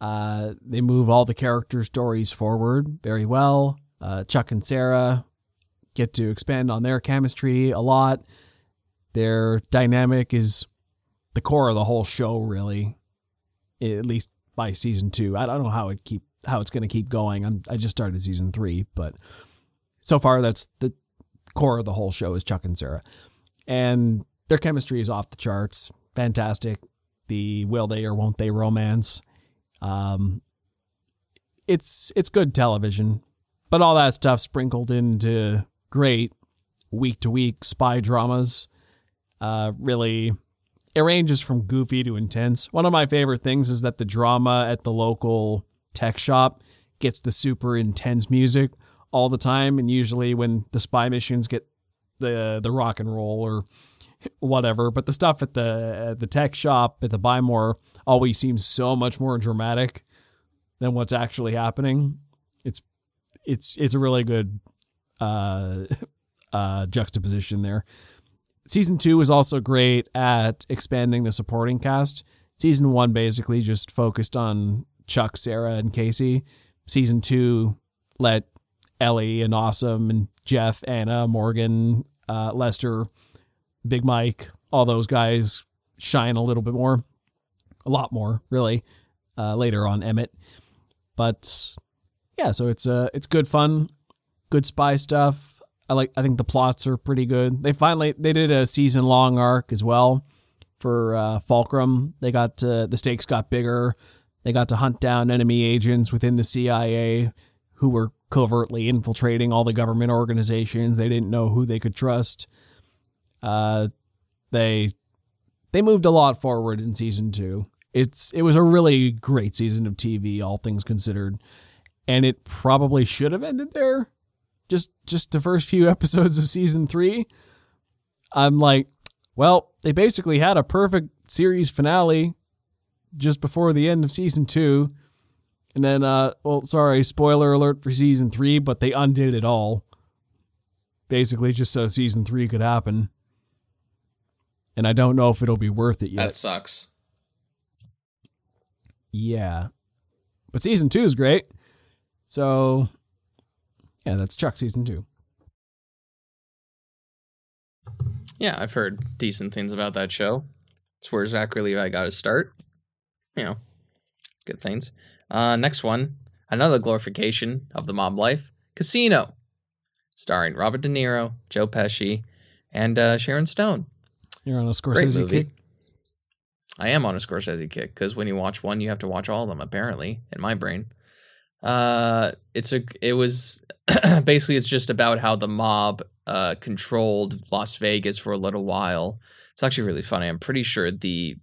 Uh, they move all the character stories forward very well. Uh, Chuck and Sarah get to expand on their chemistry a lot. Their dynamic is the core of the whole show, really. At least by season two. I don't know how it keep how it's going to keep going. I'm, I just started season three, but so far that's the core of the whole show is Chuck and Sarah, and their chemistry is off the charts. Fantastic. The will they or won't they romance. Um, it's it's good television, but all that stuff sprinkled into great week to week spy dramas. Uh, really, it ranges from goofy to intense. One of my favorite things is that the drama at the local tech shop gets the super intense music all the time, and usually when the spy missions get the the rock and roll or whatever, but the stuff at the at the tech shop at the Buy More always seems so much more dramatic than what's actually happening. It's it's it's a really good uh, uh, juxtaposition there. Season two is also great at expanding the supporting cast. Season one basically just focused on Chuck, Sarah, and Casey. Season two let Ellie and Awesome and Jeff, Anna, Morgan, uh, Lester, Big Mike, all those guys shine a little bit more, a lot more, really. Uh, later on, Emmett, but yeah, so it's uh, it's good fun, good spy stuff. I like. I think the plots are pretty good. They finally they did a season long arc as well for uh, Fulcrum. They got the stakes got bigger. They got to hunt down enemy agents within the CIA who were covertly infiltrating all the government organizations. They didn't know who they could trust. Uh, they they moved a lot forward in season two. It's it was a really great season of TV, all things considered, and it probably should have ended there. Just just the first few episodes of season three. I'm like, well, they basically had a perfect series finale just before the end of season two. And then, uh, well, sorry, spoiler alert for season three, but they undid it all. Basically, just so season three could happen. And I don't know if it'll be worth it yet. That sucks. Yeah. But season two is great. So, yeah, that's Chuck season two. Yeah, I've heard decent things about that show. It's where Zachary Levi got his start. You know, good things. Uh, next one, another glorification of the mob life, Casino, starring Robert De Niro, Joe Pesci, and uh, Sharon Stone. You're on a Scorsese kick. I am on a Scorsese kick because when you watch one, you have to watch all of them. Apparently, in my brain, uh, it's a. It was basically it's just about how the mob uh, controlled Las Vegas for a little while. It's actually really funny. I'm pretty sure the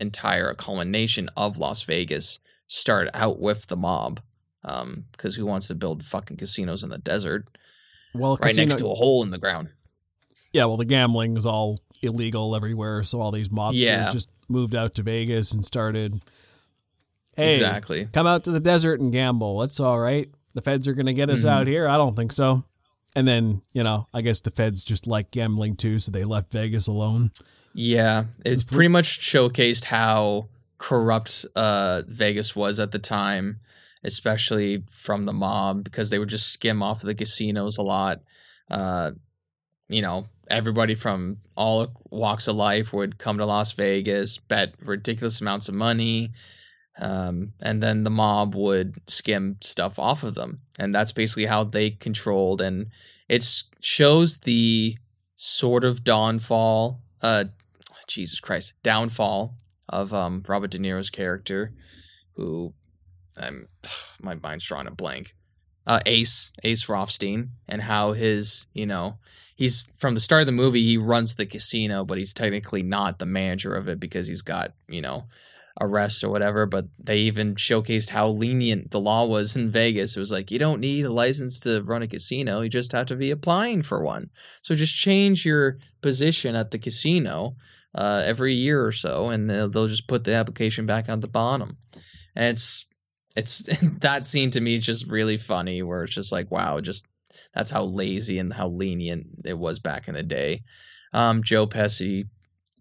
entire culmination of Las Vegas started out with the mob. Um, because who wants to build fucking casinos in the desert Well, right casino, next to a hole in the ground? yeah. Well, the gambling is all illegal everywhere, so all these mobsters Yeah. just moved out to Vegas and started. Hey, Exactly. come out to the desert and gamble. That's all right. The feds are going to get us Mm-hmm. out here. I don't think so. And then, you know, I guess the feds just like gambling too, so they left Vegas alone. Yeah, it's pretty much showcased how corrupt uh, Vegas was at the time, especially from the mob because they would just skim off of the casinos a lot. Uh, you know, everybody from all walks of life would come to Las Vegas, bet ridiculous amounts of money, um, and then the mob would skim stuff off of them, and that's basically how they controlled. And it shows the sort of downfall, uh, Jesus Christ, downfall of um, Robert De Niro's character, who I'm my mind's drawing a blank. Uh, Ace Ace Rothstein, and how his you know he's from the start of the movie he runs the casino, but he's technically not the manager of it because he's got you know arrests or whatever. But they even showcased how lenient the law was in Vegas. It was like you don't need a license to run a casino; you just have to be applying for one. So just change your position at the casino uh, every year or so, and they'll, they'll just put the application back on the bottom. And it's it's that scene to me is just really funny, where it's just like, wow, just that's how lazy and how lenient it was back in the day. Um, Joe Pesci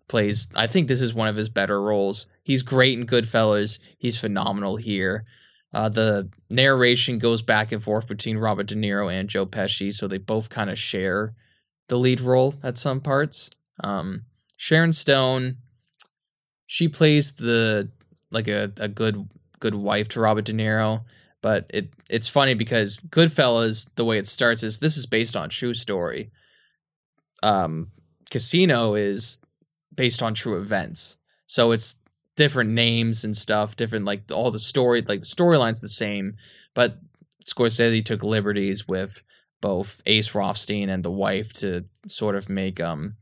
plays. I think this is one of his better roles. He's great in Goodfellas. He's phenomenal here. Uh, the narration goes back and forth between Robert De Niro and Joe Pesci, so they both kind of share the lead role at some parts. Um, Sharon Stone, she plays the like a, a good good wife to Robert De Niro, But it it's funny because Goodfellas, the way it starts is this is based on true story. Um, Casino is based on true events, so it's different names and stuff, different like all the story, like the storyline's the same, but Scorsese took liberties with both Ace Rothstein and the wife to sort of make um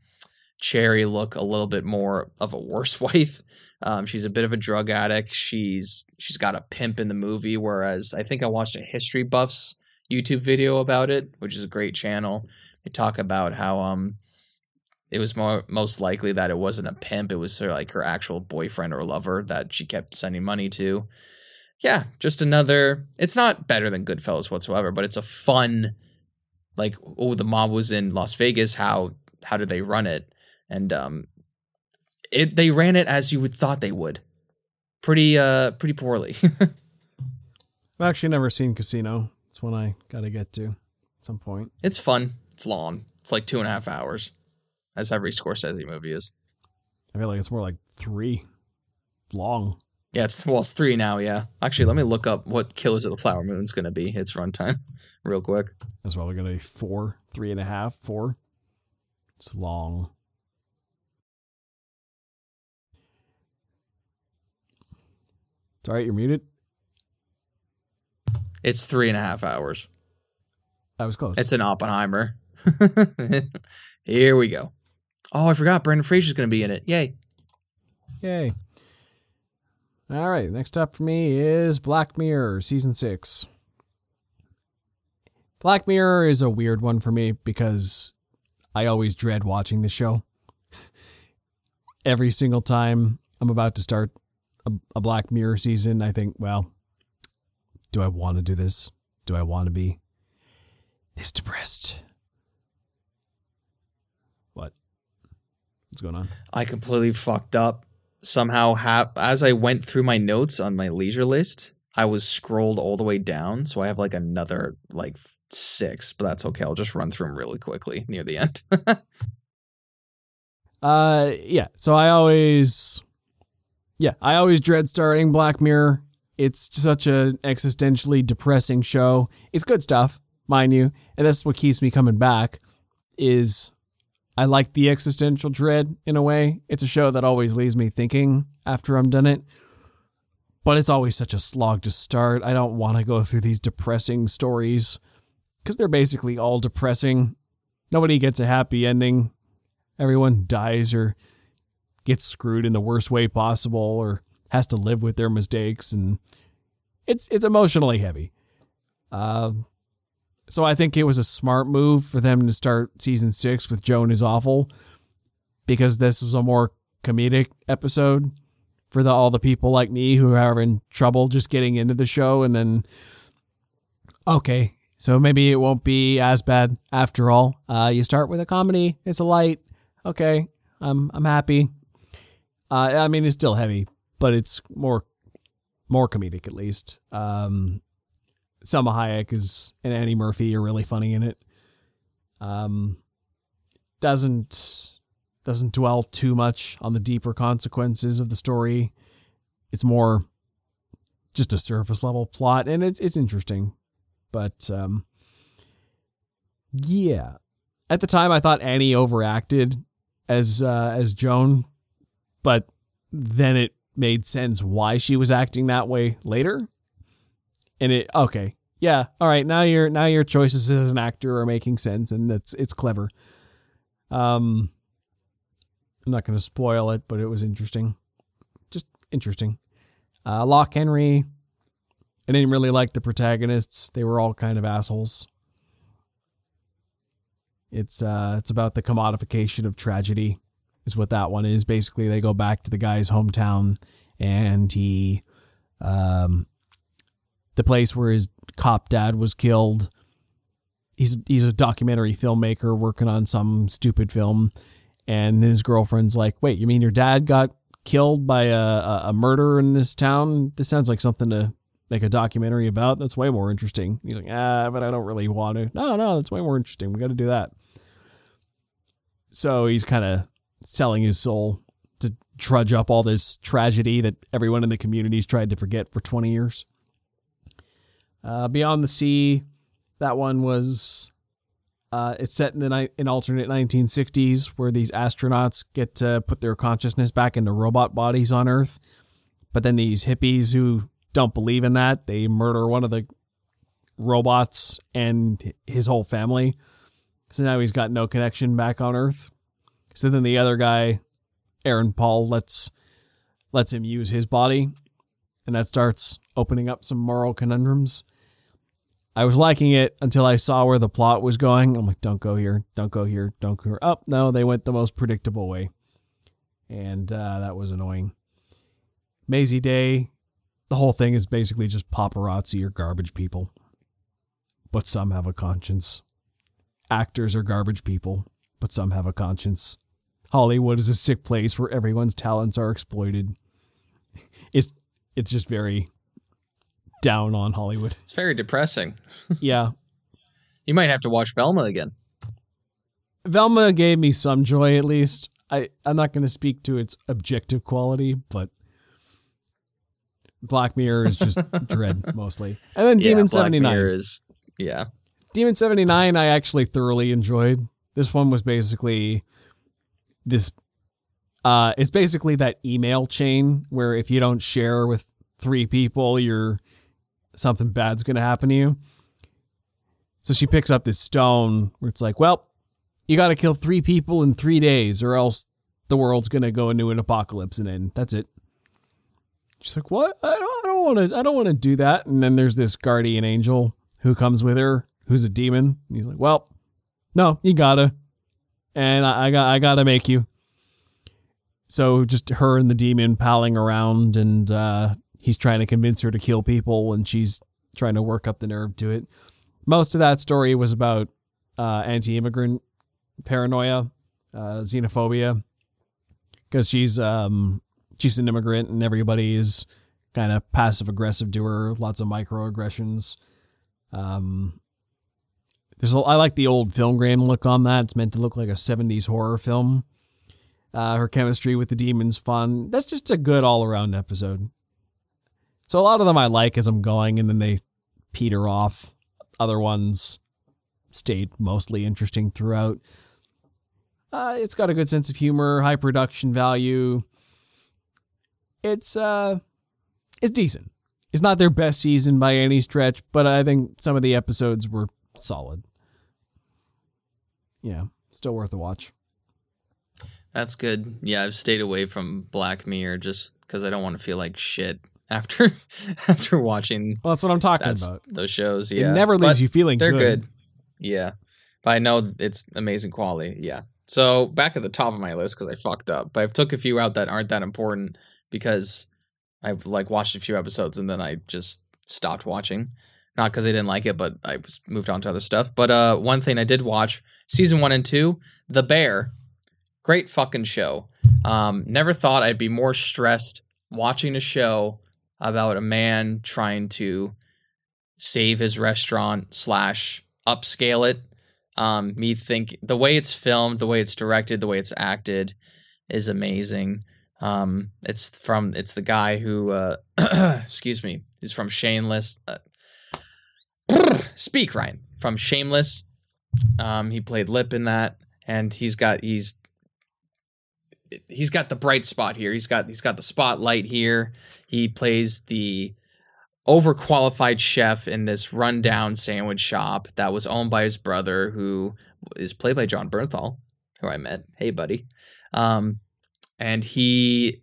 Cherry look a little bit more of a worse wife. Um, she's a bit of a drug addict. She's she's got a pimp in the movie, whereas I think I watched a History Buffs YouTube video about it, which is a great channel. They talk about how um it was more most likely that it wasn't a pimp, it was of like her actual boyfriend or lover that she kept sending money to. Yeah, just another it's not better than Goodfellas whatsoever, but it's a fun like oh the mob was in Las Vegas, how how did they run it? And um it they ran it as you would thought they would. Pretty uh pretty poorly. I've actually never seen Casino. It's one I got to get to at some point. it's fun. It's long. It's like two and a half hours, as every Scorsese movie is. I feel like it's more like three. Long. Yeah, it's well, it's three now. Yeah, actually, let me look up what Killers of the Flower Moon is going to be. Its runtime, real quick. As That's probably going to be four, three and a half, four. It's long. It's all right. You're muted. It's three and a half hours. That was close. It's an Oppenheimer. Here we go. Oh, I forgot. Brendan Fraser's going to be in it. Yay! Yay. All right. Next up for me is Black Mirror season six. Black Mirror is a weird one for me because I always dread watching the show. Every single time I'm about to start a, a Black Mirror season, I think, well, do I want to do this? Do I want to be this depressed? What? What's going on? I completely fucked up. Somehow, ha- as I went through my notes on my leisure list, I was scrolled all the way down, so I have like another like six, but that's okay. I'll just run through them really quickly near the end. Uh, yeah. So I always, yeah, I always dread starting Black Mirror. It's such an existentially depressing show. It's good stuff, mind you, and that's what keeps me coming back. Is I like the existential dread in a way. It's a show that always leaves me thinking after I'm done it. But it's always such a slog to start. I don't want to go through these depressing stories because they're basically all depressing. Nobody gets a happy ending everyone dies or gets screwed in the worst way possible or has to live with their mistakes and it's it's emotionally heavy. Um so I think it was a smart move for them to start season 6 with Joan is awful because this was a more comedic episode for the all the people like me who are having trouble just getting into the show and then okay, so maybe it won't be as bad after all. Uh, you start with a comedy, it's a light, okay, I'm I'm happy. Uh, I mean, it's still heavy, but it's more more comedic at least. Um, Salma Hayek is and Annie Murphy are really funny in it. Um, doesn't doesn't dwell too much on the deeper consequences of the story. It's more just a surface level plot, and it's it's interesting, but um, yeah. At the time, I thought Annie overacted as uh, as Joan, but then it made sense why she was acting that way later. And it okay, yeah, all right. Now your now your choices as an actor are making sense, and that's it's clever. Um, I'm not going to spoil it, but it was interesting, just interesting. Uh, Loch Henry. I didn't really like the protagonists; they were all kind of assholes. It's uh it's about the commodification of tragedy is what that one is. Basically, they go back to the guy's hometown and he um the place where his cop dad was killed. He's he's a documentary filmmaker working on some stupid film and his girlfriend's like, "Wait, you mean your dad got killed by a, a, a murder in this town? This sounds like something to make a documentary about. That's way more interesting." He's like, "Ah, but I don't really want to." No, no, that's way more interesting. We got to do that. So he's kind of selling his soul to trudge up all this tragedy that everyone in the community's tried to forget for 20 years. Uh, Beyond the Sea, that one was uh, it's set in the ni- in alternate 1960s where these astronauts get to put their consciousness back into robot bodies on Earth, but then these hippies who don't believe in that they murder one of the robots and his whole family. So now he's got no connection back on Earth. So then the other guy, Aaron Paul, lets lets him use his body, and that starts opening up some moral conundrums. I was liking it until I saw where the plot was going. I'm like, don't go here, don't go here, don't go here. Oh, no, they went the most predictable way. And uh, that was annoying. Mazey Day, the whole thing is basically just paparazzi or garbage people. But some have a conscience. Actors are garbage people, but some have a conscience. Hollywood is a sick place where everyone's talents are exploited. It's it's just very down on Hollywood. It's very depressing. Yeah. You might have to watch Velma again. Velma gave me some joy at least. I, I'm not going to speak to its objective quality, but Black Mirror is just dread mostly. And then Demon Black 79. Mirror is yeah. Demon 79 I actually thoroughly enjoyed. This one was basically this uh it's basically that email chain where if you don't share with three people, you're something bad's going to happen to you. So she picks up this stone where it's like, well, you got to kill 3 people in 3 days or else the world's going to go into an apocalypse and then that's it. She's like, "What? I don't, I don't want to. I don't want to do that." And then there's this guardian angel who comes with her, who's a demon. And he's like, "Well, no, you gotta, and I, I got, I gotta make you." So just her and the demon palling around, and uh, he's trying to convince her to kill people, and she's trying to work up the nerve to it. Most of that story was about uh, anti-immigrant paranoia, uh, xenophobia, because she's um, she's an immigrant and everybody is kind of passive aggressive to her, lots of microaggressions. Um, there's a, I like the old film grain look on that. It's meant to look like a 70s horror film. Uh, her chemistry with the demon's fun. That's just a good all around episode. So a lot of them I like as I'm going, and then they peter off. Other ones stayed mostly interesting throughout. Uh, it's got a good sense of humor, high production value it's uh it's decent. It's not their best season by any stretch, but I think some of the episodes were solid. Yeah, still worth a watch. That's good. Yeah, I've stayed away from Black Mirror just because I don't want to feel like shit after after watching Well, that's what I'm talking about. those shows. Yeah, It never leaves But you feeling They're good. good. Yeah, but I know it's amazing quality. Yeah. So back at the top of my list because I fucked up, but I've took a few out that aren't that important because I've like watched a few episodes and then I just stopped watching. Not because I didn't like it, but I moved on to other stuff. But uh, one thing I did watch season one and two, The Bear, great fucking show. Um, never thought I'd be more stressed watching a show about a man trying to save his restaurant slash upscale it. Um, me think the way it's filmed, the way it's directed, the way it's acted is amazing. Um, it's from it's the guy who uh, excuse me, is from Shameless. Uh, speak Ryan from Shameless. Um, he played Lip in that, and he's got he's he's got the bright spot here. He's got he's got the spotlight here. He plays the overqualified chef in this rundown sandwich shop that was owned by his brother, who is played by Jon Bernthal, who I met. Hey, buddy. Um, and he,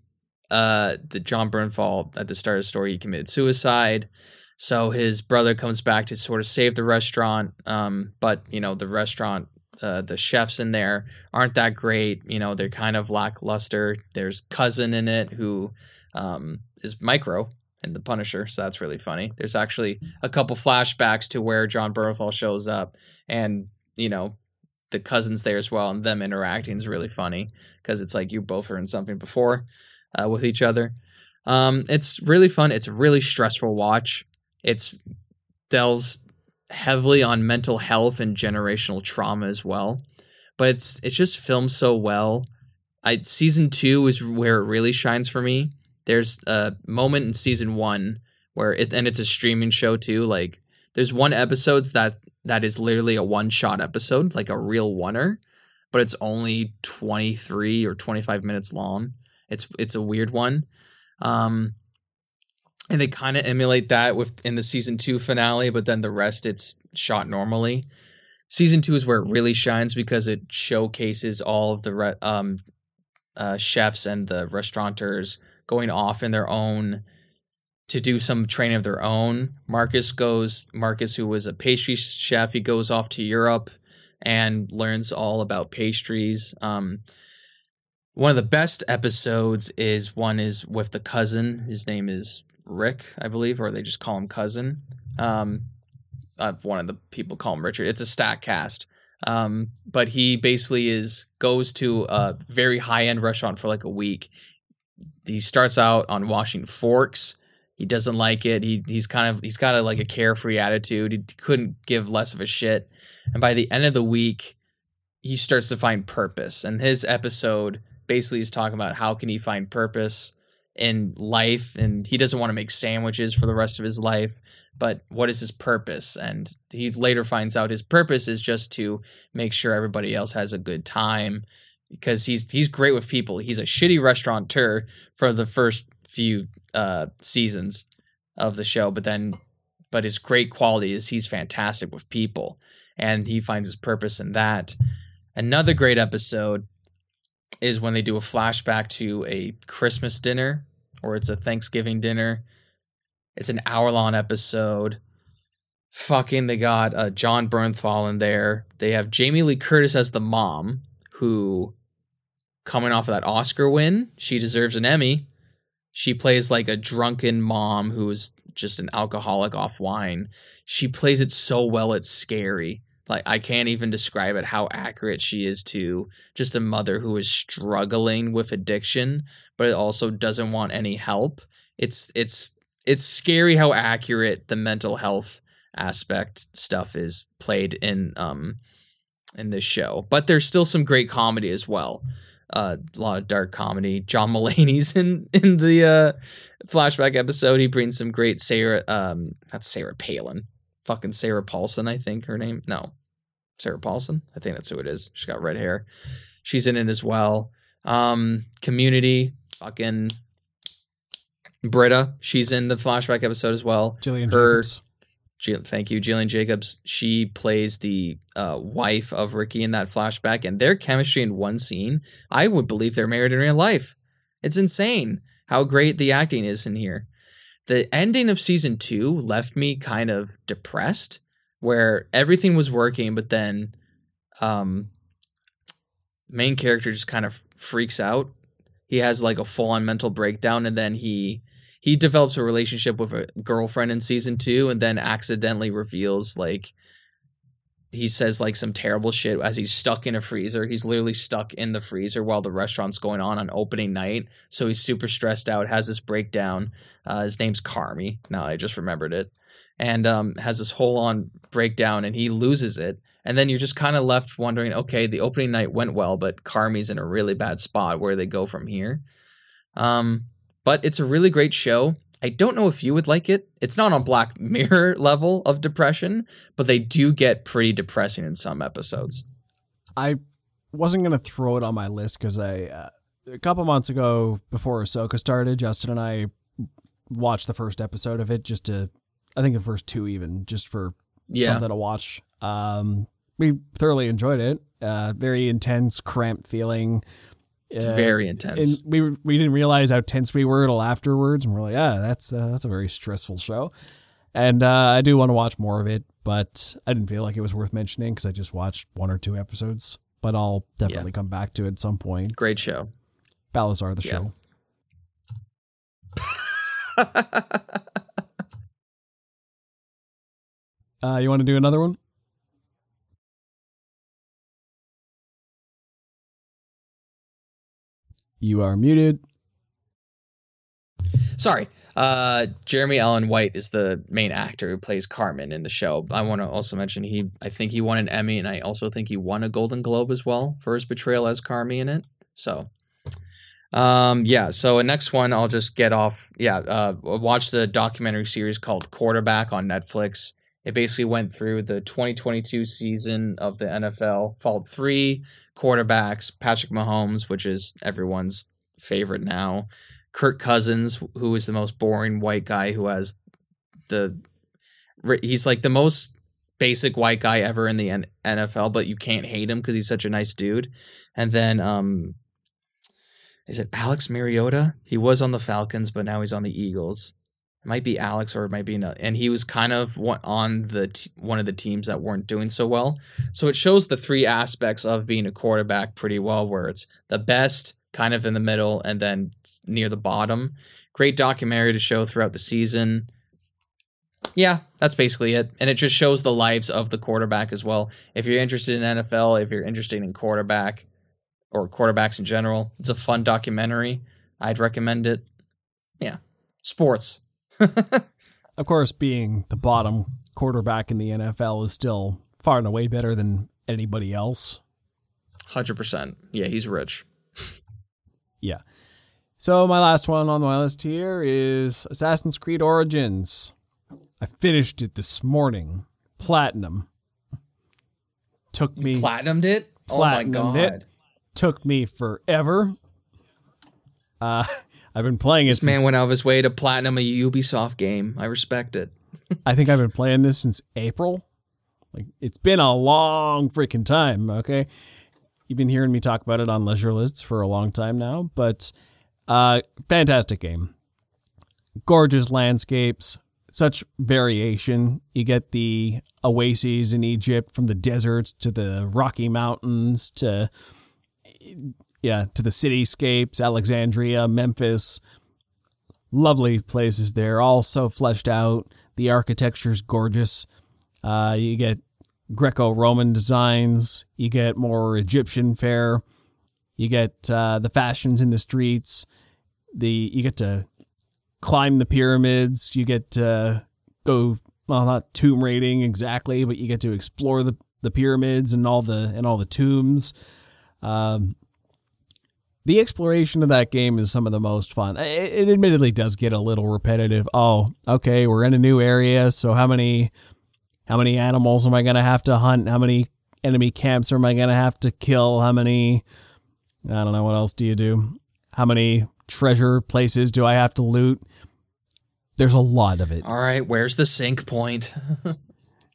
uh, the Jon Bernthal at the start of the story, he committed suicide. So his brother comes back to sort of save the restaurant. Um, but you know the restaurant, uh, the chefs in there aren't that great. You know they're kind of lackluster. There's cousin in it who um, is Micro and the Punisher, so that's really funny. There's actually a couple flashbacks to where Jon Bernthal shows up, and you know the cousins there as well, and them interacting is really funny because it's like you both are in something before uh, with each other. Um, it's really fun. It's a really stressful watch. It's delves heavily on mental health and generational trauma as well, but it's it's just filmed so well. I season two is where it really shines for me. There's a moment in season one where it and it's a streaming show too. Like There's one episodes that that is literally a one shot episode, like a real oner, but it's only 23 or 25 minutes long. It's it's a weird one. Um and they kind of emulate that with in the season 2 finale, but then the rest it's shot normally. Season 2 is where it really shines because it showcases all of the re- um uh, chefs and the restaurateurs going off in their own to do some training of their own. Marcus goes, Marcus, who was a pastry chef, he goes off to Europe and learns all about pastries. Um, one of the best episodes is one is with the cousin. His name is Rick, I believe, or they just call him cousin. Um, uh, one of the people call him Richard. It's a stack cast. Um, but he basically is goes to a very high end restaurant for like a week. He starts out on washing forks. He doesn't like it. He he's kind of he's got a like a carefree attitude. He couldn't give less of a shit. And by the end of the week, he starts to find purpose. And his episode basically is talking about how can he find purpose in life and he doesn't want to make sandwiches for the rest of his life but what is his purpose and he later finds out his purpose is just to make sure everybody else has a good time because he's he's great with people he's a shitty restaurateur for the first few uh seasons of the show but then but his great quality is he's fantastic with people and he finds his purpose in that another great episode is when they do a flashback to a Christmas dinner or it's a Thanksgiving dinner. It's an hour long episode. Fucking, they got uh, Jon Bernthal in there. They have Jamie Lee Curtis as the mom, who, coming off of that Oscar win, she deserves an Emmy. She plays like a drunken mom who's just an alcoholic off wine. She plays it so well, it's scary. Like I can't even describe it how accurate she is to just a mother who is struggling with addiction, but also doesn't want any help. It's it's it's scary how accurate the mental health aspect stuff is played in um in this show. But there's still some great comedy as well. Uh, a lot of dark comedy. John Mulaney's in in the uh, flashback episode. He brings some great Sarah. Um, that's Sarah Palin fucking Sarah Paulson, I think her name. No, Sarah Paulson. I think that's who it is. She's got red hair. She's in it as well. Um, Community, fucking Britta. She's in the flashback episode as well. Gillian Her- Jacobs. Thank you, Gillian Jacobs. She plays the uh, wife of Ricky in that flashback, and their chemistry in one scene, I would believe they're married in real life. It's insane how great the acting is in here. The ending of season two left me kind of depressed, where everything was working, but then, um, main character just kind of freaks out. He has like a full on mental breakdown, and then he he develops a relationship with a girlfriend in season two and then accidentally reveals like he says like some terrible shit as he's stuck in a freezer. He's literally stuck in the freezer while the restaurant's going on on opening night. So he's super stressed out has this breakdown. Uh, his name's carmy now i just remembered it. And um, has this whole on breakdown and he loses it. And then you're just kind of left wondering okay the opening night went well but carmy's in a really bad spot. Where they go from here? Um, but it's a really great show. I don't know if you would like it. It's not on Black Mirror level of depression, but they do get pretty depressing in some episodes. I wasn't gonna throw it on my list because I uh, a couple months ago before Ahsoka started, Justin and I watched the first episode of it just to, I think the first two even just for Yeah. something to watch. Um, we thoroughly enjoyed it. Uh, very intense, cramped feeling. It's very and intense. we were- we didn't realize how tense we were until afterwards, and we're like, yeah, that's uh, that's a very stressful show. And uh, I do want to watch more of it, but I didn't feel like it was worth mentioning because I just watched one or two episodes. But I'll definitely come back to it at some point. Great show. Balazar the Yeah. show. Uh, you want to do another one? You are muted. Sorry. Uh, Jeremy Allen White is the main actor who plays Carmen in the show. I want to also mention he, I think he won an Emmy, and I also think he won a Golden Globe as well for his portrayal as Carmy in it. So, um, yeah. So next one, I'll just get off. Yeah, uh, watch the documentary series called Quarterback on Netflix. It basically went through the 2022 season of the NFL, followed three quarterbacks Patrick Mahomes, which is everyone's favorite now, Kirk Cousins, who is the most boring white guy who has the. He's like the most basic white guy ever in the NFL, but you can't hate him because he's such a nice dude. And then, um, is it Alex Mariota? He was on the Falcons, but now he's on the Eagles. It might be Alex or it might be no, and he was kind of on the t- one of the teams that weren't doing so well. So it shows the three aspects of being a quarterback pretty well, where it's the best, kind of in the middle, and then near the bottom. Great documentary to show throughout the season. Yeah, that's basically it. And it just shows the lives of the quarterback as well. If you're interested in NFL, if you're interested in quarterback or quarterbacks in general, it's a fun documentary. I'd recommend it. Yeah. Sports. Of course, being the bottom quarterback in the NFL is still far and away better than anybody else. 100%. Yeah, he's rich. yeah. So, my last one on my list here is Assassin's Creed Origins. I finished it this morning. Platinum. Took me. You platinumed it? Oh my god. It. Took me forever. Uh, I've been playing it. This man went out of his way to platinum a Ubisoft game. I respect it. I think I've been playing this since April. Like it's been a long freaking time. Okay, you've been hearing me talk about it on Leisure Lists for a long time now, but uh, fantastic game. Gorgeous landscapes, such variation. You get the oases in Egypt from the deserts to the Rocky Mountains to yeah, to the cityscapes, Alexandria, Memphis. Lovely places there, all so fleshed out. The architecture's gorgeous. Uh, you get Greco-Roman designs. You get more Egyptian fare. You get uh, the fashions in the streets. The you get to climb the pyramids. You get to go well, not tomb raiding exactly, but you get to explore the, the pyramids and all the and all the tombs. Um, the exploration of that game is some of the most fun. It, it, admittedly does get a little repetitive. Oh, okay, we're in a new area, so how many how many animals am I gonna have to hunt? How many enemy camps am I gonna have to kill? How many I don't know what else do you do? How many treasure places do I have to loot? There's a lot of it. All right, where's the sync point?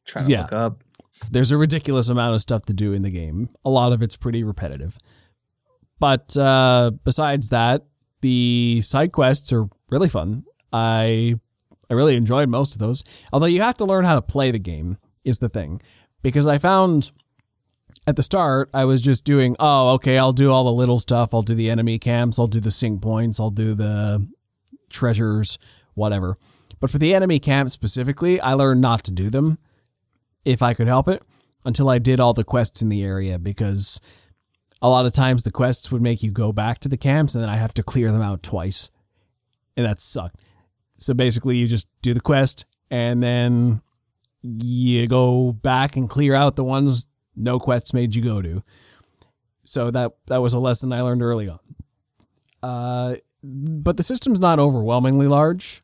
Trying to yeah. look up. There's a ridiculous amount of stuff to do in the game. A lot of it's pretty repetitive. But uh, besides that, the side quests are really fun. I I really enjoyed most of those. Although you have to learn how to play the game is the thing. Because I found at the start, I was just doing, oh, okay, I'll do all the little stuff. I'll do the enemy camps. I'll do the sync points. I'll do the treasures, whatever. But for the enemy camps specifically, I learned not to do them if I could help it until I did all the quests in the area because a lot of times the quests would make you go back to the camps and then I have to clear them out twice. And that sucked. So basically, you just do the quest and then you go back and clear out the ones no quests made you go to. So that that was a lesson I learned early on. Uh, but the system's not overwhelmingly large.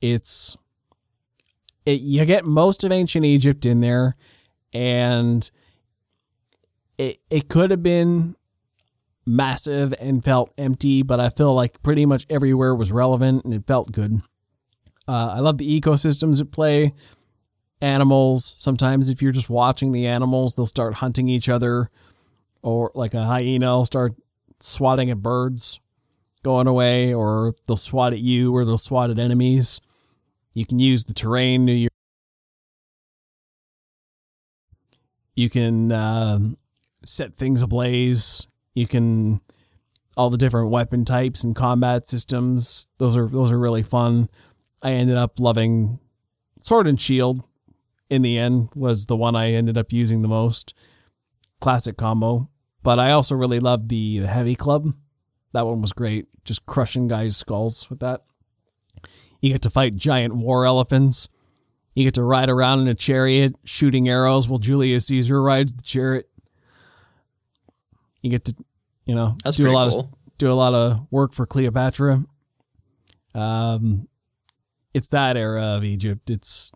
It's it, you get most of ancient Egypt in there, and it it could have been massive and felt empty, but I feel like pretty much everywhere was relevant and it felt good. Uh, I love the ecosystems at play animals. Sometimes if you're just watching the animals, they'll start hunting each other, or like a hyena will start swatting at birds going away, or they'll swat at you, or they'll swat at enemies. You can use the terrain to your. You can uh, set things ablaze. You can all the different weapon types and combat systems. Those are those are really fun. I ended up loving Sword and Shield in the end was the one I ended up using the most. Classic combo. But I also really loved the, the heavy club. That one was great. Just crushing guys' skulls with that. You get to fight giant war elephants. You get to ride around in a chariot shooting arrows while Julius Caesar rides the chariot. You get to, you know, That's do a lot cool. of do a lot of work for Cleopatra. Um, it's that era of Egypt. It's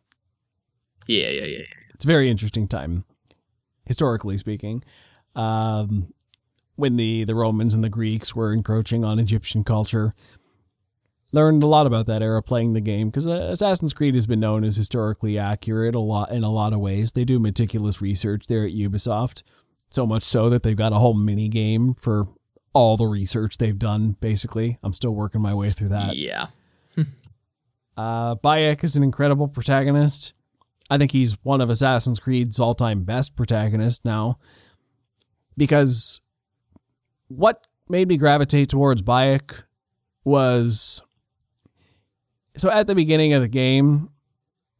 Yeah, yeah, yeah. It's a very interesting time, historically speaking. Um, when the, the Romans and the Greeks were encroaching on Egyptian culture. Learned a lot about that era playing the game because uh, Assassin's Creed has been known as historically accurate a lot in a lot of ways. They do meticulous research there at Ubisoft, so much so that they've got a whole mini game for all the research they've done. Basically, I'm still working my way through that. Yeah. Uh, Bayek is an incredible protagonist. I think he's one of Assassin's Creed's all time best protagonists now. Because what made me gravitate towards Bayek was so at the beginning of the game,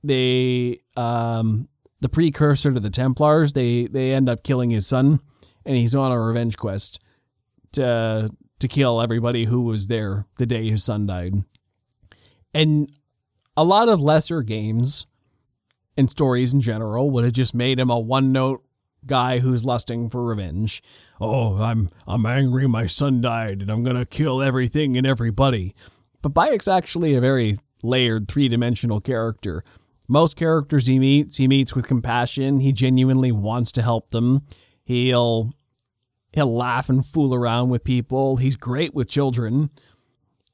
they um the precursor to the Templars, they they end up killing his son, and he's on a revenge quest to to kill everybody who was there the day his son died. And a lot of lesser games and stories in general would have just made him a one note guy who's lusting for revenge. Oh, I'm I'm angry my son died and I'm gonna kill everything and everybody. But Bayek's actually a very layered three dimensional character. Most characters he meets, he meets with compassion. He genuinely wants to help them. He'll he'll laugh and fool around with people. He's great with children.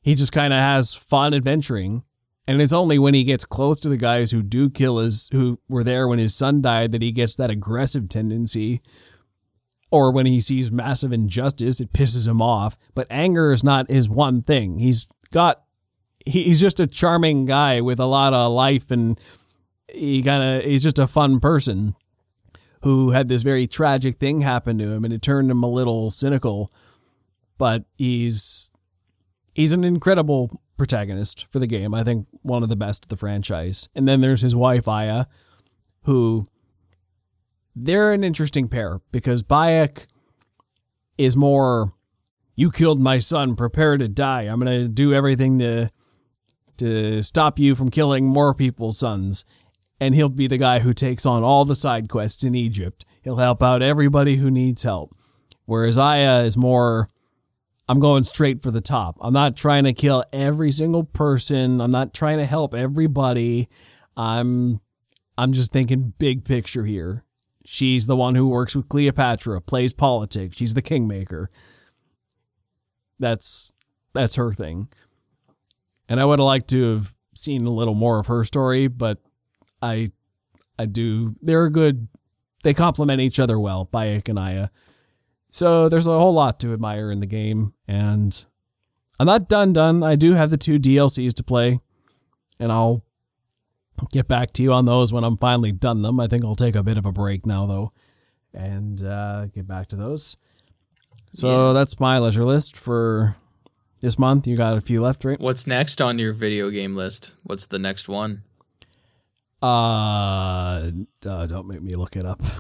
He just kind of has fun adventuring. And it's only when he gets close to the guys who do kill his, who were there when his son died, that he gets that aggressive tendency. Or when he sees massive injustice, it pisses him off. But anger is not his one thing. He's got, he's just a charming guy with a lot of life and he kind of, he's just a fun person who had this very tragic thing happen to him and it turned him a little cynical. But he's, he's an incredible protagonist for the game. I think one of the best of the franchise. And then there's his wife Aya, who they're an interesting pair because Bayek is more you killed my son, prepare to die. I'm going to do everything to to stop you from killing more people's sons. And he'll be the guy who takes on all the side quests in Egypt. He'll help out everybody who needs help. Whereas Aya is more I'm going straight for the top. I'm not trying to kill every single person. I'm not trying to help everybody. I'm I'm just thinking big picture here. She's the one who works with Cleopatra, plays politics. She's the kingmaker. That's that's her thing. And I would have liked to have seen a little more of her story, but I I do they're a good they complement each other well, Bayek and Aya. So there's a whole lot to admire in the game, and I'm not done done. I do have the two DLCs to play, and I'll get back to you on those when I'm finally done them. I think I'll take a bit of a break now though, and uh, get back to those. So Yeah. that's my leisure list for this month. You got a few left, right? What's next on your video game list? What's the next one? Uh, uh don't make me look it up.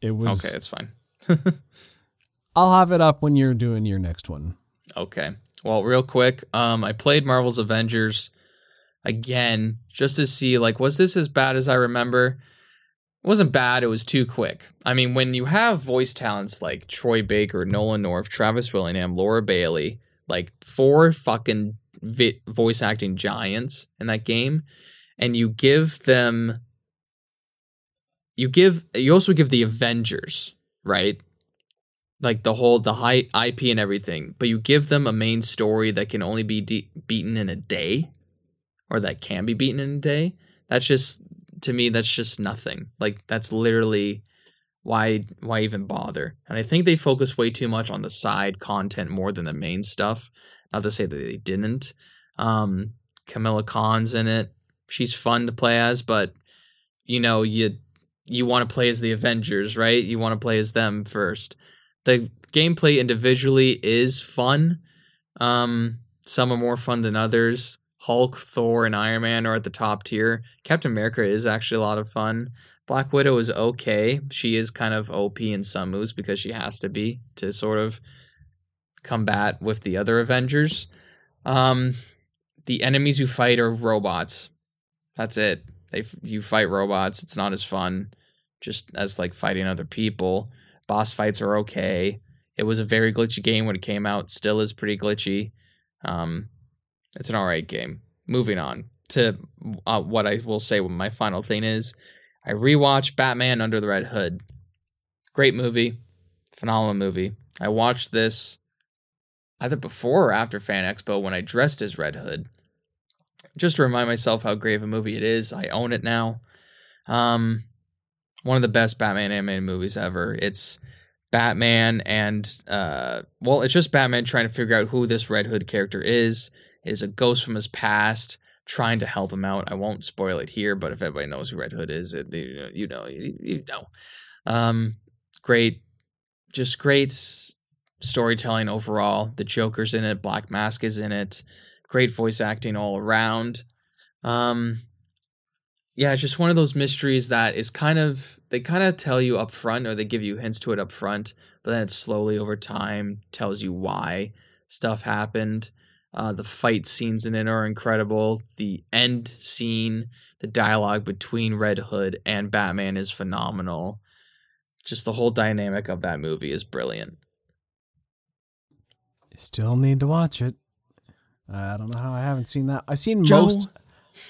It was Okay, it's fine. I'll have it up when you're doing your next one. Okay. Well, real quick, um, I played Marvel's Avengers again just to see like was this as bad as I remember? It wasn't bad, it was too quick. I mean, when you have voice talents like Troy Baker, Nolan North, Travis Willingham, Laura Bailey, like four fucking vi- voice acting giants in that game, and you give them you give you also give the Avengers, right? like the whole the high IP and everything, but you give them a main story that can only be de- beaten in a day, or that can be beaten in a day. That's just to me. That's just nothing. Like that's literally why why even bother? And I think they focus way too much on the side content more than the main stuff. Not to say that they didn't. Um, Kamala Khan's in it. She's fun to play as, but you know you you want to play as the Avengers, right? You want to play as them first the gameplay individually is fun. Um, some are more fun than others. Hulk, Thor, and Iron Man are at the top tier. Captain America is actually a lot of fun. Black Widow is okay. She is kind of OP in some moves because she has to be to sort of combat with the other Avengers. Um, the enemies you fight are robots. That's it. They you fight robots. It's not as fun, just as like fighting other people. Boss fights are okay. It was a very glitchy game when it came out. Still is pretty glitchy. Um, it's an alright game. Moving on to uh, what I will say. My final thing is, I rewatched Batman Under the Red Hood. Great movie, phenomenal movie. I watched this either before or after Fan Expo when I dressed as Red Hood. Just to remind myself how great of a movie it is. I own it now. Um, one of the best Batman animated movies ever. It's Batman and uh, well, it's just Batman trying to figure out who this Red Hood character is. Is a ghost from his past trying to help him out. I won't spoil it here, but if everybody knows who Red Hood is, it, you know, you, you know. Um, great, just great storytelling overall. The Joker's in it, Black Mask is in it. Great voice acting all around. Um, yeah, it's just one of those mysteries that is kind of they kind of tell you up front or they give you hints to it up front, but then it slowly over time tells you why stuff happened. Uh, the fight scenes in it are incredible. The end scene, the dialogue between Red Hood and Batman is phenomenal. Just the whole dynamic of that movie is brilliant. Still need to watch it. I don't know how I haven't seen that. I've seen Joe. most.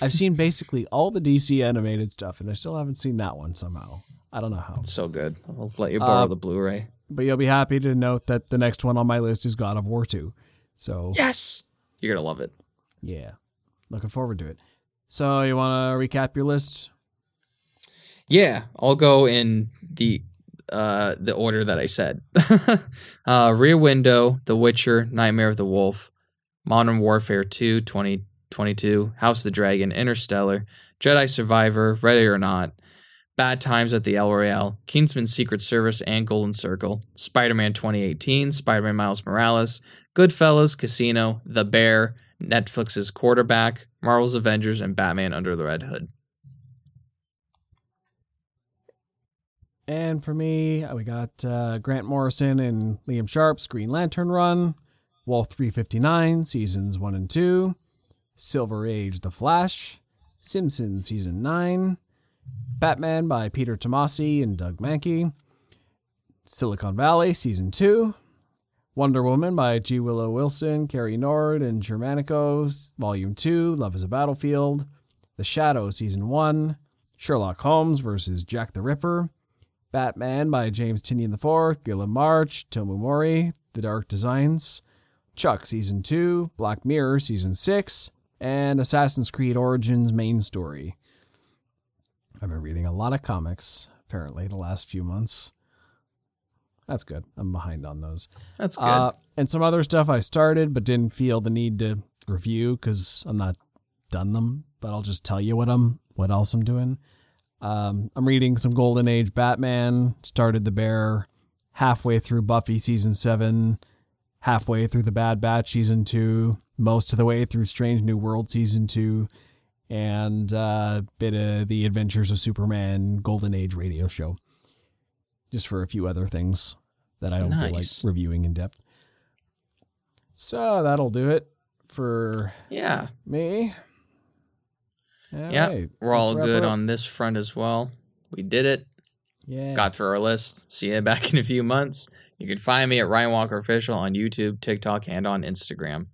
I've seen basically all the DC animated stuff, and I still haven't seen that one somehow. I don't know how. It's so good. I'll let you borrow uh, the Blu-ray. But you'll be happy to note that the next one on my list is God of War 2. So Yes. You're gonna love it. Yeah. Looking forward to it. So you wanna recap your list? Yeah, I'll go in the uh, the order that I said. uh, Rear Window, The Witcher, Nightmare of the Wolf, Modern Warfare 2, 2022, House of the Dragon, Interstellar, Jedi Survivor, Ready or Not, Bad Times at the El Royale, Kingsman Secret Service and Golden Circle, Spider Man 2018, Spider Man Miles Morales, Goodfellas, Casino, The Bear, Netflix's Quarterback, Marvel's Avengers, and Batman Under the Red Hood. And for me, we got uh, Grant Morrison and Liam Sharp's Green Lantern run, Wolf 359, seasons 1 and 2, Silver Age The Flash, Simpsons season 9, Batman by Peter Tomasi and Doug Mahnke, Silicon Valley season 2, Wonder Woman by G. Willow Wilson, Cary Nord, and Xermanico, Volume 2, Love is a Battlefield, The Shadow season 1, Sherlock Holmes versus Jack the Ripper, Batman by James Tynion IV, Guillem March, Tomeu Morey, The Dark Designs, Chuck Season 2, Black Mirror Season 6, and Assassin's Creed Origins main story. I've been reading a lot of comics, apparently, the last few months. That's good. I'm behind on those. That's good. Uh, and some other stuff I started but didn't feel the need to review because I'm not done them. But I'll just tell you what I'm, what else I'm doing. Um, I'm reading some Golden Age Batman, started The Bear, halfway through Buffy season seven, halfway through The Bad Batch season two, most of the way through Strange New World season two, and a uh, bit of The Adventures of Superman Golden Age radio show. Just for a few other things that I don't nice. feel like reviewing in depth. So that'll do it for yeah me. All yeah, right. we're all good on this front as well. We did it. Yeah. Got through our list. See you back in a few months. You can find me at Ryan Walker Official on YouTube, TikTok, and on Instagram.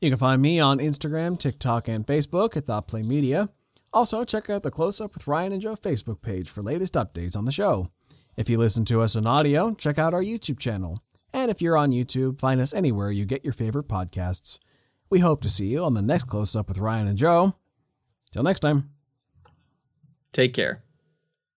You can find me on Instagram, TikTok, and Facebook at Thought Plane Media. Also, check out the Close Up with Ryan and Joe Facebook page for latest updates on the show. If you listen to us in audio, check out our YouTube channel. And if you're on YouTube, find us anywhere you get your favorite podcasts. We hope to see you on the next Close Up with Ryan and Joe. Till next time. Take care.